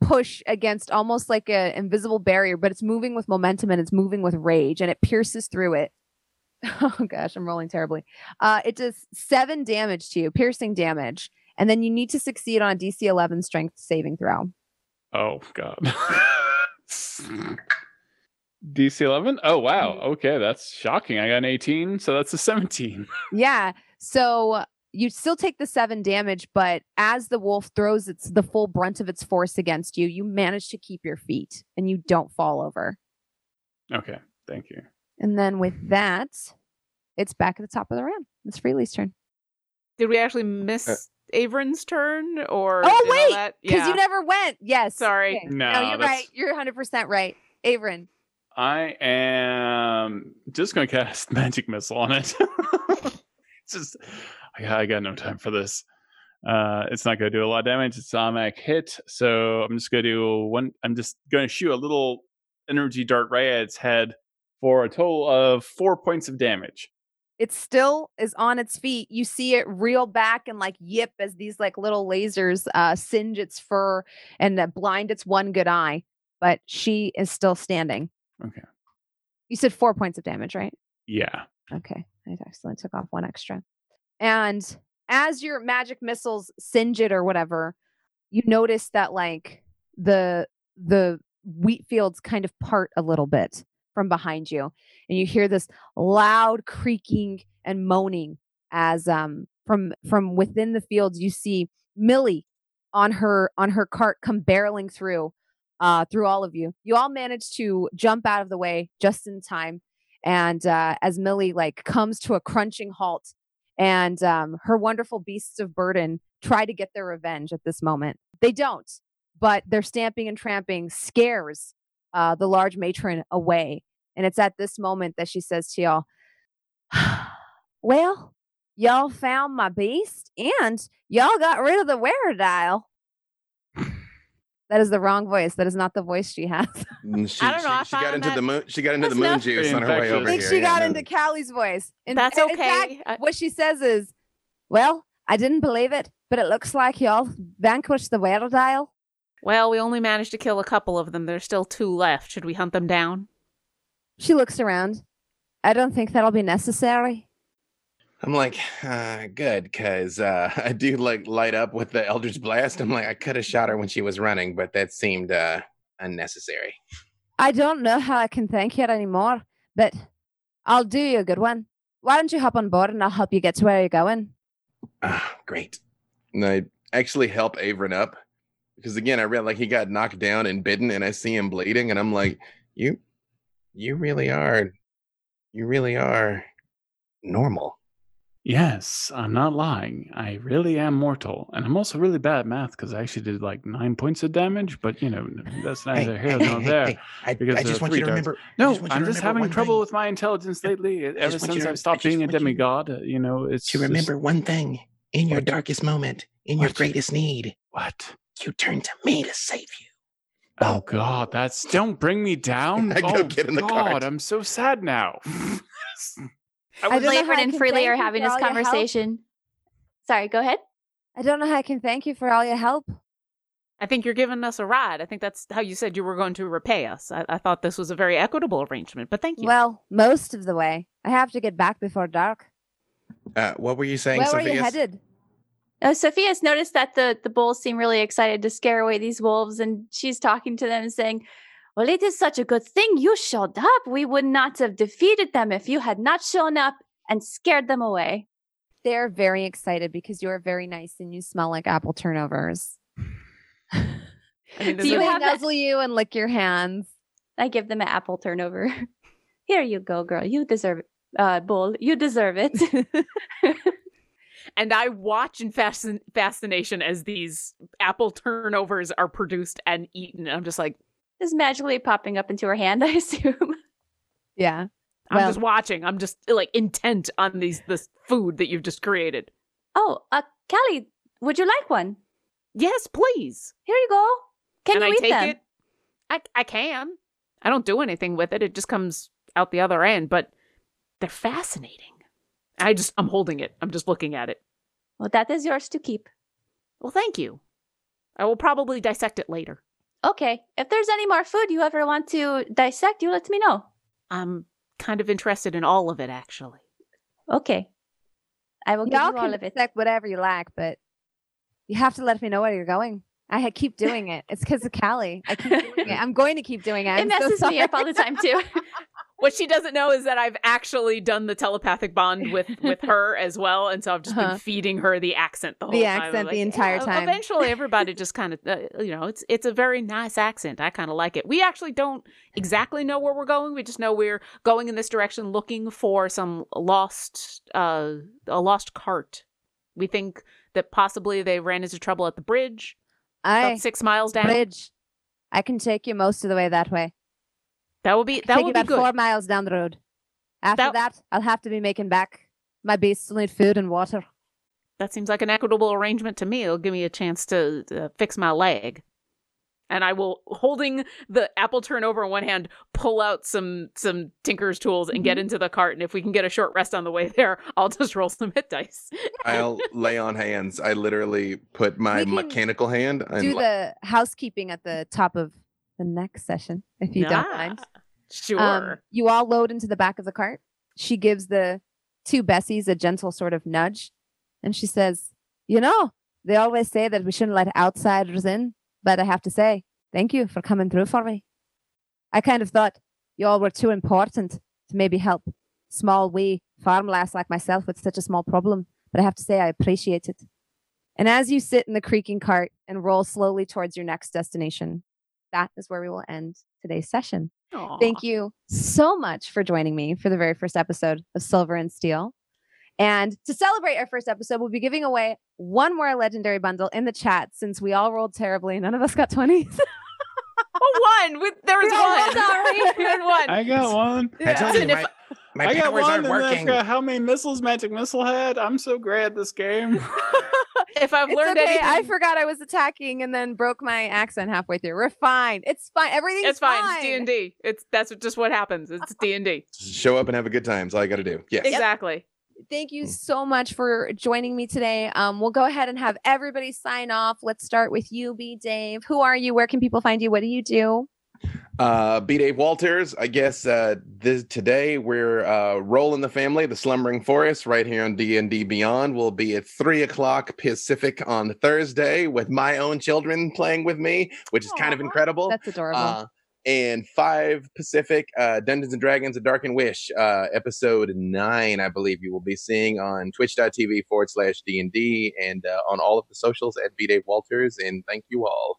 push against almost like an invisible barrier but it's moving with momentum and it's moving with rage and it pierces through it [laughs] oh gosh i'm rolling terribly uh it does seven damage to you piercing damage and then you need to succeed on a dc 11 strength saving throw Oh god. DC 11? Oh wow. Mm. Okay, that's shocking. I got an 18, so that's a 17. [laughs] yeah so you still take the seven damage but as the wolf throws its the full brunt of its force against you you manage to keep your feet and you don't fall over Okay, thank you. And then with that, it's back at the top of the round. It's Freely's turn. Did we actually miss Averin's turn? Or Oh, wait, Because yeah. you never went. Yes. Sorry. Okay. No, No, you're that's- right. You're 100% right. Averin. I am just gonna cast [laughs] magic missile on it. [laughs] just I got, I got no time for this. Uh, it's not gonna do a lot of damage. It's an automatic hit, so I'm just gonna do one. I'm just gonna shoot a little energy dart right at its head for a total of four points of damage. It still is on its feet. You see it reel back and like yip as these like little lasers uh, singe its fur and uh, blind its one good eye. But she is still standing. Okay. You said four points of damage, right? Yeah. Okay. I accidentally took off one extra. And as your magic missiles singe it or whatever, you notice that like the the wheat fields kind of part a little bit from behind you. And you hear this loud creaking and moaning as um from from within the fields you see Millie on her on her cart come barreling through uh through all of you. You all manage to jump out of the way just in time and uh, as Millie like comes to a crunching halt, and um, her wonderful beasts of burden try to get their revenge at this moment. They don't, but their stamping and tramping scares uh, the large matron away, and it's at this moment that she says to y'all, [sighs] "Well, y'all found my beast, and y'all got rid of the weredile." That is the wrong voice. That is not the voice she has. Mm, [laughs] She, I don't know, I She, she got into the moon. She got into the moon enough. juice on her way Infectious. over I think here. she got no. into Callie's voice. And That's in fact, okay. I- what she says is, "Well, I didn't believe it, but it looks like y'all vanquished the weather. Well, we only managed to kill a couple of them. There's still two left. Should we hunt them down? She looks around. I don't think that'll be necessary. I'm like, uh, good, because uh, [laughs] I do like light up with the Eldritch Blast. I'm like, I could have shot her when she was running, but that seemed uh, unnecessary. I don't know how I can thank you anymore, but I'll do you a good one. Why don't you hop on board and I'll help you get to where you're going? Ah, great. And I actually help Averin up because again, I read like he got knocked down and bitten, and I see him bleeding, and I'm like, you, you really are, you really are normal. Yes, I'm not lying. I really am mortal. And I'm also really bad at math because I actually did like nine points of damage, but you know, that's neither here nor there. I, because I just want you to darts. remember. No, just I'm just having trouble thing. with my intelligence lately. Ever just want you since to- I've stopped being a want you- demigod, uh, you know, it's to remember one thing in your What? darkest moment, in your greatest need, what? you turn to me to save you. Oh God, that's don't bring me down. [laughs] I go oh get in the God, cart. I'm so sad now. [laughs] I I was don't know how Laverne I and can Freely are having this all your help. conversation. Sorry, go ahead. I don't know how I can thank you for all your help. I think you're giving us a ride. I think that's how you said you were going to repay us. I, I thought this was a very equitable arrangement, but thank you. Well, most of the way. I have to get back before dark. Uh, what were you saying, Where were you headed? Uh, Sophias noticed that the, the bulls seem really excited to scare away these wolves, and she's talking to them and saying, Well, it is such a good thing you showed up. We would not have defeated them if you had not shown up and scared them away. They're very excited because you're very nice and you smell like apple turnovers. I mean, [laughs] Do you [laughs] a- have nuzzle you and lick your hands? I give them an apple turnover. [laughs] Here you go, girl. You deserve it. Uh, bull, you deserve it. And I watch in fascin- fascination as these apple turnovers are produced and eaten. And I'm just like, Just magically popping up into her hand, [laughs] I assume. Yeah. I'm just watching. I'm just like intent on these this food that you've just created. Oh, uh, Callie, would you like one? Yes, please. Here you go. Can and you I eat take them? it. I I can. I don't do anything with it. It just comes out the other end. But they're fascinating. I just I'm holding it. I'm just looking at it. Well, that is yours to keep. Well, thank you. I will probably dissect it later. Okay. If there's any more food you ever want to dissect, you let me know. I'm kind of interested in all of it, actually. Okay. I will give Y'all you all can of it. dissect whatever you like, but you have to let me know where you're going. I keep doing it. It's because of Callie. I keep doing it. [laughs] I'm going to keep doing it. It I'm so messes me up all the time too. [laughs] What she doesn't know is that I've actually done the telepathic bond with with her as well, and so I've just Uh-huh. been feeding her the accent the whole The time. I'm accent the entire "Yeah, time." Eventually, [laughs] everybody just kind of, uh, you know, it's it's a very nice accent. I kind of like it. We actually don't exactly know where we're going. We just know we're going in this direction, looking for some lost, uh, a lost cart. We think that possibly they ran into trouble at the bridge, I about six miles down. bridge. I can take you most of the way that way. That would be Take that you would be good. four miles down the road. After That- that, I'll have to be making back. My beasts will need food and water. That seems like an equitable arrangement to me. It'll give me a chance to uh, fix my leg. And I will, holding the apple turnover in one hand, pull out some some tinker's tools and get into the cart. And if we can get a short rest on the way there, I'll just roll some hit dice. I'll lay on hands. I literally put my mechanical hand and Do li- the housekeeping at the top of the next session, if you don't mind. Sure. Um, you all load into the back of the cart. She gives the two Bessies a gentle sort of nudge, and she says, "You know, they always say that we shouldn't let outsiders in, but I have to say, thank you for coming through for me. I kind of thought you all were too important to maybe help small wee farm lass like myself with such a small problem, but I have to say I appreciate it." And as you sit in the creaking cart and roll slowly towards your next destination, that is where we will end today's session. Thank you so much for joining me for the very first episode of Silver and Steel. And to celebrate our first episode, we'll be giving away one more legendary bundle in the chat since we all rolled terribly. None of us got 20s. Oh, [laughs] one. With, there was Yeah, one. sorry. [laughs] we had one. I got one. I told you, And my, my I got one, aren't and then I working. forgot how many missiles Magic Missile had. I'm so great at this game. [laughs] if I've It's learned okay. anything, I forgot I was attacking and then broke my accent halfway through. We're fine. It's fine. Everything's it's fine. It's D and D. It's that's just what happens. It's [laughs] D and D. show up and have a good time. That's all I got to do. Yeah, Exactly. Thank Hmm. you so much for joining me today. Um, we'll go ahead and have everybody sign off. Let's start with you, B. Dave. Who are you? Where can people find you? What do you do? Uh, B. Dave Walters. I guess uh, this today we're uh, rolling the family, the Slumbering Forest, right here on D and D Beyond. Will be at three o'clock Pacific on Thursday with my own children playing with me, which is kind of incredible. That's adorable. Uh, and five Pacific, uh, Dungeons and Dragons: A Darkened Wish, uh, episode nine, I believe you will be seeing on Twitch.tv forward slash D and D, and uh, on all of the socials at B. Dave Walters. And thank you all.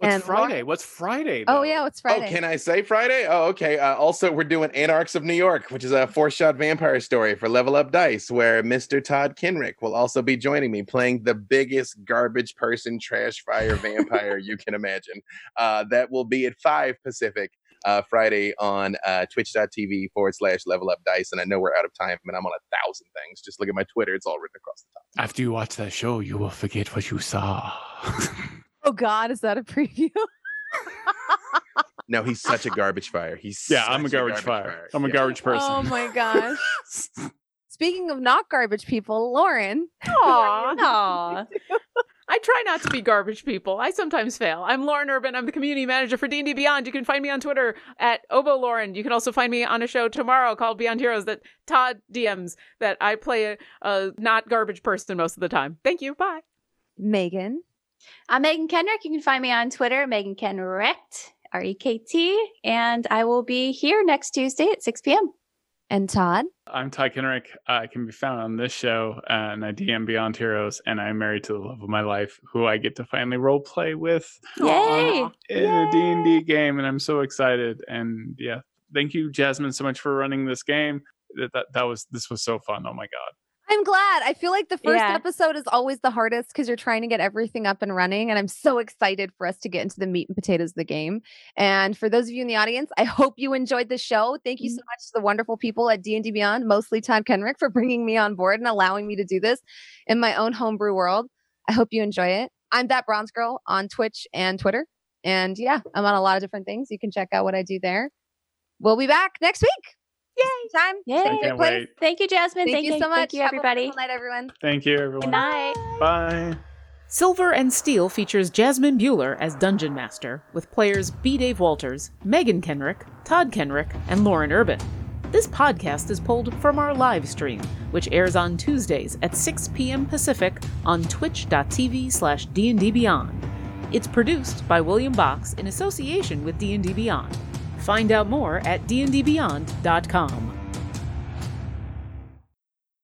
What's And Friday? What's Friday? oh yeah, it's Friday. Oh, can I say Friday? Oh, okay. Uh, also, we're doing Anarchs of New York, which is a four-shot vampire story for Level Up Dice, where Mr. Todd Kenreck will also be joining me, playing the biggest garbage person, trash fire vampire you can imagine. Uh, that will be at five Pacific. Uh, Friday on uh, twitch.tv forward slash level up dice. And I know we're out of time, and I'm on a thousand things. Just look at my Twitter, it's all written across the top. After you watch that show, you will forget what you saw. [laughs] oh God, is that a preview? No, he's such a [laughs] garbage fire. He's yeah, I'm a such garbage fire. I'm a garbage person. Oh my gosh. [laughs] Speaking of not garbage people, Lauren. [laughs] Aw. Aw. I try not to be garbage people. I sometimes fail. I'm Lauren Urban. I'm the community manager for D&D Beyond. You can find me on Twitter at Obo Lauren. You can also find me on a show tomorrow called Beyond Heroes that Todd DMs that I play a, a not garbage person most of the time. Thank you. Bye. Megan. I'm Megan Kenreck. You can find me on Twitter, Megan Kenrekt, R E K T. And I will be here next Tuesday at 6 p.m. And Todd. I'm Ty Kenreck. I can be found on this show, uh, and I DM Beyond Heroes, and I'm married to the love of my life, who I get to finally role play with Yay! Aw. in a D&D game, and I'm so excited. And yeah, thank you, Jasmine, so much for running this game. That, that, that was this was so fun. Oh my god. I'm glad. I feel like the first Yeah. episode is always the hardest because you're trying to get everything up and running. And I'm so excited for us to get into the meat and potatoes of the game. And for those of you in the audience, I hope you enjoyed the show. Thank you so mm-hmm. much to the wonderful people at D&D Beyond, mostly Todd Kenreck, for bringing me on board and allowing me to do this in my own homebrew world. I hope you enjoy it. I'm that bronze girl on Twitch and Twitter. And yeah, I'm on a lot of different things. You can check out what I do there. We'll be back next week. Yay! Time. Yay. I Same can't place. wait. Thank you, Jasmine. Thank, you so much. Thank you, Have a everybody. wonderful night, everyone. Thank you, everyone. Good night. Bye. Silver and Steel features Jasmine Bhullar as Dungeon Master, with players B. Dave Walters, Megan Kenreck, Todd Kenreck, and Lauren Urban. This podcast is pulled from our live stream, which airs on Tuesdays at 6 p.m. Pacific on twitch.tv slash dndbeyond. It's produced by William Box in association with D&D Beyond. Find out more at dndbeyond.com.